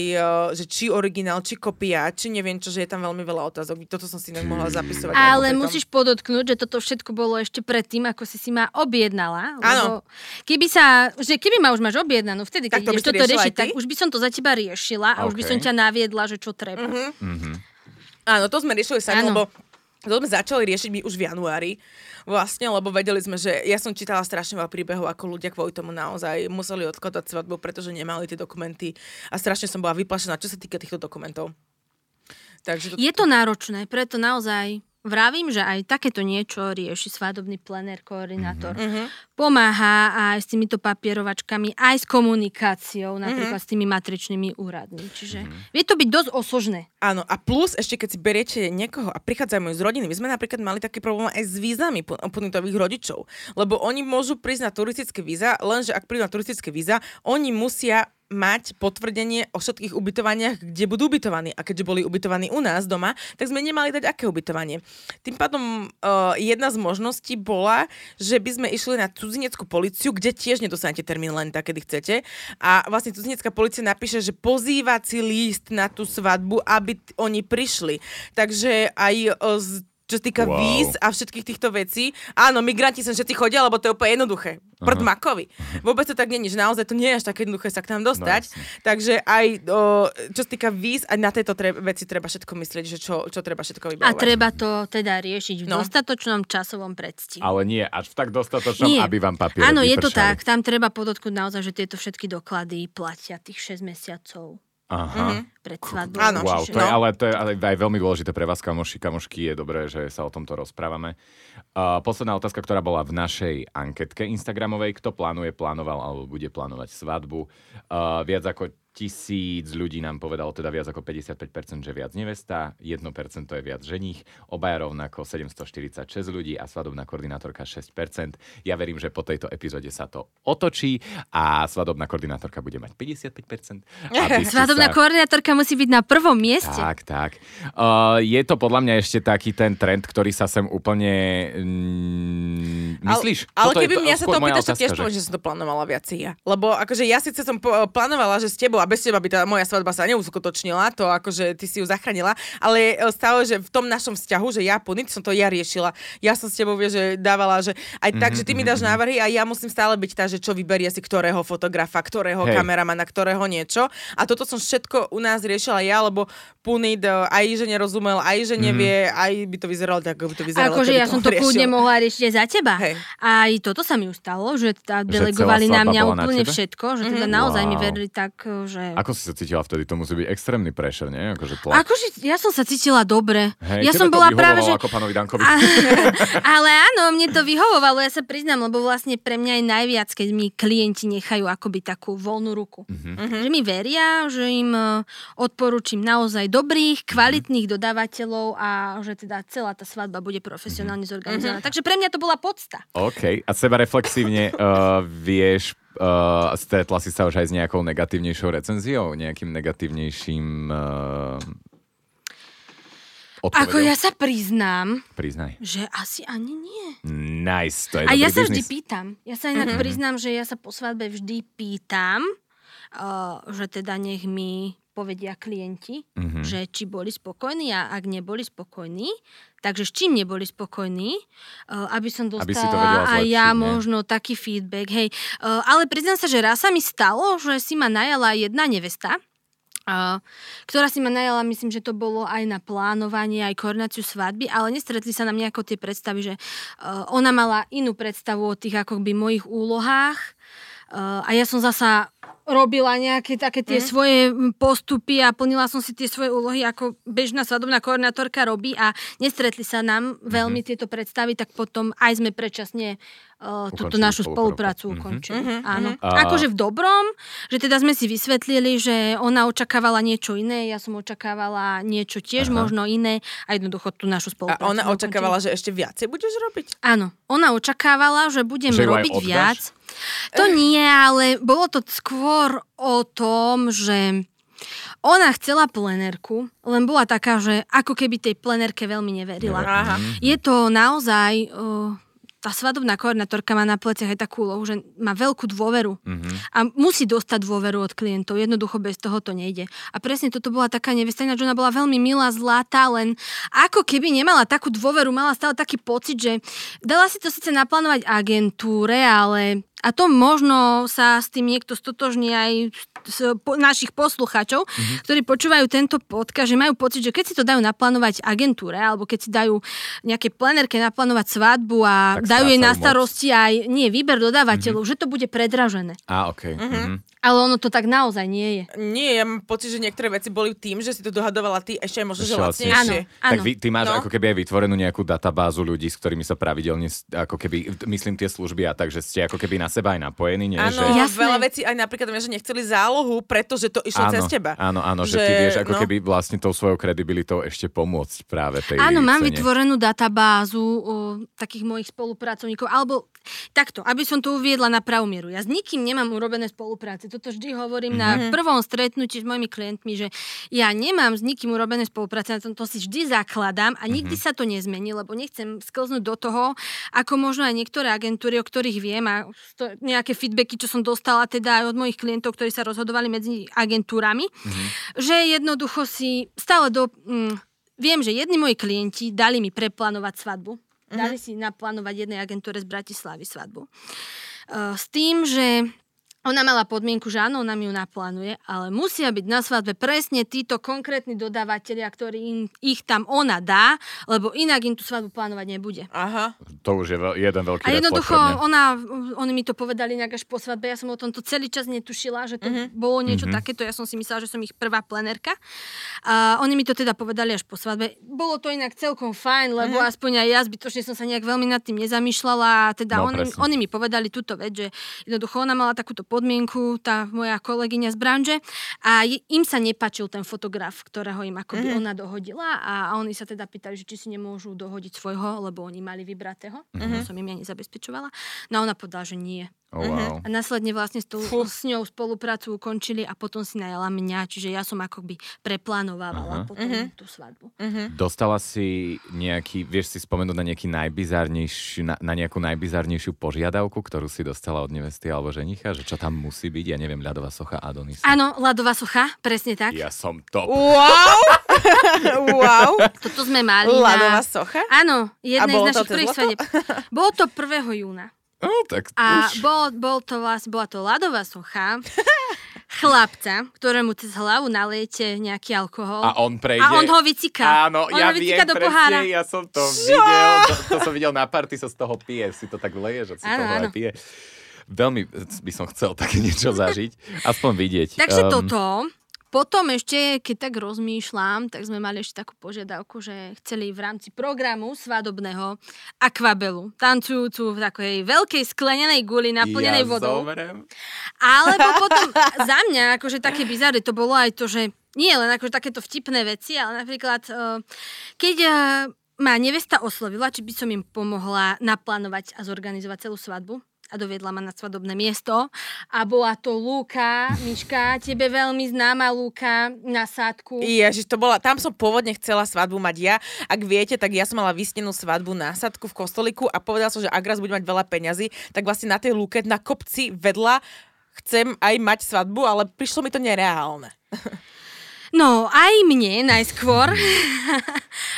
že či originál, či kopia, či neviem čo, že je tam veľmi veľa otázok. Toto som si inak mohla zapisovať. Ale musíš podotknúť, že toto všetko bolo ešte predtým, ako si si ma objednala. Áno. Keby sa, že keby ma už máš objednanú, vtedy, keď Tak to ideš toto riešiť, tak už by som to za teba riešila a už by som ťa naviedla, že čo treba. Mhm. Mhm. Áno, to sme riešili sami, lebo to sme začali riešiť my už v januári. Vlastne, lebo vedeli sme, že ja som čítala strašne veľa príbehov, ako ľudia kvôli tomu naozaj museli odkladať svadbu, pretože nemali tie dokumenty a strašne som bola vyplašená, čo sa týka týchto dokumentov. Takže to... Je to náročné, preto naozaj vravím, že aj takéto niečo rieši svadobný plenér, koordinátor. Mhm. Pomáha aj s týmito papierovačkami, aj s komunikáciou, Mhm. napríklad s tými matričnými úradmi. Čiže vie to byť dosť osožné. Áno, a plus ešte keď si beriete niekoho a prichádzajú z rodiny, my sme napríklad mali taký problém aj s vízami punitových rodičov, lebo oni môžu prísť na turistické víza, lenže ak prídu na turistické víza, oni musia mať potvrdenie o všetkých ubytovaniach, kde budú ubytovaní. A keďže boli ubytovaní u nás doma, tak sme nemali dať aké ubytovanie. Tým pádom uh, jedna z možností bola, že by sme išli na cudzineckú policiu, kde tiež nedostanete termín len tak, kedy chcete. A vlastne cudzinecká policia napíše, že pozývací list na tú svadbu, aby t- oni prišli. Takže aj uh, z čo sa týka Wow. víz a všetkých týchto vecí. Áno, migranti sem všetci chodia, lebo to je úplne jednoduché. Prd makovi. Vôbec to tak není, že naozaj to nie je až také jednoduché sa k nám dostať. No, jasne. Takže aj o, čo sa týka víz, aj na tieto tre- veci treba všetko myslieť, že čo, čo treba všetko A vybavovať. treba to teda riešiť v No. dostatočnom časovom predstihu. Ale nie až v tak dostatočnom, Nie. aby vám papier Áno, je to tak. Tam treba podotknúť naozaj, že tieto všetky doklady platia tých 6 mesiacov Aha. Pred svadbou. Áno. Wow, to je, No. ale to je ale aj veľmi dôležité pre vás, kamoši, kamošky. Je dobré, že sa o tomto rozprávame. Uh, posledná otázka, ktorá bola v našej anketke Instagramovej. Kto plánuje, plánoval alebo bude plánovať svadbu? Uh, viac ako tisíc ľudí nám povedalo, teda viac ako 55%, že viac nevesta, 1% je viac ženích, obaja rovnako 746 ľudí a svadobná koordinátorka 6%. Ja verím, že po tejto epizóde sa to otočí a svadobná koordinátorka bude mať 55%. aby Svadobná sa- koordinátorka musí byť na prvom mieste. tak, tak. Uh, je to podľa mňa ešte taký ten trend, ktorý sa sem úplne... Mm, myslíš? Ale, ale je keby to- mňa sa to moja opýtaš, tak tiež že- poviem, že som to plánovala viacej ja. Lebo akože ja síce som plánovala, že s tebou a bez teba by tá moja svadba sa neuskutočnila, to akože ty si ju zachránila, ale stále, že v tom našom vzťahu, že ja punit som to ja riešila. Ja som s tebou, vieš, že dávala, že aj tak, Mhm, že ty mi dáš návrhy a ja musím stále byť tá, že čo vyberie si ktorého fotografa, ktorého Hej. kameramana, ktorého niečo. A toto som všetko u nás riešila ja, lebo punit e, aj že nerozumel, aj že Mhm. nevie, aj by to vyzeralo tak, ako by to vyzeralo. Akože ja som to riešil. kľudne mohla riešiť aj za teba. Hej. Aj toto sa mi už stalo, že tá Že delegovali celá na mňa na úplne tebe? všetko, že teda Mhm. naozaj mi Wow. verili tak, že... Ako si sa cítila vtedy? To musí byť extrémny pressure, nie? Akože tlak. Akože ja som sa cítila dobre. Hej, ja tebe som to bola práve, že... ako pánovi Dankovi. A, ale áno, mne to vyhovovalo, ja sa priznám, lebo vlastne pre mňa je najviac, keď mi klienti nechajú akoby takú voľnú ruku. Mhm. Že mi veria, že im e, odporúčim naozaj dobrých, kvalitných dodávateľov a že teda celá tá svadba bude profesionálne zorganizovaná. Takže pre mňa to bola podsta. OK. A seba reflexívne uh, vieš, uh, stretla si sa už aj s nejakou negatívnejšou recenziou? Nejakým negatívnejším uh? Ako ja sa priznám, Priznaj. že asi ani nie. Nice, to je A dobrý ja sa vždy pýtam. Ja sa inak priznám, že ja sa po svadbe vždy pýtam, uh, že teda nech mi povedia klienti, Mhm. že či boli spokojní a ak neboli spokojní, takže s čím neboli spokojní, uh, aby som dostala Aby si to vedela aj ja nie? možno taký feedback. Hej. Uh, ale priznám sa, že raz sa mi stalo, že si ma najala jedna nevesta, Uh, ktorá si ma najala, myslím, že to bolo aj na plánovanie, aj koordináciu svadby, ale nestretli sa nám nejako tie predstavy, že ona mala inú predstavu o tých akoby mojich úlohách a ja som zasa robila nejaké také tie mm. svoje postupy a plnila som si tie svoje úlohy, ako bežná svadobná koordinátorka robí a nestretli sa nám veľmi tieto predstavy, tak potom aj sme predčasne uh, túto našu spoluprácu. Mhm. ukončili. Áno. A- Akože v dobrom, že teda sme si vysvetlili, že ona očakávala niečo iné, ja som očakávala niečo tiež Aha. možno iné a jednoducho tú našu A spoluprácu. ona sme očakávala, že ešte viacej budeš robiť? Áno, ona očakávala, že budem Že robiť viac. To nie, ale bolo to skôr o tom, že ona chcela plenerku, len bola taká, že ako keby tej plenerke veľmi neverila. Aha. Je to naozaj... Uh, tá svadobná koordinátorka má na pleciach aj takú úlohu, že má veľkú dôveru Mhm. a musí dostať dôveru od klientov. Jednoducho bez toho to nejde. A presne toto bola taká nevesta, ináč ona bola veľmi milá, zlatá, len ako keby nemala takú dôveru, mala stále taký pocit, že dala si to síce naplánovať agentúre, ale a to možno sa s tým niekto stotožní aj z po, našich poslucháčov, Mhm. mm-hmm. ktorí počúvajú tento podcast, že majú pocit, že keď si to dajú naplánovať agentúre, alebo keď si dajú nejaké plenerke naplánovať svadbu a Tak dajú jej na strácajú moc. starosti aj nie výber dodávateľov, mm-hmm. že to bude predražené. Á, OK. Mhm. Ale ono to tak naozaj nie je. Nie, ja mám pocit, že niektoré veci boli tým, že si to dohadovala ty ešte aj možno, že Ešte lacnejšie. Áno. Tak vy, ty máš No. ako keby aj vytvorenú nejakú databázu ľudí, s ktorými sa pravidelne, ako keby, myslím tie služby a tak, že ste ako keby na seba aj napojení, nie? Áno, že... Jasné. veľa vecí aj napríklad, že nechceli zálohu, pretože to išlo cez teba. Áno, áno, že, Že, ty vieš ako no. keby vlastne tou svojou kredibilitou ešte pomôcť práve tej Áno, mám cene. vytvorenú databázu o, takých mojich spolupracovníkov, alebo takto, aby som to uviedla na pravú mieru. Ja s nikým nemám urobené spolupráce. Toto vždy hovorím mm-hmm. na prvom stretnutí s mojimi klientmi, že ja nemám s nikým urobené spolupráce, na tom to si vždy zakladám a nikdy mm-hmm. sa to nezmení, lebo nechcem sklznúť do toho, ako možno aj niektoré agentúry, o ktorých viem a to, nejaké feedbacky, čo som dostala teda aj od mojich klientov, ktorí sa rozhodovali medzi agentúrami, mm-hmm. že jednoducho si stále do... Mm, viem, že jedni moji klienti dali mi preplánovať svadbu. Dali si naplánovať jednej agentúre z Bratislavy svadbu. Uh, s tým, že ona mala podmienku, že áno, ona mi ju naplánuje, ale musia byť na svadbe presne títo konkrétni dodávateľia, ktorí im, ich tam ona dá, lebo inak im tú svadbu plánovať nebude. Aha. To už je veľ, jeden veľký A jednoducho, ona, oni mi to povedali nejak až po svadbe, ja som o tomto celý čas netušila, že to Mhm. bolo niečo takéto, ja som si myslela, že som ich prvá plenerka. A oni mi to teda povedali až po svadbe. Bolo to inak celkom fajn, lebo Mhm. aspoň aj ja zbytočne som sa nejak veľmi nad tým nezamýšľala. A Teda No, oni, presne. oni mi povedali túto vec, že jednoducho ona mala takúto podmienku, tá moja kolegyňa z branže a im sa nepačil ten fotograf, ktorého im akoby Mhm. ona dohodila a, a oni sa teda pýtali, že či si nemôžu dohodiť svojho, lebo oni mali vybratého. Mhm. To som im ja nezabezpečovala. No a ona povedala, že nie. Oh, wow. A následne vlastne s, tou, Fú. s ňou spoluprácu ukončili a potom si najala mňa, čiže ja som akoby preplánovávala Aha. potom Mhm. tú svadbu. Dostala si nejaký, vieš si spomenúť na nejaký najbizarnejší, na, na nejakú najbizarnejšiu požiadavku, ktorú si dostala od nevesty alebo ženicha, že čo tam musí byť, ja neviem, ľadová socha Adonis. Áno, ľadová socha, presne tak. Ja som top. Wow! wow! Toto sme mali Ľadová na... socha? Áno, jednej bolo z to našich prvých svadieb. Bolo to 1. júna. No, tak A už. bol, bol to vlastne, bola to ľadová socha chlapca, ktorému cez hlavu naliete nejaký alkohol. A on prejde. A on ho vycíka. Áno, on ja ho viem do pohára. presne, ja som to videl, to, to som videl na party, sa z toho pije, si to tak leje, že si Áno, toho áno. pije. Veľmi by som chcel také niečo zažiť, aspoň vidieť. Takže Um, toto. Potom ešte, keď tak rozmýšľam, tak sme mali ešte takú požiadavku, že chceli v rámci programu svadobného akvabelu, tancujúcu v takej veľkej sklenenej guli naplnenej ja vodou. Zomrem. Alebo potom za mňa, akože také bizary, to bolo aj to, že nie len akože takéto vtipné veci, ale napríklad, eh, keď eh, ma nevesta oslovila, či by som im pomohla naplánovať a zorganizovať celú svadbu a doviedla ma na svadobné miesto a bola to Lúka, Miška, tebe veľmi známa Lúka na sádku. Ježiš, to bola, tam som pôvodne chcela svadbu mať ja. Ak viete, tak ja som mala vysnenú svadbu na sadku v kostolíku a povedala som, že ak raz budem mať veľa peňazí, tak vlastne na tej lúke, na kopci vedľa chcem aj mať svadbu, ale prišlo mi to nereálne. No, aj mne najskôr.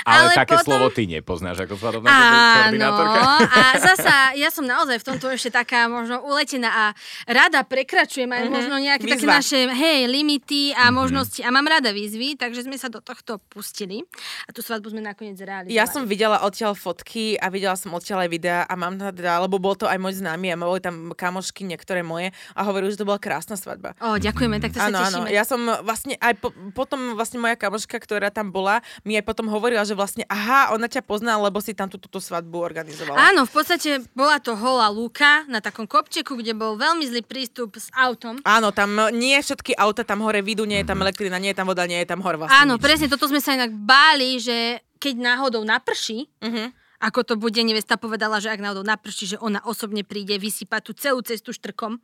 Ale, Ale také potom- slovo ty nepoznáš ako svadobná Áno, koordinátorka. a zasa ja som naozaj v tomto ešte taká možno uletená a rada prekračujem aj Mhm, možno nejaké také výzva. naše hej, limity a možnosti a mám rada výzvy, takže sme sa do tohto pustili a tú svadbu sme nakoniec realizovali. Ja som videla odtiaľ fotky a videla som odtiaľ aj videa a mám teda, lebo bol to aj môj známy a boli tam kamošky niektoré moje a hovorili, že to bola krásna svadba. O, ďakujeme, tak to sa Áno, áno. tešíme. Ja som vlastne aj po, potom vlastne moja kamoška, ktorá tam bola, mi aj potom hovorila, že vlastne aha, ona ťa pozná, lebo si tam túto tú svadbu organizovala. Áno, v podstate bola to holá lúka na takom kopčeku, kde bol veľmi zlý prístup s autom. Áno, tam nie všetky auta tam hore vidú, nie je tam elektrina, nie je tam voda, nie je tam hor vlastne Áno, nič. presne, toto sme sa inak báli, že keď náhodou naprší, Mhm. Ako to bude, nevesta povedala, že ak náhodou naprší, že ona osobne príde vysypať tú celú cestu štrkom.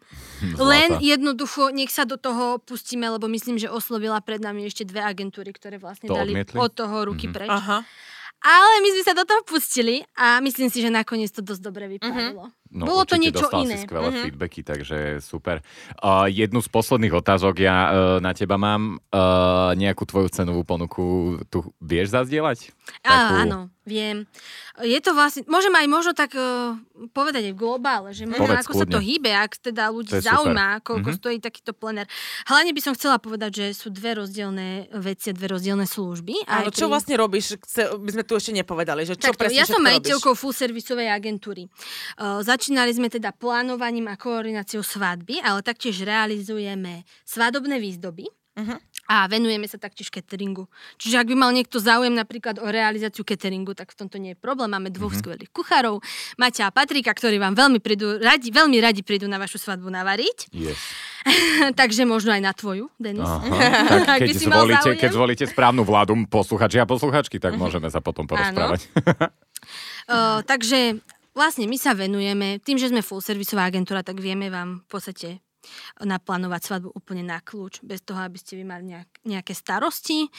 Len jednoducho, nech sa do toho pustíme, lebo myslím, že oslovila pred nami ešte dve agentúry, ktoré vlastne To dali odmietli? od toho ruky preč. Aha. Ale my sme sa do toho pustili a myslím si, že nakoniec to dosť dobre vypadlo. No, Bolo to niečo dostala iné. si skvelé Mhm. feedbacky, takže super. Uh, jednu z posledných otázok ja uh, na teba mám. Uh, nejakú tvoju cenovú ponuku tu vieš zazdieľať? Á, áno, viem. Je to vlastne, môžem aj možno tak uh, povedať aj v globále, že možno Povedz ako sa to kľudne. hýbe, ak teda ľudí To je super. zaujíma, koľko Mhm. stojí takýto plener. Hlavne by som chcela povedať, že sú dve rozdielne veci a dve rozdielne služby. Áno, čo pri- vlastne robíš? By sme tu ešte nepovedali, že čo Takto, presne ja som majiteľkou full servisovej agentúry. Uh, začínali sme teda plánovaním a koordináciou svadby, ale taktiež realizujeme svadobné výzdoby. Mhm. A venujeme sa taktiež cateringu. Čiže ak by mal niekto záujem napríklad o realizáciu cateringu, tak v tomto nie je problém. Máme dvoch Mhm. skvelých kuchárov, Maťa a Patrika, ktorí vám veľmi, prídu, radi, veľmi radi prídu na vašu svadbu navariť. Yes. Takže možno aj na tvoju, Denis. Aha, Ak tak keď zvolíte, keď zvolíte správnu vládu, posluchači a posluchačky, tak môžeme sa potom porozprávať. Uh, takže vlastne my sa venujeme, tým, že sme full servisová agentúra, tak vieme vám v podstate naplánovať svadbu úplne na kľúč, bez toho, aby ste vy mali nejak, nejaké starosti,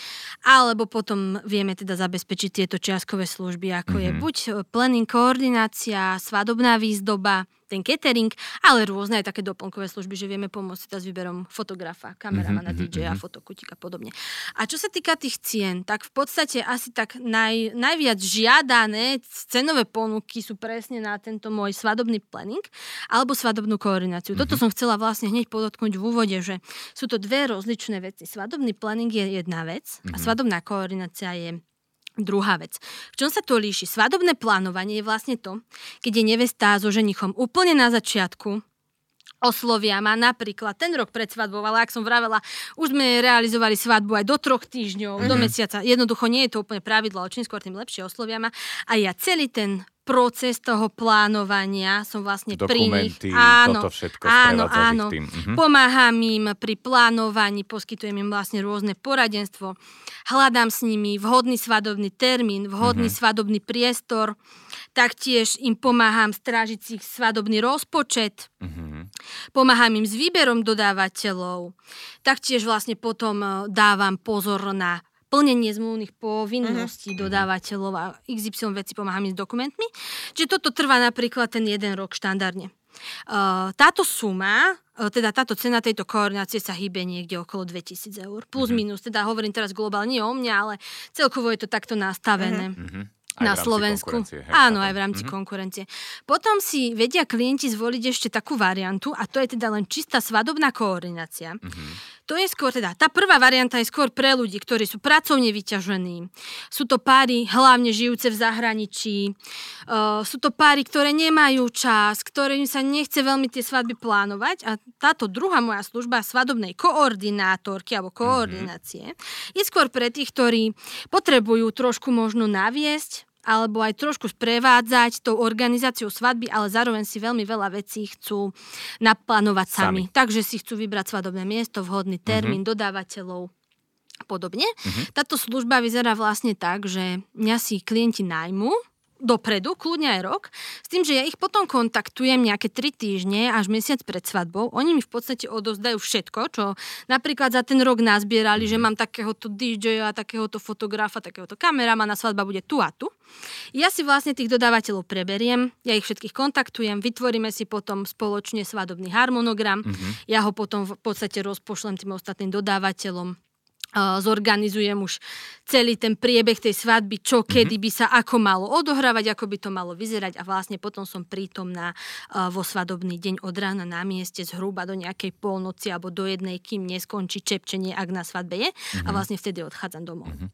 alebo potom vieme teda zabezpečiť tieto čiastkové služby, ako mm-hmm. je buď planning, koordinácia, svadobná výzdoba, ten catering, ale rôzne aj také doplnkové služby, že vieme pomôcť teda s výberom fotografa, kameramana, mm-hmm, DJ-a, mm-hmm. fotokutika a podobne. A čo sa týka tých cien, tak v podstate asi tak naj, najviac žiadané cenové ponuky sú presne na tento môj svadobný planning alebo svadobnú koordináciu. Mm-hmm. Toto som chcela vlastne hneď podotknúť v úvode, že sú to dve rozličné veci. Svadobný planning je jedna vec mm-hmm. a mhm. svadobná koordinácia je Druhá vec. V čom sa to líši? Svadobné plánovanie je vlastne to, keď je nevestá so ženichom úplne na začiatku, oslovia ma napríklad ten rok pred svadbou, ale ak som vravela, už sme realizovali svadbu aj do troch týždňov, mm-hmm. do mhm. mesiaca. Jednoducho nie je to úplne pravidlo, ale čím skôr tým lepšie oslovia ma. A ja celý ten proces toho plánovania som vlastne Dokumenty, pri nich. Áno, toto všetko áno, áno. Tým. Mhm. Pomáham im pri plánovaní, poskytujem im vlastne rôzne poradenstvo. Hľadám s nimi vhodný svadobný termín, vhodný mhm. svadobný priestor. Taktiež im pomáham strážiť si svadobný rozpočet. Mhm. Pomáham im s výberom dodávateľov. Taktiež vlastne potom eh, dávam pozor na plnenie zmluvných povinností uh-huh. dodávateľov a XY veci pomáham s dokumentmi. Čiže toto trvá napríklad ten jeden rok štandardne. Táto suma, teda táto cena tejto koordinácie sa hýbe niekde okolo 2000 eur. Plus uh-huh. minus, teda hovorím teraz globálne nie o mňa, ale celkovo je to takto nastavené. Uh-huh na Slovensku. Hej, Áno, aj v rámci mm-hmm. konkurencie. Potom si vedia klienti zvoliť ešte takú variantu a to je teda len čistá svadobná koordinácia. Mm-hmm. To je skôr teda, tá prvá varianta je skôr pre ľudí, ktorí sú pracovne vyťažení. Sú to páry hlavne žijúce v zahraničí. Uh, sú to páry, ktoré nemajú čas, ktorým sa nechce veľmi tie svadby plánovať a táto druhá moja služba svadobnej koordinátorky alebo mhm. koordinácie mm-hmm. je skôr pre tých, ktorí potrebujú trošku možno naviesť alebo aj trošku sprevádzať tou organizáciou svadby, ale zároveň si veľmi veľa vecí chcú naplánovať sami. sami. Takže si chcú vybrať svadobné miesto, vhodný termín, mm-hmm. dodávateľov podobne. Mm-hmm. Táto služba vyzerá vlastne tak, že mňa si klienti najmu, dopredu, kľudne aj rok, s tým, že ja ich potom kontaktujem nejaké 3 týždne až mesiac pred svadbou. Oni mi v podstate odozdajú všetko, čo napríklad za ten rok nazbierali, že mhm. mám takéhoto DJ-a, takéhoto fotografa, takéhoto kameramana, svadba bude tu a tu. Ja si vlastne tých dodávateľov preberiem, ja ich všetkých kontaktujem, vytvoríme si potom spoločne svadobný harmonogram, mm-hmm. ja ho potom v podstate rozpošlem tým ostatným dodávateľom zorganizujem už celý ten priebeh tej svadby, čo mhm. kedy by sa ako malo odohrávať, ako by to malo vyzerať a vlastne potom som prítomná vo svadobný deň od rána na mieste zhruba do nejakej polnoci alebo do jednej, kým neskončí čepčenie, ak na svadbe je a mhm. vlastne vtedy odchádzam domov. Mm-hmm.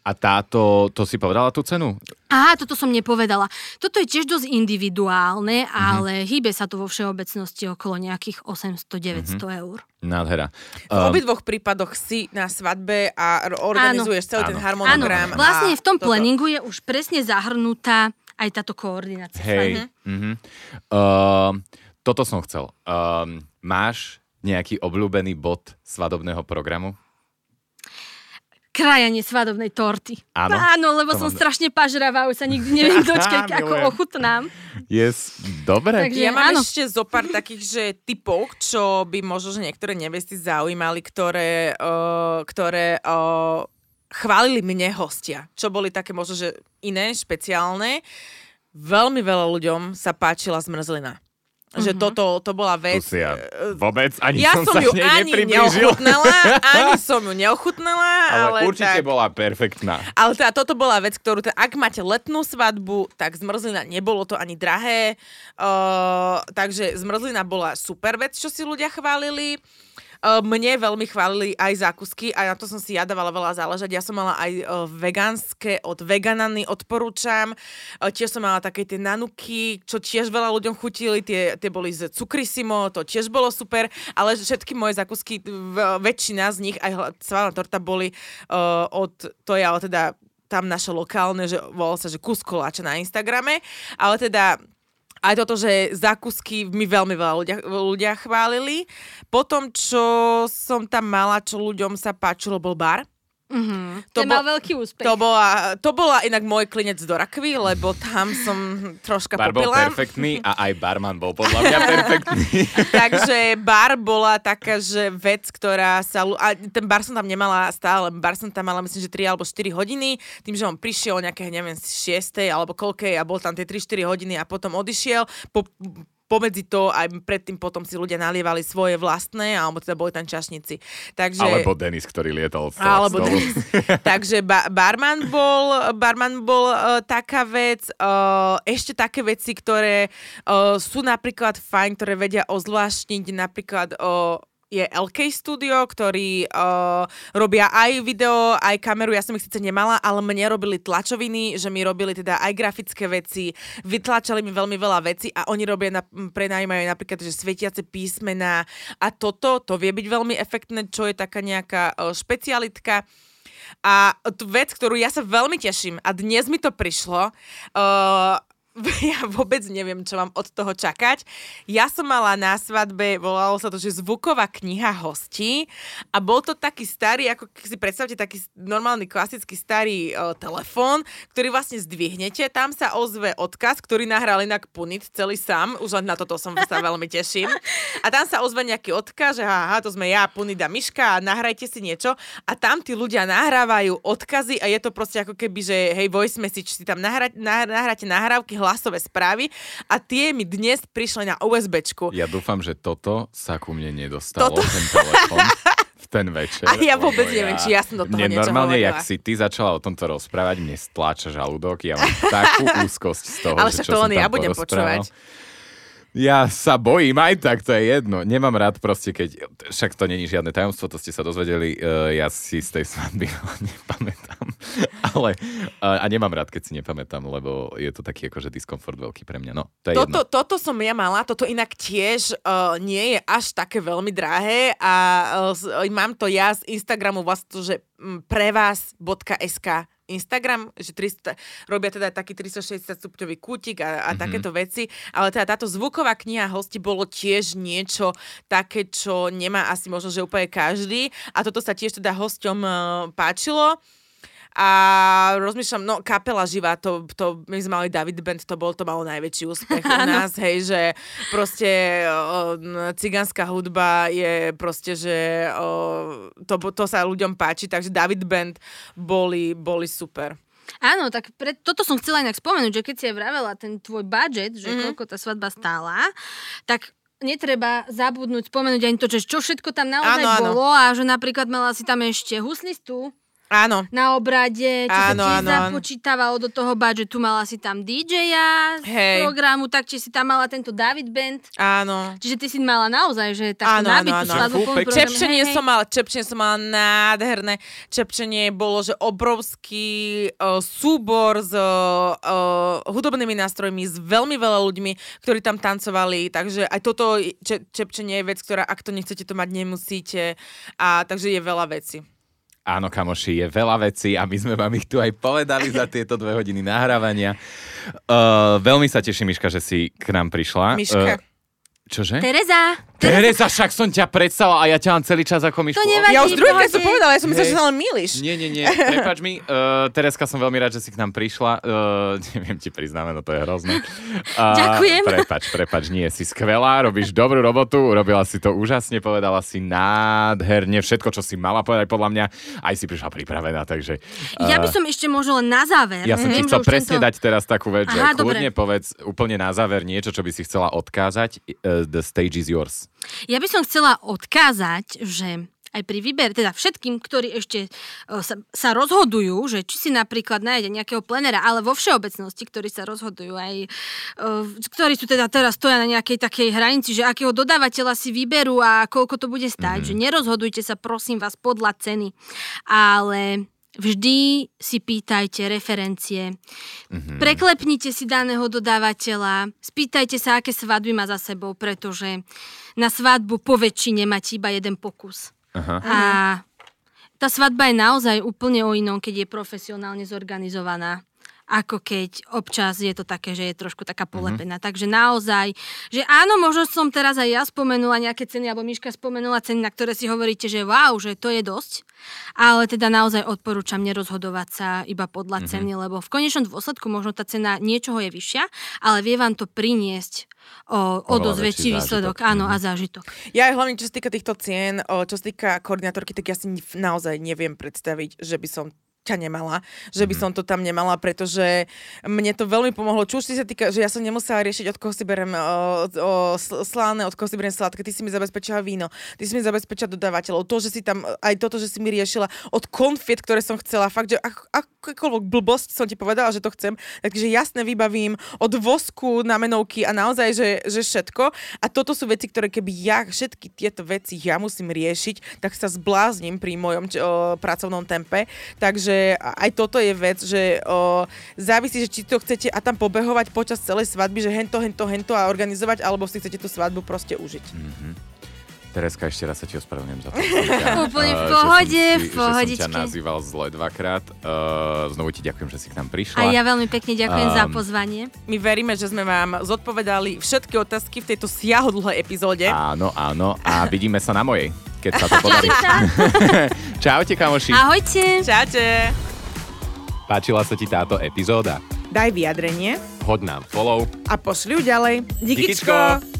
A táto, to si povedala tú cenu? Aha, toto som nepovedala. Toto je tiež dosť individuálne, mm-hmm. ale hýbe sa to vo všeobecnosti okolo nejakých 800-900 mm-hmm. eur. Nádhera. V um, obidvoch prípadoch si na svadbe a organizuješ áno, celý áno. ten harmonogram. Áno. Vlastne v tom toto. planningu je už presne zahrnutá aj táto koordinácia. Hej. Mm-hmm. Uh, toto som chcel. Uh, máš nejaký obľúbený bod svadobného programu? Krajanie svadobnej torty. Áno. Áno, lebo som mám... strašne pažravá, už sa nikdy neviem dočkať, ako ochutnám. Yes, dobre. Takže ja mám áno. ešte zo pár takých, že typov, čo by možno, že niektoré nevesty zaujímali, ktoré, uh, ktoré uh, chválili mne hostia, čo boli také možno, že iné, špeciálne. Veľmi veľa ľuďom sa páčila zmrzlina. Že mm-hmm. toto to bola vec... ja e, vôbec ani ja som, som ju ani neochutnala, ani som ju neochutnala, ale, ale určite tak, bola perfektná. Ale teda toto bola vec, ktorú, teda, ak máte letnú svadbu, tak zmrzlina nebolo to ani drahé, uh, takže zmrzlina bola super vec, čo si ľudia chválili. Eh, mne veľmi chválili aj zákusky a na to som si ja dávala veľa záležať. Ja som mala aj eh, vegánske od veganany, odporúčam. Eh, tiež som mala také tie nanuky, čo tiež veľa ľuďom chutili. Tie, tie boli z cukrisimo, to tiež bolo super, ale všetky moje zákusky, väčšina z nich, aj sválna torta boli uh, od to ja teda tam naše lokálne, že volalo sa, že kus koláča na Instagrame, ale teda aj toto, že zákusky mi veľmi veľa ľudia, ľudia chválili. Potom, čo som tam mala, čo ľuďom sa páčilo, bol bar. Mm-hmm. To mal veľký úspech. To bola, to bola inak môj klinec do rakvy, lebo tam som troška bar popila. bol perfektný a aj barman bol podľa mňa perfektný. Takže bar bola taká, že vec, ktorá sa... A ten bar som tam nemala stále, bar som tam mala myslím, že 3 alebo 4 hodiny, tým, že on prišiel nejaké, neviem, 6 alebo koľkej a bol tam tie 3-4 hodiny a potom odišiel. Po, pomedzi to aj predtým potom si ľudia nalievali svoje vlastné, alebo teda boli tam čašníci. Takže, Alebo Denis, ktorý lietal toho alebo stolu. Denis. Takže ba- barman bol, barman bol uh, taká vec. Uh, ešte také veci, ktoré uh, sú napríklad fajn, ktoré vedia ozvláštniť napríklad uh, je LK Studio, ktorí uh, robia aj video, aj kameru. Ja som ich síce nemala, ale mne robili tlačoviny, že mi robili teda aj grafické veci, vytlačali mi veľmi veľa veci a oni robia, na, prenajímajú napríklad, že svetiace písmená a toto, to vie byť veľmi efektné, čo je taká nejaká uh, špecialitka. A vec, ktorú ja sa veľmi teším a dnes mi to prišlo, uh, ja vôbec neviem, čo mám od toho čakať. Ja som mala na svadbe, volalo sa to, že zvuková kniha hostí a bol to taký starý, ako si predstavte, taký normálny klasický starý uh, telefón, ktorý vlastne zdvihnete, tam sa ozve odkaz, ktorý nahral inak Punit celý sám, už len na toto som sa veľmi teším. A tam sa ozve nejaký odkaz, že aha, to sme ja, Punit a Miška a nahrajte si niečo a tam tí ľudia nahrávajú odkazy a je to proste ako keby, že hej, voice message si tam nahráte nahrávky, hlasové správy a tie mi dnes prišli na USBčku. Ja dúfam, že toto sa ku mne nedostalo, Toto- ten telefon v ten večer. A ja vôbec lebo neviem, či ja som do toho mne niečo normálne, jak si ty začala o tomto rozprávať, mne stláča žalúdok, ja mám takú úzkosť z toho, Ale že čo to len ja budem počúvať. Ja sa bojím, aj tak, to je jedno. Nemám rád proste, keď... Však to není žiadne tajomstvo, to ste sa dozvedeli. Uh, ja si z tej svadby nepamätám. Ale... Uh, a nemám rád, keď si nepamätám, lebo je to taký akože diskomfort veľký pre mňa. No, to je Toto, jedno. toto som ja mala, toto inak tiež uh, nie je až také veľmi drahé a uh, mám to ja z Instagramu vlastne, že pre vás.sk Instagram, že 300, robia teda taký 360 stupňový kútik a, a mm-hmm. takéto veci, ale teda táto zvuková kniha hosti bolo tiež niečo také, čo nemá asi možno, že úplne každý a toto sa tiež teda hosťom uh, páčilo. A rozmýšľam, no kapela živá, to, to my sme mali David Band, to bol, to malo najväčší úspech u nás, hej, že proste o, cigánska hudba je proste, že o, to, to sa ľuďom páči, takže David Band boli, boli super. Áno, tak pre, toto som chcela inak spomenúť, že keď si aj vravela ten tvoj budget, že Mhm. mm-hmm. koľko tá svadba stála, tak netreba zabudnúť, spomenúť ani to, že čo všetko tam naozaj Áno, áno. bolo a že napríklad mala si tam ešte huslistu Áno, na obrade, čo Áno, sa tiež áno, áno. započítavalo do toho budžetu, mala si tam DJ-a z Hej. programu, tak či si tam mala tento David Band, áno. čiže ty si mala naozaj, že Áno, takú áno, nabitú áno. program. Čepčenie Hej, som mala, čepčenie som mala nádherné. Čepčenie bolo, že obrovský uh, súbor s uh, hudobnými nástrojmi, s veľmi veľa ľuďmi, ktorí tam tancovali, takže aj toto če, čepčenie je vec, ktorá, ak to nechcete, to mať nemusíte. A takže je veľa veci. Áno, kamoši, je veľa vecí a my sme vám ich tu aj povedali za tieto dve hodiny nahrávania. Uh, veľmi sa teším, Miška, že si k nám prišla. Miška. Uh, čože? Tereza, Teresa, však som ťa predstavila a ja ťa mám celý čas ako Mišku. To nevadí. Ja už druhýkrát pohode. som povedala, ja som myslela, že sa len milíš. Nie, nie, nie, prepač mi. Uh, Tereska, som veľmi rád, že si k nám prišla. Uh, neviem ti priznáme, no to je hrozné. Uh, Ďakujem. Prepač, prepač, nie, si skvelá, robíš dobrú robotu, urobila si to úžasne, povedala si nádherne všetko, čo si mala povedať podľa mňa. Aj si prišla pripravená, takže... ja by som ešte možno len na záver. Ja som ti chcel že presne tento- dať teraz takú vec, že Aha, kľudne dobre. povedz úplne na záver niečo, čo by si chcela odkázať. The stage is yours. Ja by som chcela odkázať, že aj pri výbere, teda všetkým, ktorí ešte uh, sa, sa rozhodujú, že či si napríklad nájde nejakého plenera, ale vo všeobecnosti, ktorí sa rozhodujú aj, uh, ktorí sú teda teraz stoja na nejakej takej hranici, že akého dodávateľa si vyberú a koľko to bude stať, mm-hmm. že nerozhodujte sa prosím vás podľa ceny, ale vždy si pýtajte referencie, Mhm. Preklepnite si daného dodávateľa, spýtajte sa, aké svadby má za sebou, pretože na svadbu po väčšine máte iba jeden pokus. Aha. A tá svadba je naozaj úplne o inom, keď je profesionálne zorganizovaná ako keď občas je to také, že je trošku taká polepená. Takže naozaj, že áno, možno som teraz aj ja spomenula nejaké ceny, alebo Miška spomenula ceny, na ktoré si hovoríte, že wow, že to je dosť, ale teda naozaj odporúčam nerozhodovať sa iba podľa ceny, lebo v konečnom dôsledku možno tá cena niečoho je vyššia, ale vie vám to priniesť o, o dosť väčší výsledok, zážitok. áno, a zážitok. Ja aj hlavne, čo sa týka týchto cien, čo sa týka koordinátorky, tak ja si naozaj neviem predstaviť, že by som ťa nemala, že by Mhm. som to tam nemala, pretože mne to veľmi pomohlo. Čo už si sa týka, že ja som nemusela riešiť, od koho si berem o, o, sl- slánne, od koho si berem sladké, ty si mi zabezpečila víno, ty si mi zabezpečila dodávateľov, to, že si tam, aj toto, že si mi riešila od konfiet, ktoré som chcela, fakt, že ak, akokoľvek blbosť som ti povedala, že to chcem, takže jasne vybavím od vosku na menovky a naozaj, že, že všetko. A toto sú veci, ktoré keby ja všetky tieto veci ja musím riešiť, tak sa zblázním pri mojom č- o, pracovnom tempe. Takže aj toto je vec, že o, závisí, že či to chcete a tam pobehovať počas celej svadby, že hento, hento, hento a organizovať, alebo si chcete tú svadbu proste užiť. Tereska, ešte raz sa ti ospravedlňujem za to. ťa, Úplne v pohode, si- v Že som pohodičke. ťa nazýval zle dvakrát. Uh, znovu ti ďakujem, že si k nám prišla. A ja veľmi pekne ďakujem za Um, pozvanie. My veríme, že sme vám zodpovedali všetky otázky v tejto siahodlhej epizóde. Áno, áno. A vidíme sa na mojej, keď sa to podarí. Čaute, kamoši. Ahojte. Čaute! Páčila sa ti táto epizóda? Daj vyjadrenie Hoď nám follow. a pošli ju ďalej. Díkičko. Díkičko!